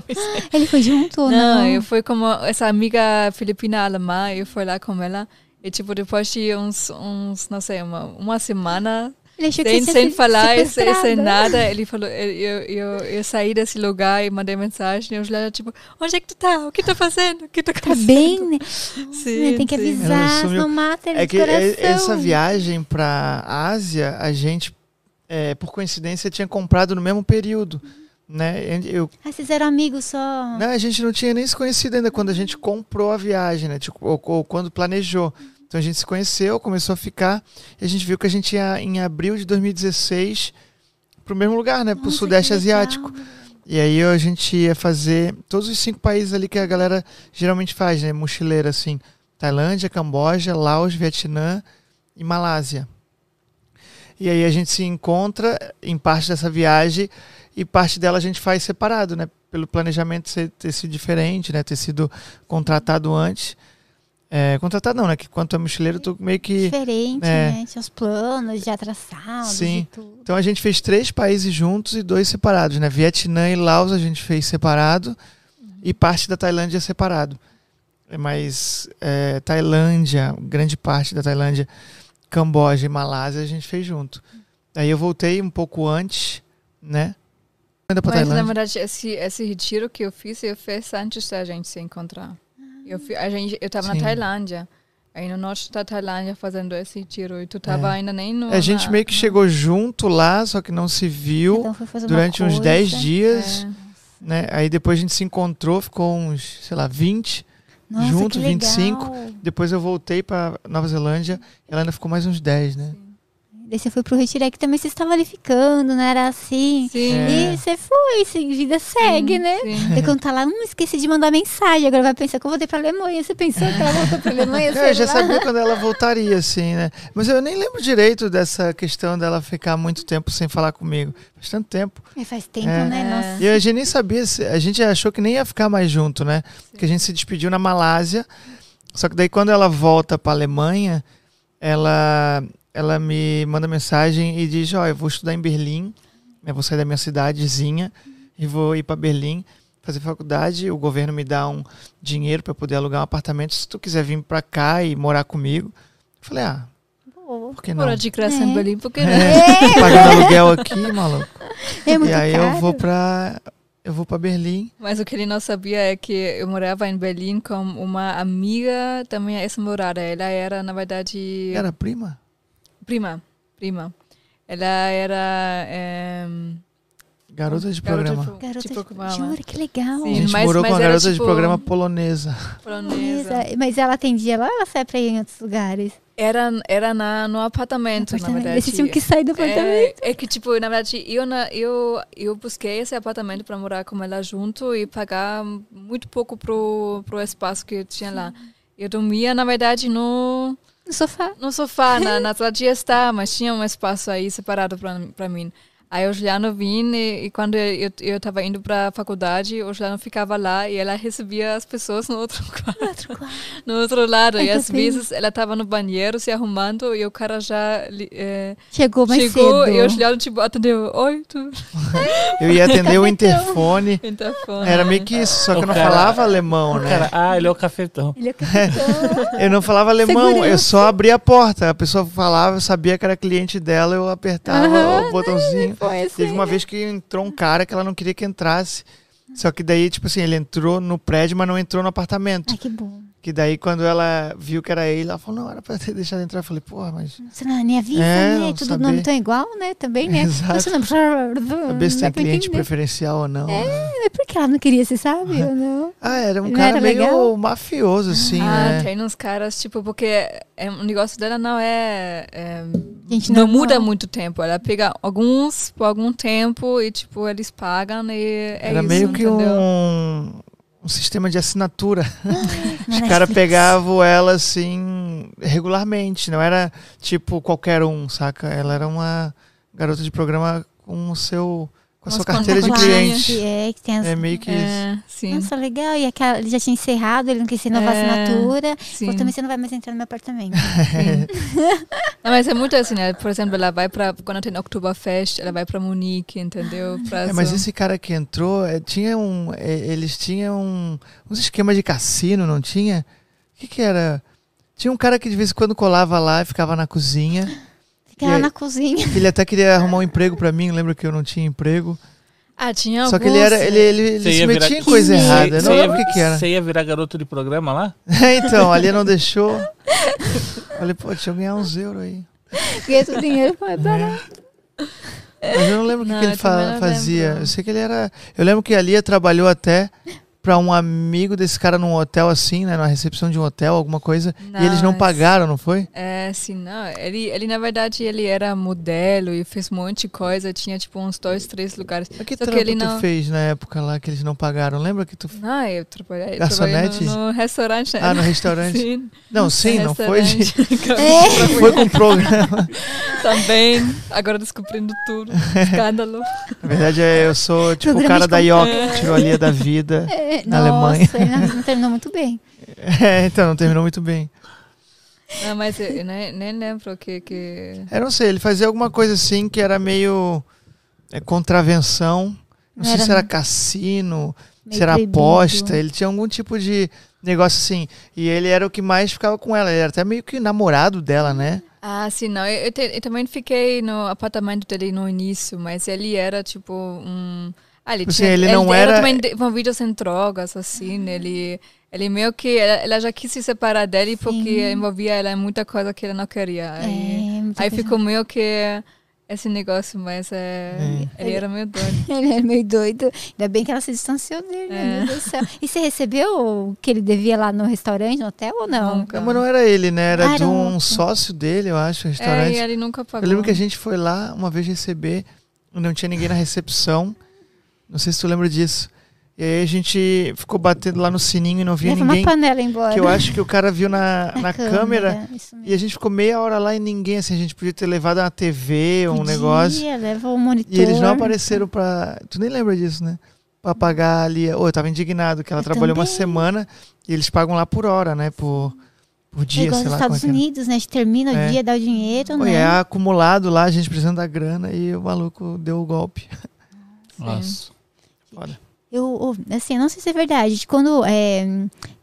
Ele foi junto ou Não, não? eu fui como essa amiga filipina alemã, eu fui lá com ela. E, tipo, depois de uns, uns não sei, uma, uma semana, sem, sem falar e sem, nada, ele falou, eu, eu, eu saí desse lugar e mandei mensagem, e o Juliano, tipo, onde é que tu tá? O que tá fazendo? O que tá Tá acontecendo? bem, né? Sim, tem que avisar, não mata ele É que coração. essa viagem pra Ásia, a gente, é, por coincidência, tinha comprado no mesmo período. Né? Eu, Ah, vocês eram amigos só. né, a gente não tinha nem se conhecido ainda quando a gente comprou a viagem, né? Tipo, ou, ou quando planejou. Então a gente se conheceu, começou a ficar, e a gente viu que a gente ia em abril de 2016 pro mesmo lugar, né? Pro Nossa, Sudeste. Asiático. E aí a gente ia fazer todos os cinco países ali que a galera geralmente faz, né? Mochileira, assim. Tailândia, Camboja, Laos, Vietnã e Malásia. E aí a gente se encontra em parte dessa viagem e parte dela a gente faz separado, né? Pelo planejamento ter sido diferente, né? Ter sido contratado antes. É, contratado não, né? Que quanto é mochileiro, eu tô meio que... Diferente, É. né? Tinha os planos já traçados Sim. e tudo. Então a gente fez três países juntos e dois separados, né? Vietnã e Laos a gente fez separado e parte da Tailândia separado. É, Mas é, Tailândia, grande parte da Tailândia, Camboja e Malásia a gente fez junto. Aí eu voltei um pouco antes, né? Ainda pra Mas, na Tailândia. verdade, esse, esse retiro que eu fiz, eu fiz antes da gente se encontrar. Eu, fi- a gente, eu tava Sim. na Tailândia, aí no norte da Tailândia fazendo esse retiro, e tu tava É. ainda nem no... A gente na- meio que chegou junto lá, só que não se viu Então durante uns coisa. 10 dias, É. né? Aí depois a gente se encontrou, ficou uns, sei lá, 20. Nossa, junto, que legal. 25. Depois eu voltei pra Nova Zelândia e ela ainda ficou mais uns 10, né? Daí você foi pro retiro, é que também você estava ali ficando, não era assim. Sim. É. E você foi, se- vida segue, né? Sim. Daí quando tá lá, hum, esqueci de mandar mensagem. Agora vai pensar que eu voltei pra Alemanha. Você pensou que ela voltou pra Alemanha? Não, eu já lá. sabia quando ela voltaria, assim, né? Mas eu nem lembro direito dessa questão dela ficar muito tempo sem falar comigo. Faz tanto tempo. Mas faz tempo, É. né? É. Nossa. E a gente nem sabia, a gente achou que nem ia ficar mais junto, né? Porque a gente se despediu na Malásia. Só que daí quando ela volta pra Alemanha, ela, ela me manda mensagem e diz, ó, eu vou estudar em Berlim, né? vou sair da minha cidadezinha e vou ir para Berlim fazer faculdade. O governo me dá um dinheiro para poder alugar um apartamento. Se tu quiser vir para cá e morar comigo, eu falei, ah, por que não? Fora de graça É. em Berlim, porque É, né? pagando aluguel aqui, maluco. É muito e aí caro. eu vou pra. Eu vou pra Berlim. Mas o que ele não sabia é que eu morava em Berlim com uma amiga da minha ex-namorada. Ela era, na verdade, Era prima? Prima. Prima. Ela era. É, Garota de garota programa. pro- Garota tipo, de... programa. Jura, que legal. A Sim. gente mas- morou mas com uma garota de tipo, programa polonesa. polonesa. Mas, ela atendia lá ou ela sai pra ir em outros lugares? Era, era na, no apartamento, na Apartamento. verdade. Eles tinham que sair do apartamento. É, é que, tipo, na verdade, eu, na, eu, eu busquei esse apartamento para morar com ela junto e pagar muito pouco pro, pro espaço que tinha lá. Eu dormia, na verdade, no, No sofá. no sofá, na, na sala de estar, mas tinha um espaço aí separado para mim. Aí o Juliano vinha e, e quando eu eu estava indo para a faculdade, o Juliano ficava lá e ela recebia as pessoas no outro quarto, Outro quarto. no outro lado. Ai, e às vezes ela estava no banheiro se arrumando e o cara já eh, Chegou mais chegou cedo. e o Juliano tipo atendeu, oi, tu Eu ia atender o interfone. interfone. Era meio que isso, só que O eu não cara- falava alemão, né? Cara, ah, ele é o cafetão. Ele é capitão. Eu não falava alemão, eu Segurança. só abria a porta. A pessoa falava, eu sabia que era cliente dela, eu apertava Aham. o botãozinho. Assim. Teve uma vez que entrou um cara que ela não queria que entrasse. Só que daí, tipo assim, ele entrou no prédio, mas não entrou no apartamento. Ai, que bom. Que daí, quando ela viu que era ele, ela falou, não, era pra ter deixado entrar. Eu falei, porra, mas Você não nem avisa, É, né? não Tudo saber. nome tão igual, né? Também, né? Exato. Você não... saber se Dá tem cliente entender. preferencial ou não. né? É porque ela não queria, você sabe? ou não? Ah, era um Não cara era meio legal? mafioso, assim, ah, né? tem uns caras, tipo, porque é, o negócio dela não é. é, Gente, não normal. muda muito tempo. Ela pega alguns por algum tempo e, tipo, eles pagam e é Era isso. meio que entendeu? um, um sistema de assinatura. Na Os caras pegavam ela assim regularmente, não era tipo qualquer um, saca? Ela era uma garota de programa com o seu com a sua carteira de cliente. É, que tem as... É meio que isso. É, sim. Nossa, legal. E aquela, ele já tinha encerrado, ele não quis renovar a É, assinatura. sim. Falou, também você não vai mais entrar no meu apartamento. Não, mas é muito assim, né? Por exemplo, ela vai pra. Quando tem Oktoberfest, ela vai pra Munique, entendeu? Pra É, mas esse cara que entrou, é, tinha um, é, eles tinham um, uns esquemas de cassino, não tinha? O que que era? Tinha um cara que de vez em quando colava lá e ficava na cozinha. Na cozinha. Ele até queria arrumar um emprego pra mim, lembra que eu não tinha emprego. Ah, tinha Só que ele era, ele, ele, ele se virar- metia em coisa Que errada. Eu não lembro o que que era. Você ia virar garoto de programa lá? então, ali não deixou. Falei, pô, deixa eu ganhar uns euros aí. Ganha esse dinheiro foi pra lá. Mas eu não lembro o que que ele fa- fazia. lembro. Eu sei que ele era. Eu lembro que a Lia trabalhou até pra um amigo desse cara num hotel assim, né? Na recepção de um hotel, alguma coisa. e eles não pagaram, não foi? É, sim, não. Ele, ele, na verdade, ele era modelo e fez um monte de coisa. Tinha, tipo, uns dois, três lugares. Mas que Só que ele tu não- fez na época lá que eles não pagaram? Lembra que tu. Não, eu trabalhei, Garçonete? trabalhei no, no restaurante. né? Ah, no restaurante? Sim. Não, sim, não foi de. Restaurante. Foi com o programa. Também. Agora descobrindo tudo. Escândalo. Na verdade, é, eu sou tipo o cara da IOC que tirou a Lia da vida. É, Na nossa, Alemanha. ele não, não terminou muito bem. É, então, não terminou muito bem. Não, mas eu nem, nem lembro que... que... Eu não sei, ele fazia alguma coisa assim que era meio é, contravenção. Não, Não sei era se era cassino, Meio se era proibido. aposta. Ele tinha algum tipo de negócio assim. E ele era o que mais ficava com ela. Ele era até meio que namorado dela, né? Ah, sim, não. Eu, eu te- eu também fiquei no apartamento dele no início, mas ele era tipo um. Ah, ele, Tipo assim, tinha, ele não era- também envolvido em drogas, assim. Ele, ele meio que. Ela, ela já quis se separar dele porque Sim. envolvia ela em muita coisa que ele não queria. Aí, É, aí coisa. ficou meio que esse negócio, mas é, ele era meio doido. Ele era meio doido. Ainda bem que ela se distanciou dele? É. Meu Deus do céu. E você recebeu o que ele devia lá no restaurante, no hotel ou não? Nunca. Não, mas não era ele, né? Era Ah, de era um sócio dele, eu acho, o É, restaurante. e ele nunca pagou. Eu lembro que a gente foi lá uma vez receber, não tinha ninguém na recepção. Não sei se tu lembra disso. E aí a gente ficou batendo lá no sininho e não via Leva ninguém. uma panela embora. Que eu acho que o cara viu na, na, câmera. Isso mesmo. E a gente ficou meia hora lá e ninguém, assim, a gente podia ter levado uma TV ou um negócio. Leva o monitor. E eles não apareceram pra. Tu nem lembra disso, né? Pra pagar ali. Ô, eu tava indignado que ela Eu trabalhou uma também. semana e eles pagam lá por hora, né? Por, por É dia, igual sei nos lá como é Estados que é. Unidos, né? A gente termina É. o dia, dá o dinheiro, Pô, né? é acumulado lá, a gente precisando da grana e o maluco deu o golpe. Nossa. Foda. Eu, assim, não sei se é verdade. Quando é,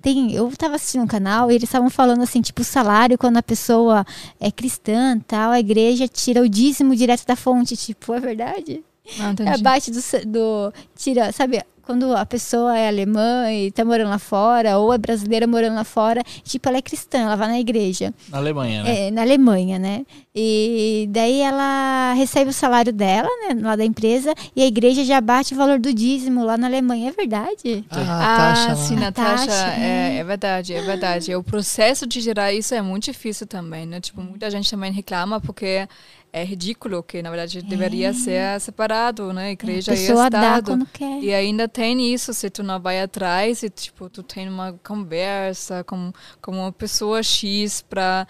tem, eu tava assistindo um canal e eles estavam falando assim, tipo, o salário quando a pessoa é cristã, tal, a igreja tira o dízimo direto da fonte, tipo, é verdade? Não, entendi. Abaixo do, do. Tira, sabe? Quando a pessoa é alemã e tá morando lá fora, ou é brasileira morando lá fora, tipo, ela é cristã, ela vai na igreja. Na Alemanha, né? É, na Alemanha, né? E daí ela recebe o salário dela, né? Lá da empresa, e a igreja já bate o valor do dízimo lá na Alemanha. É verdade? Ah, Ah, taxa lá. sim, A Natasha, taxa, é, é verdade, é verdade. O processo de gerar isso é muito difícil também, né? Tipo, muita gente também reclama porque é ridículo que, na verdade, deveria ser separado, né? É. A Igreja e pessoa dá Estado. E ainda tem isso, se tu não vai atrás e, tipo, tu tem uma conversa com, com uma pessoa X para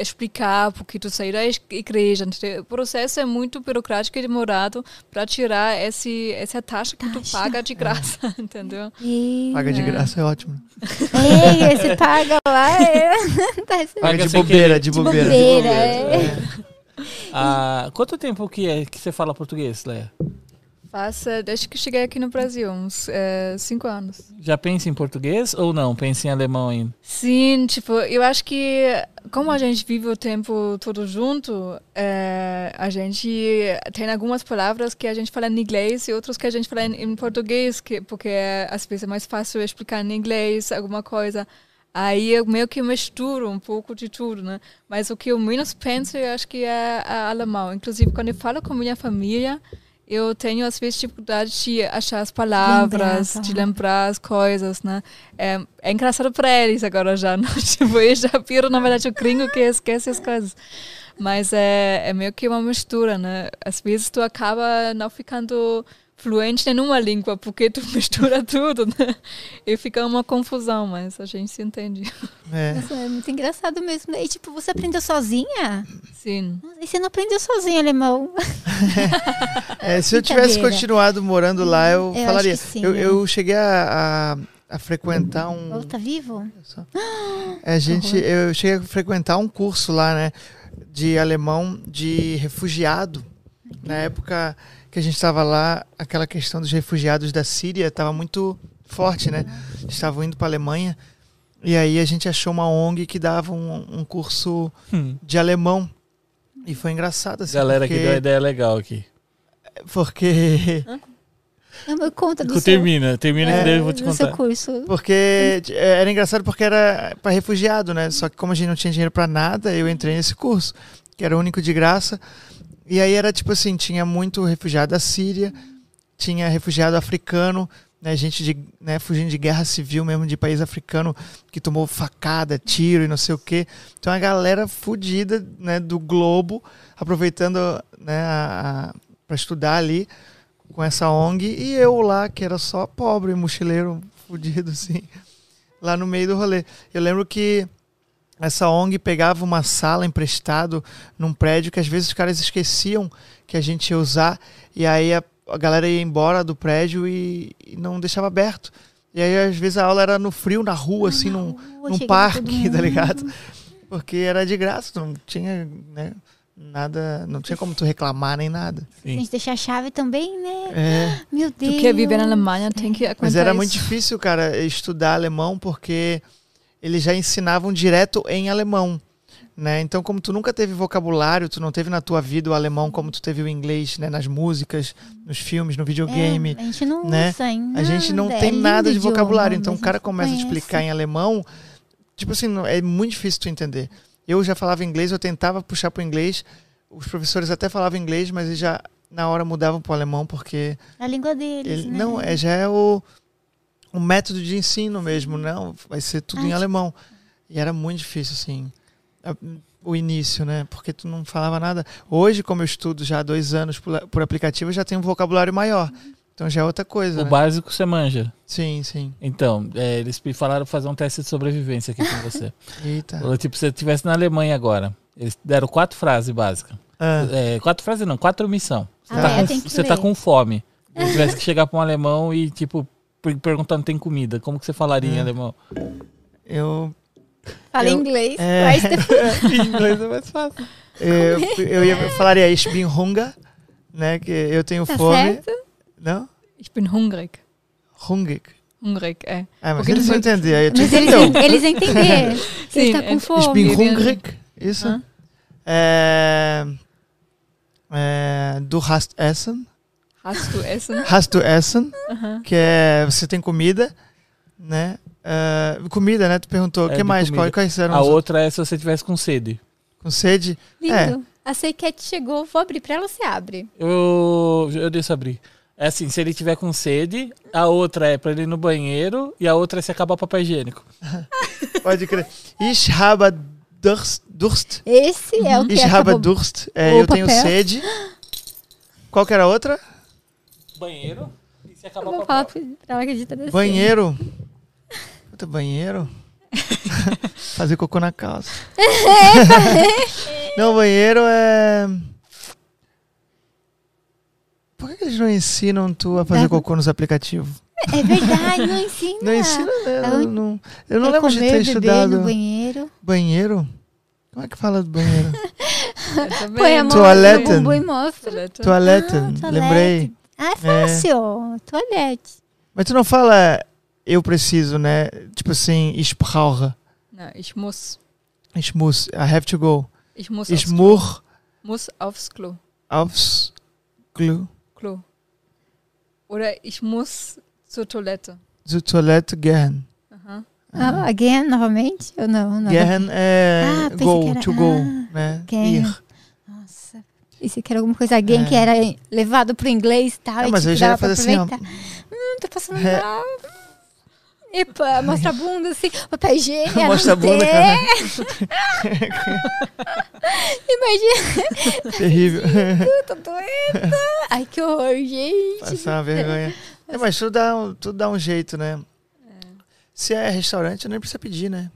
explicar porque tu saiu da igreja. O processo é muito burocrático e demorado para tirar esse, essa taxa que tu Taxa. paga de graça, entendeu? E... Paga de É. graça, é ótimo. É, você paga lá. É... tá Paga Paga de bobeira, de de bobeira. bobeira. É. Ah, quanto tempo que é que você fala português, Leia? Faça, desde que cheguei aqui no Brasil, uns eh, cinco anos. Já pensa em português ou não? Pensa em alemão ainda? Sim, tipo, eu acho que como a gente vive o tempo todo junto, eh, a gente tem algumas palavras que a gente fala em inglês e outras que a gente fala em, em português, que, porque às vezes é mais fácil explicar em inglês alguma coisa. Aí eu meio que misturo um pouco de tudo, né? Mas o que eu menos penso, eu acho que é, alemão. Inclusive, quando eu falo com minha família, eu tenho às vezes dificuldade de achar as palavras, Lembrar, de aham. lembrar as coisas, né? É, é engraçado para eles agora já, né? tipo, eu já viro, na verdade, o gringo que esquece as coisas. Mas é, é meio que uma mistura, né? Às vezes tu acaba não ficando fluente em nenhuma língua, porque tu mistura tudo, né? E fica uma confusão, mas a gente se entende. É. Nossa, é muito engraçado mesmo. E tipo, você aprendeu sozinha? Sim. E você não aprendeu sozinha alemão? É, se eu tivesse continuado morando lá, eu, Eu falaria. sim, eu, né? eu cheguei a, a, a frequentar um. Ou tá vivo? É, a gente, eu cheguei a frequentar um curso lá, né, de alemão de refugiado. Na época que a gente estava lá, aquela questão dos refugiados da Síria estava muito forte, né? Estavam indo para a Alemanha. E aí a gente achou uma ONG que dava um, um curso de alemão. E foi engraçado, assim. Galera que porque, deu uma ideia legal aqui. Porque, Não, conta do seu, Termina, termina que É, daí eu vou te seu contar. curso. porque é, era engraçado porque era para refugiado, né? Só que como a gente não tinha dinheiro para nada, eu entrei nesse curso, que era o único de graça. E aí era tipo assim, tinha muito refugiado da Síria, tinha refugiado africano, né, gente de, né, fugindo de guerra civil mesmo de país africano que tomou facada, tiro e não sei o quê. Então a galera fudida, né, do globo, aproveitando, né, para estudar ali com essa ONG e eu lá que era só pobre, mochileiro fudido assim, lá no meio do rolê. Eu lembro que essa ONG pegava uma sala emprestado num prédio que às vezes os caras esqueciam que a gente ia usar e aí a, a galera ia embora do prédio e, e não deixava aberto. E aí às vezes a aula era no frio, na rua, assim, num, Rua, num parque, tá ligado? Porque era de graça, não tinha, né, nada, não tinha como tu reclamar nem nada. A gente deixa a chave também, né? É. Meu Deus. Tu quer viver na Alemanha, tem que aguentar Mas era isso. muito difícil, cara, estudar alemão porque eles já ensinavam direto em alemão. Né? Então, como tu nunca teve vocabulário, tu não teve na tua vida o alemão como tu teve o inglês, né? Nas músicas, nos filmes, no videogame. É, a gente não né? usa em A gente não tem é lindo nada de vocabulário. Então, o cara começa a explicar em alemão. Tipo assim, é muito difícil tu entender. Eu já falava inglês, eu tentava puxar pro inglês. Os professores até falavam inglês, mas eles já na hora mudavam pro alemão porque A língua deles, ele- né? Não, é, já é o, o método de ensino mesmo, não. Vai ser tudo Ah, em alemão. E era muito difícil, assim, o início, né? Porque tu não falava nada. Hoje, como eu estudo já há dois anos por, por aplicativo, eu já tenho um vocabulário maior. Então já é outra coisa. O né? básico você manja. Sim, sim. Então, é, eles me falaram fazer um teste de sobrevivência aqui com você. Eita. Falou, tipo, se você estivesse na Alemanha agora, eles deram quatro frases básicas. Ah, É, quatro frases não, quatro missão. Você, Ah, tá, é, com, você tá com fome. Se tivesse que chegar pra um alemão e, tipo, perguntando tem comida, como que você falaria em É. alemão? eu. Fala eu- inglês. é. Mas depois- em inglês é mais fácil. Eu, eu, ia, eu falaria Ich bin Hunger, né? Que eu tenho Tá fome. certo? Não? Ich bin hungrig. Hungrig. Hungrig, é. Ah, mas Porque eles tu Mas eles, eles entenderam. Ele Sim, tá com é- Ich fome. bin Ele- hungrig. Isso? Hã? É... É, du hast Essen. Hast du Essen? Hast du Essen, Aham. que é você tem comida, né? É, comida, né? Tu perguntou. O É, que mais? comida. Qual, quais eram A os outra é se você tivesse com sede. Com sede? Lindo. A Seiket chegou, vou abrir pra ela, você abre. Eu, eu deixo abrir. É assim, se ele tiver com sede, a outra é pra ele ir no banheiro e a outra é se acabar o papel higiênico. Pode crer. Ich habe Durst. Durst. Esse é o que Ich habe acabou... Durst. É, eu tenho sede. Qual que era a outra? Banheiro e se acabar vou falar pra ela que. Banheiro. Puta, banheiro? Fazer cocô na calça. não, banheiro é. Por que eles não ensinam tu a fazer cocô nos aplicativos? É verdade, não ensina. Não ensina, né? Eu um- não, eu não É lembro de ter estudado. no banheiro. Banheiro? Como é que fala do banheiro? Põe a mão Toalete. no bumbum e mostra. Toalete. Ah, lembrei. Ah, é fácil. Toalete. Mas tu não fala eu preciso, né? Tipo assim, ich brauche. Não, ich muss. Ich muss. I have to go. Ich muss Ich aufs Klo. muss aufs Klo. aufs Klo. Klo. Oder ich muss zur Toilette. Zur Toilette gehen. Aha. Ah, again, novamente? Ou não? não. Gehen é Ah, pensei go, to go, ah, né? gehen. Ir. Nossa. Isso que era alguma coisa again É. que era levado pro inglês e tal. Ah, e mas tipo, eu já ia fazer assim, ó. Hum, tô passando É. mal. Epa, mostra a bunda assim, papel higiênico. Mostra a bunda, tem. cara. Imagina, Terrível. tô doida. Ai, que horror, gente. Passar uma vergonha. É, mas tudo dá, um- tudo dá um jeito, né? Se é restaurante, nem precisa pedir, né?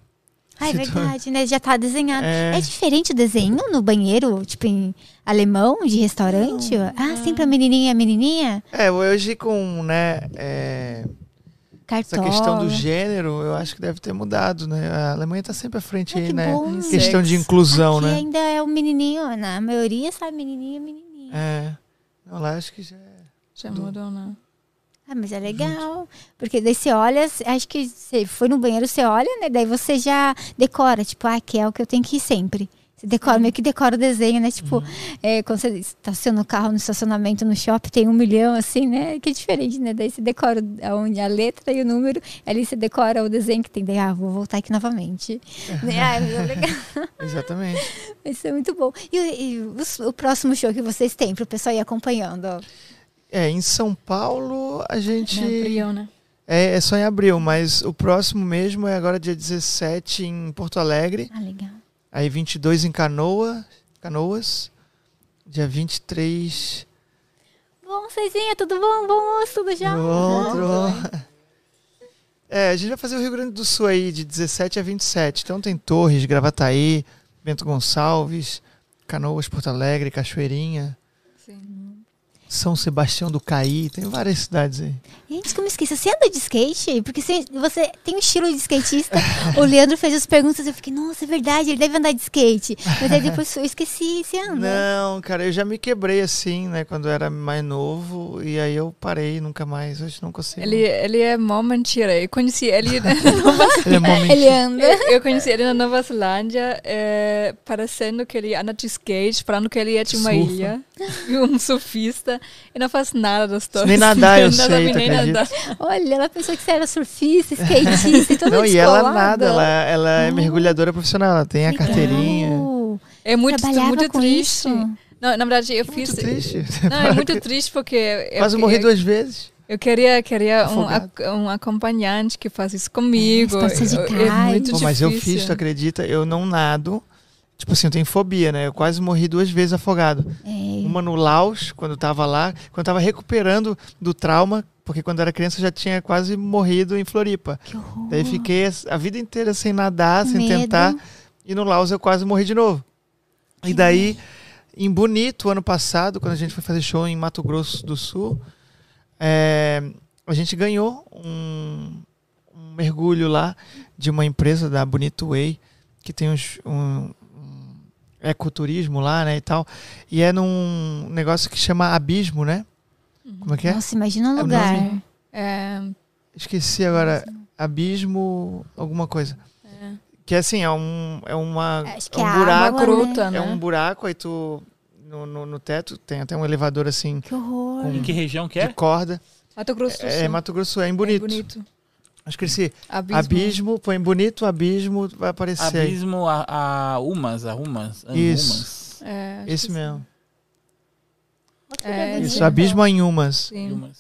Ai, Se tu- verdade, né? Já tá desenhado. É, É diferente o desenho no banheiro, tipo em alemão, de restaurante? ah, sempre a menininha a menininha? é, hoje com, né, é, essa Cartola. questão do gênero, eu acho que deve ter mudado, né? A Alemanha tá sempre à frente Ah, aí, que né? bom. Questão de inclusão, Aqui né? ainda é o menininho, na maioria sabe menininha e menininha. É. Não, lá acho que já é. Já mudou, né? Ah, mas é legal. Porque daí você olha, acho que você foi no banheiro, você olha, né? Daí você já decora, tipo, ah, que é o que eu tenho que ir sempre. Você decora, meio que decora o desenho, né? Tipo, é, quando você estaciona o carro no estacionamento no shopping, tem um milhão, assim, né? Que é diferente, né? Daí você decora aonde a letra e o número, ali você decora o desenho que tem. Daí, ah, vou voltar aqui novamente. ah, mas é legal. Exatamente. Isso é muito bom. E, o- e os- o próximo show que vocês têm para o pessoal ir acompanhando? ó? É, em São Paulo a gente. Em abril, né? É, é só em abril, mas o próximo mesmo é agora dia 17 em Porto Alegre. Ah, legal. Aí 22 em Canoa, Canoas. Dia 23. Bom, Cezinha, tudo bom? Bom tudo já? Bom, tudo bom. É, a gente vai fazer o Rio Grande do Sul aí, de 17 a 27. Então tem Torres, Gravataí, Bento Gonçalves, Canoas, Porto Alegre, Cachoeirinha, Sim. São Sebastião do Caí, tem várias cidades aí. Gente, como esqueci, você anda de skate? Porque você, tem um estilo de skatista. o Leandro fez as perguntas eu fiquei, nossa, é verdade, ele deve andar de skate. Mas aí depois eu esqueci, você anda? Não, cara, eu já me quebrei assim, né, quando eu era mais novo, e aí eu parei nunca mais, hoje não consigo. Ele, ele é mó mentira. Eu conheci ele na Ele é mó Ele mentira. anda. Eu, eu conheci ele na Nova Zelândia, é, parecendo que ele anda de skate, falando que ele é de uma Surfa. ilha, e um surfista, e não faz nada das coisas. Nem nadar eu sei, sabe Olha, ela pensou que você era surfista, skatista e toda Não, e ela nada, ela, ela é mergulhadora profissional, ela tem a carteirinha. É muito, muito com triste. isso? Não, na verdade, eu Muito fiz. triste. Não, é muito triste porque. eu- Quase morri eu, duas vezes. Eu queria, queria um, um acompanhante que faz isso comigo. É, de é muito Pô, mas eu fiz, tu acredita? Eu não nado. Tipo assim, eu tenho fobia, né? Eu quase morri duas vezes afogado. É. Uma no Laos, quando eu tava lá, quando eu tava recuperando do trauma, porque quando eu era criança eu já tinha quase morrido em Floripa. Que horror. Daí fiquei a vida inteira sem nadar, sem Medo. tentar. E no Laos eu quase morri de novo. E daí, em Bonito, ano passado, quando a gente foi fazer show em Mato Grosso do Sul, é, a gente ganhou um, um mergulho lá de uma empresa da Bonito Way, que tem uns, um, um ecoturismo lá, né, e tal. E é num negócio que chama Abismo, né? Como é que é? Nossa, imagina um É o lugar. É, Esqueci agora. Abismo, alguma coisa. Que assim, é um, é uma, Acho é que um é buraco. água, né? gruta, né? É um buraco, aí tu no, no, no teto, tem até um elevador assim Que horror. Com- Em que região que de é? corda. Mato Grosso do É, Sul. Mato Grosso, é em É bonito. bonito. Acho que esse Abismo. abismo, põe bonito, abismo, vai aparecer. Abismo a, a Umas, a Umas. Isso. Umas. É, acho Esse que sim. mesmo. É, Isso, abismo em Umas.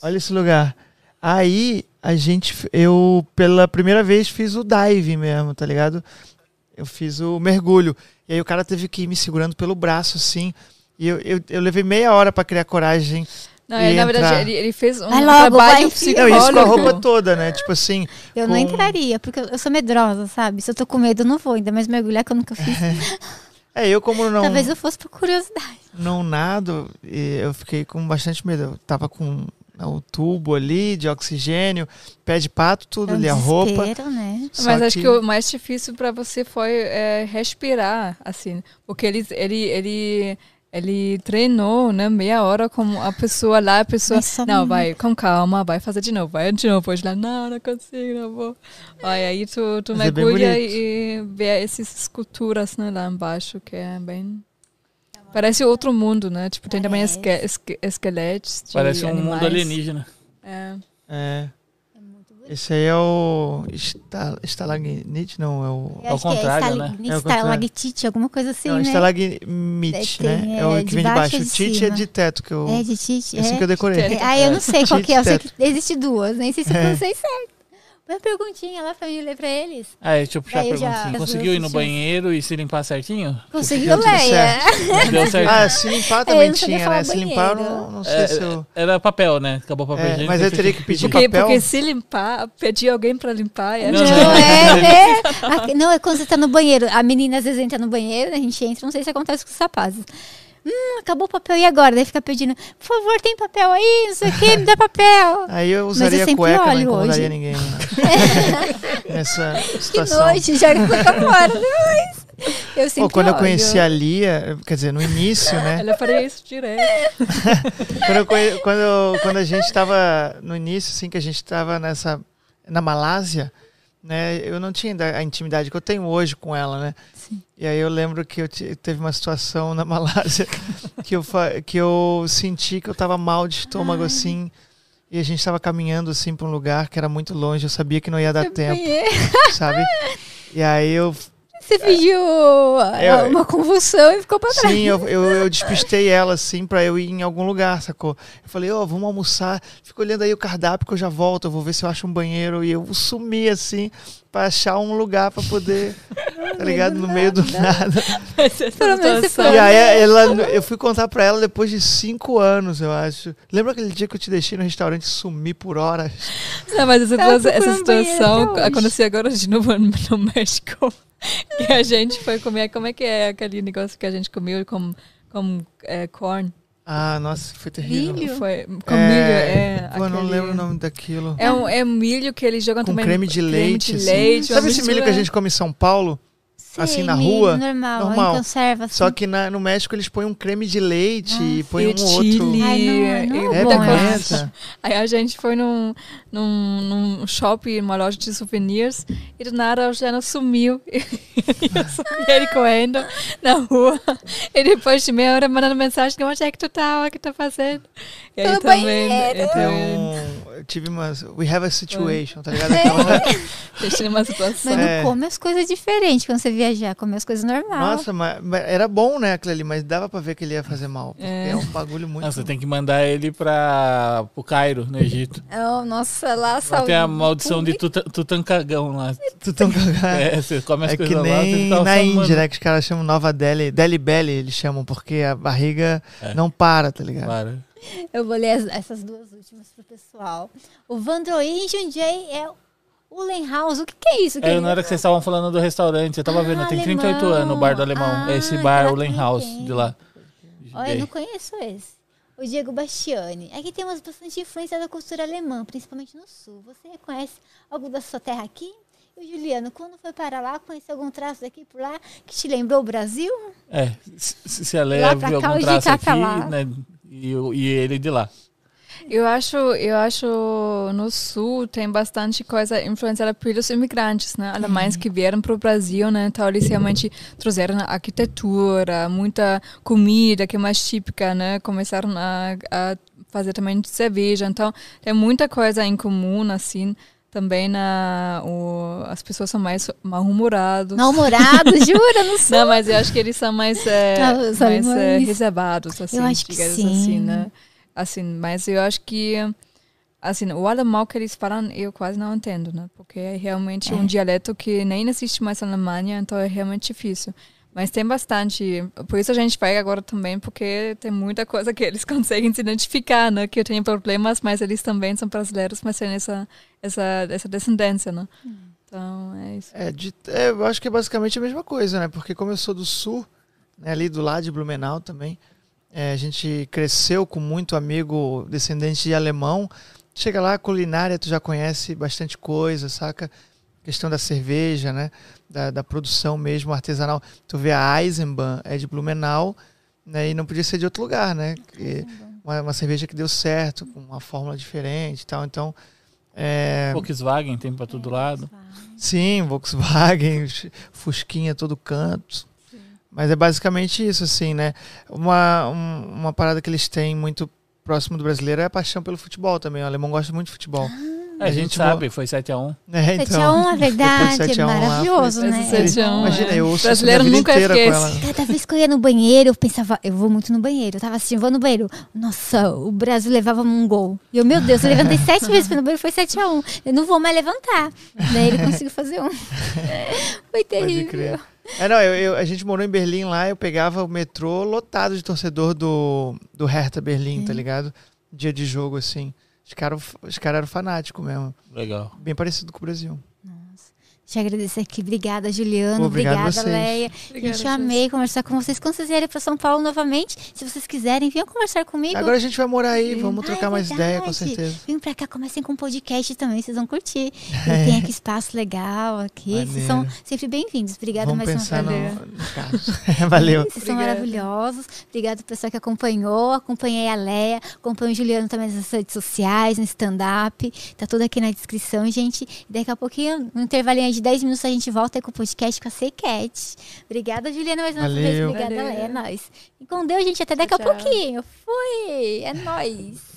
Olha esse lugar. Aí a gente, eu pela primeira vez fiz o dive mesmo, tá ligado? Eu fiz o mergulho. E aí o cara teve que ir me segurando pelo braço assim. E eu, eu, eu levei meia hora pra criar coragem. Não, ele, na verdade, ele, ele fez um Vai logo, trabalho vai, filho. Não, isso com a roupa toda, né? Tipo assim, Eu não Com- entraria, porque eu eu sou medrosa, sabe? Se eu tô com medo, eu não vou. Ainda mais mergulhar que eu nunca fiz. é, eu como não Talvez eu fosse por curiosidade. Não nado, e eu fiquei com bastante medo. Eu tava com o tubo ali de oxigênio, pé de pato, tudo É um ali, a roupa. né? Mas acho que o mais difícil para você foi é, respirar, assim, porque ele, ele, ele, ele treinou, né, meia hora com a pessoa lá, a pessoa, não, vai, com calma, vai fazer de novo, vai de novo, hoje lá, não, não consigo, não vou. Aí, aí tu, tu Mas é mergulha bonito. e vê essas esculturas, né, lá embaixo, que é bem... Parece outro mundo, né? Tipo, tem também esque, esque, esqueletos de Parece um animais. mundo alienígena. É. É. É muito bonito. Esse aí é o esta- estalagnite, não, é o... Ao que é contrário, né? É contrário. estalactite, alguma coisa assim, Não, né? estalagmite, Tem, né? É é, o que de vem de baixo de tite é de teto, que eu... É, de tite. É assim é. que eu decorei. Ah, eu não sei qual que é. Eu sei que existe duas. Nem sei se eu É. pronunciei certo. Uma perguntinha lá pra mim ler pra eles. Ah, deixa eu puxar a Daí já- perguntinha. Conseguiu ir no banheiro e se limpar certinho? Conseguiu, Leia? Deu certo. Ah, se limpar também tinha, né? Se limpar, não, não sei É, se eu... Era papel, né? Acabou o papel É, mas eu teria que pedir Porque, papel? porque se limpar, pedir alguém para limpar, é Não, Não, não. é, né? Aqui- Não, é quando você tá no banheiro. A menina às vezes entra no banheiro, né? a gente entra, não sei se acontece com os rapazes. Hum, acabou o papel, e agora? Daí fica pedindo, por favor, tem papel aí? Não sei o que, me dá papel. Aí eu Mas usaria eu sempre cueca, não olho incomodaria hoje. ninguém. né? Nessa Que situação. noite, joga pra fora depois. Eu sempre Pô, quando eu olho. conheci a Lia, quer dizer, no início, né? Ela faria isso direto. quando, eu conhe- quando, eu- quando a gente estava no início, assim, que a gente estava nessa na Malásia, né? Eu não tinha ainda a intimidade que eu tenho hoje com ela, né? Sim. E aí eu lembro que eu te- teve uma situação na Malásia que eu que eu senti que eu estava mal de estômago assim. E a gente estava caminhando assim para um lugar que era muito longe, eu sabia que não ia dar Eu tempo, sabe? E aí eu Você fingiu ah, Eu- uma convulsão e ficou pra trás. Sim, eu, eu, eu despistei ela, assim, pra eu ir em algum lugar, sacou? Eu falei, ó, vamos almoçar. Fico olhando aí o cardápio que eu já volto, eu vou ver se eu acho um banheiro. E eu sumi, assim, pra achar um lugar pra poder, tá ligado? No meio do nada. Mas essa Pelo menos você situação- E aí ela, eu fui contar pra ela depois de cinco anos, eu acho. Lembra aquele dia que eu te deixei no restaurante e sumi por horas? Não, mas essa, essa banheiro situação aconteceu agora de novo no no México. Que a gente foi comer. Como é que é aquele negócio que a gente comeu com, com é, corn? Ah, nossa, foi terrível. Milho? Foi, com milho. É, Pô, eu não aquele- lembro o nome daquilo. É um é milho que eles jogam Com também. creme de leite, Creme de assim. leite. Sabe uma esse milho que a gente come em São Paulo? Sei, assim, na rua, Normal, normal. em conserva. Assim. Só que na- no México eles põem um creme de leite e põem um outro. Ai, não, é- não é É coisa. pimenta. Aí a gente foi num, num, num shopping, uma loja de souvenirs, e do nada o Jana sumiu. E eu subi ele correndo na rua. E depois de meia hora mandando mensagem, onde é que tu tá? O que tu tá fazendo? E aí no também, banheiro. É também um, eu tive uma. We have a situation, tá ligado? Aquela- deixei numa situação. Mas É. não come as coisas diferentes quando você viajar, come as coisas normais. Nossa, mas, mas era bom, né, aquilo ali, mas dava pra ver que ele ia fazer mal. É, É. um bagulho muito. Não, você tem que mandar ele pra, pro Cairo, no Egito. Oh, nossa, lá Lá saúde tem a maldição de. Tuta- Tutancagão lá. Tu tão cagado. É, você come as É que coisas lá, você nem tá na Índia, né? Que os caras chamam Nova Delhi. Delhi Belly, eles chamam, porque a barriga É. não para, tá ligado? Para. Eu vou ler as- essas duas últimas pro pessoal. O Vandroí Jundiaí é o Lenhouse. O que, que é isso? É, querido? na hora que vocês estavam falando do restaurante, eu tava Ah, vendo, tem alemão. 38 anos o bar do alemão. Ah, esse bar, o Lenhaus, que de lá. Olha, eu não conheço esse. O Diego Bastiani. Aqui temos bastante influência da cultura alemã, principalmente no sul. Você reconhece algo da sua terra aqui? E o Juliano, quando foi para lá, conheceu algum traço daqui por lá que te lembrou o Brasil? É, se, se a Lá Léa pra viu algum traço cá aqui, né? E, e ele de lá. Eu acho, eu acho no sul tem bastante coisa influenciada pelos imigrantes, né? Alemães que vieram para o Brasil, né? Então eles realmente trouxeram a arquitetura, muita comida que é mais típica, né? Começaram a, a fazer também cerveja. Então tem muita coisa em comum, assim. Também na, o, as pessoas são mais mal-humorados. Mal-humorados, jura? Não sei. Não, mas eu acho que eles são mais, é, Não, mais é, reservados, assim, Eu acho que sim. assim, né? Assim, mas eu acho que assim, o alemão que eles falam eu quase não entendo, né? Porque é realmente um dialeto que nem existe mais na Alemanha, então é realmente difícil. Mas tem bastante, por isso a gente vai agora também, porque tem muita coisa que eles conseguem se identificar, né? Que eu tenho problemas, mas eles também são brasileiros, mas têm essa, essa, essa descendência, né? Então, é isso. É, de- é, eu acho que é basicamente a mesma coisa, né? Porque como eu sou do sul, né, ali do lado de Blumenau também, é, a gente cresceu com muito amigo descendente de alemão. Chega lá, culinária, tu já conhece bastante coisa, saca? Questão da cerveja, né? Da, da produção mesmo artesanal. Tu vê a Eisenbahn, é de Blumenau, né? E não podia ser de outro lugar, né? Que- uma, uma cerveja que deu certo, com uma fórmula diferente e tal. Então, é, Volkswagen tem pra todo lado. Sim, Volkswagen, Fusquinha todo canto. Mas é basicamente isso, assim, né? Uma, um- uma parada que eles têm muito próximo do brasileiro é a paixão pelo futebol também. O alemão gosta muito de futebol. É, a A gente gente sabe, foi 7x1. É, 7 a 1 é verdade, depois 7 é a 1 lá, maravilhoso, foi- né? Esse 7 a 1, Imagina, é. eu ouço isso Brasileiro nunca inteira com esquece. ela. Cada vez que eu ia no banheiro, eu pensava, eu vou muito no banheiro. Eu tava assim, vou no banheiro. Nossa, o Brasil levava um gol. E eu, meu Deus, eu levantei sete vezes no banheiro, foi 7 a 1 Eu não vou mais levantar. Daí ele conseguiu fazer um. Foi Pode terrível. É, não, eu, eu- a gente morou em Berlim lá, eu pegava o metrô lotado de torcedor do, do Hertha Berlim, tá ligado? Dia de jogo, assim. Os caras os cara eram fanáticos mesmo. Legal. Bem parecido com o Brasil. Te agradecer aqui. Obrigada, Juliano. Obrigado Obrigada, vocês. Leia. Obrigada, gente, amei conversar com vocês. Quando vocês vierem para São Paulo novamente, se vocês quiserem, venham conversar comigo. Agora a gente vai morar aí, Sim. vamos Ah, trocar é mais ideia, com certeza. Vem pra cá, comecem com podcast também, vocês vão curtir. E tem aqui espaço legal aqui. Vocês são Maneiro. sempre bem-vindos. Obrigada Vamos mais pensar uma no, vez. no caso. Valeu. Vocês são maravilhosos. Obrigada pessoal que acompanhou. Acompanhei a Leia, acompanho o Juliano também nas redes sociais, no stand-up. Tá tudo aqui na descrição, gente. E daqui a pouquinho, um intervalinho aí de 10 minutos, a gente volta aí com o podcast com a Secat. Obrigada, Juliana, mais uma vez. Valeu. Obrigada, Valeu. Leia. É nóis. E com Deus, gente, até daqui a Tchau. pouquinho. Fui! É nóis.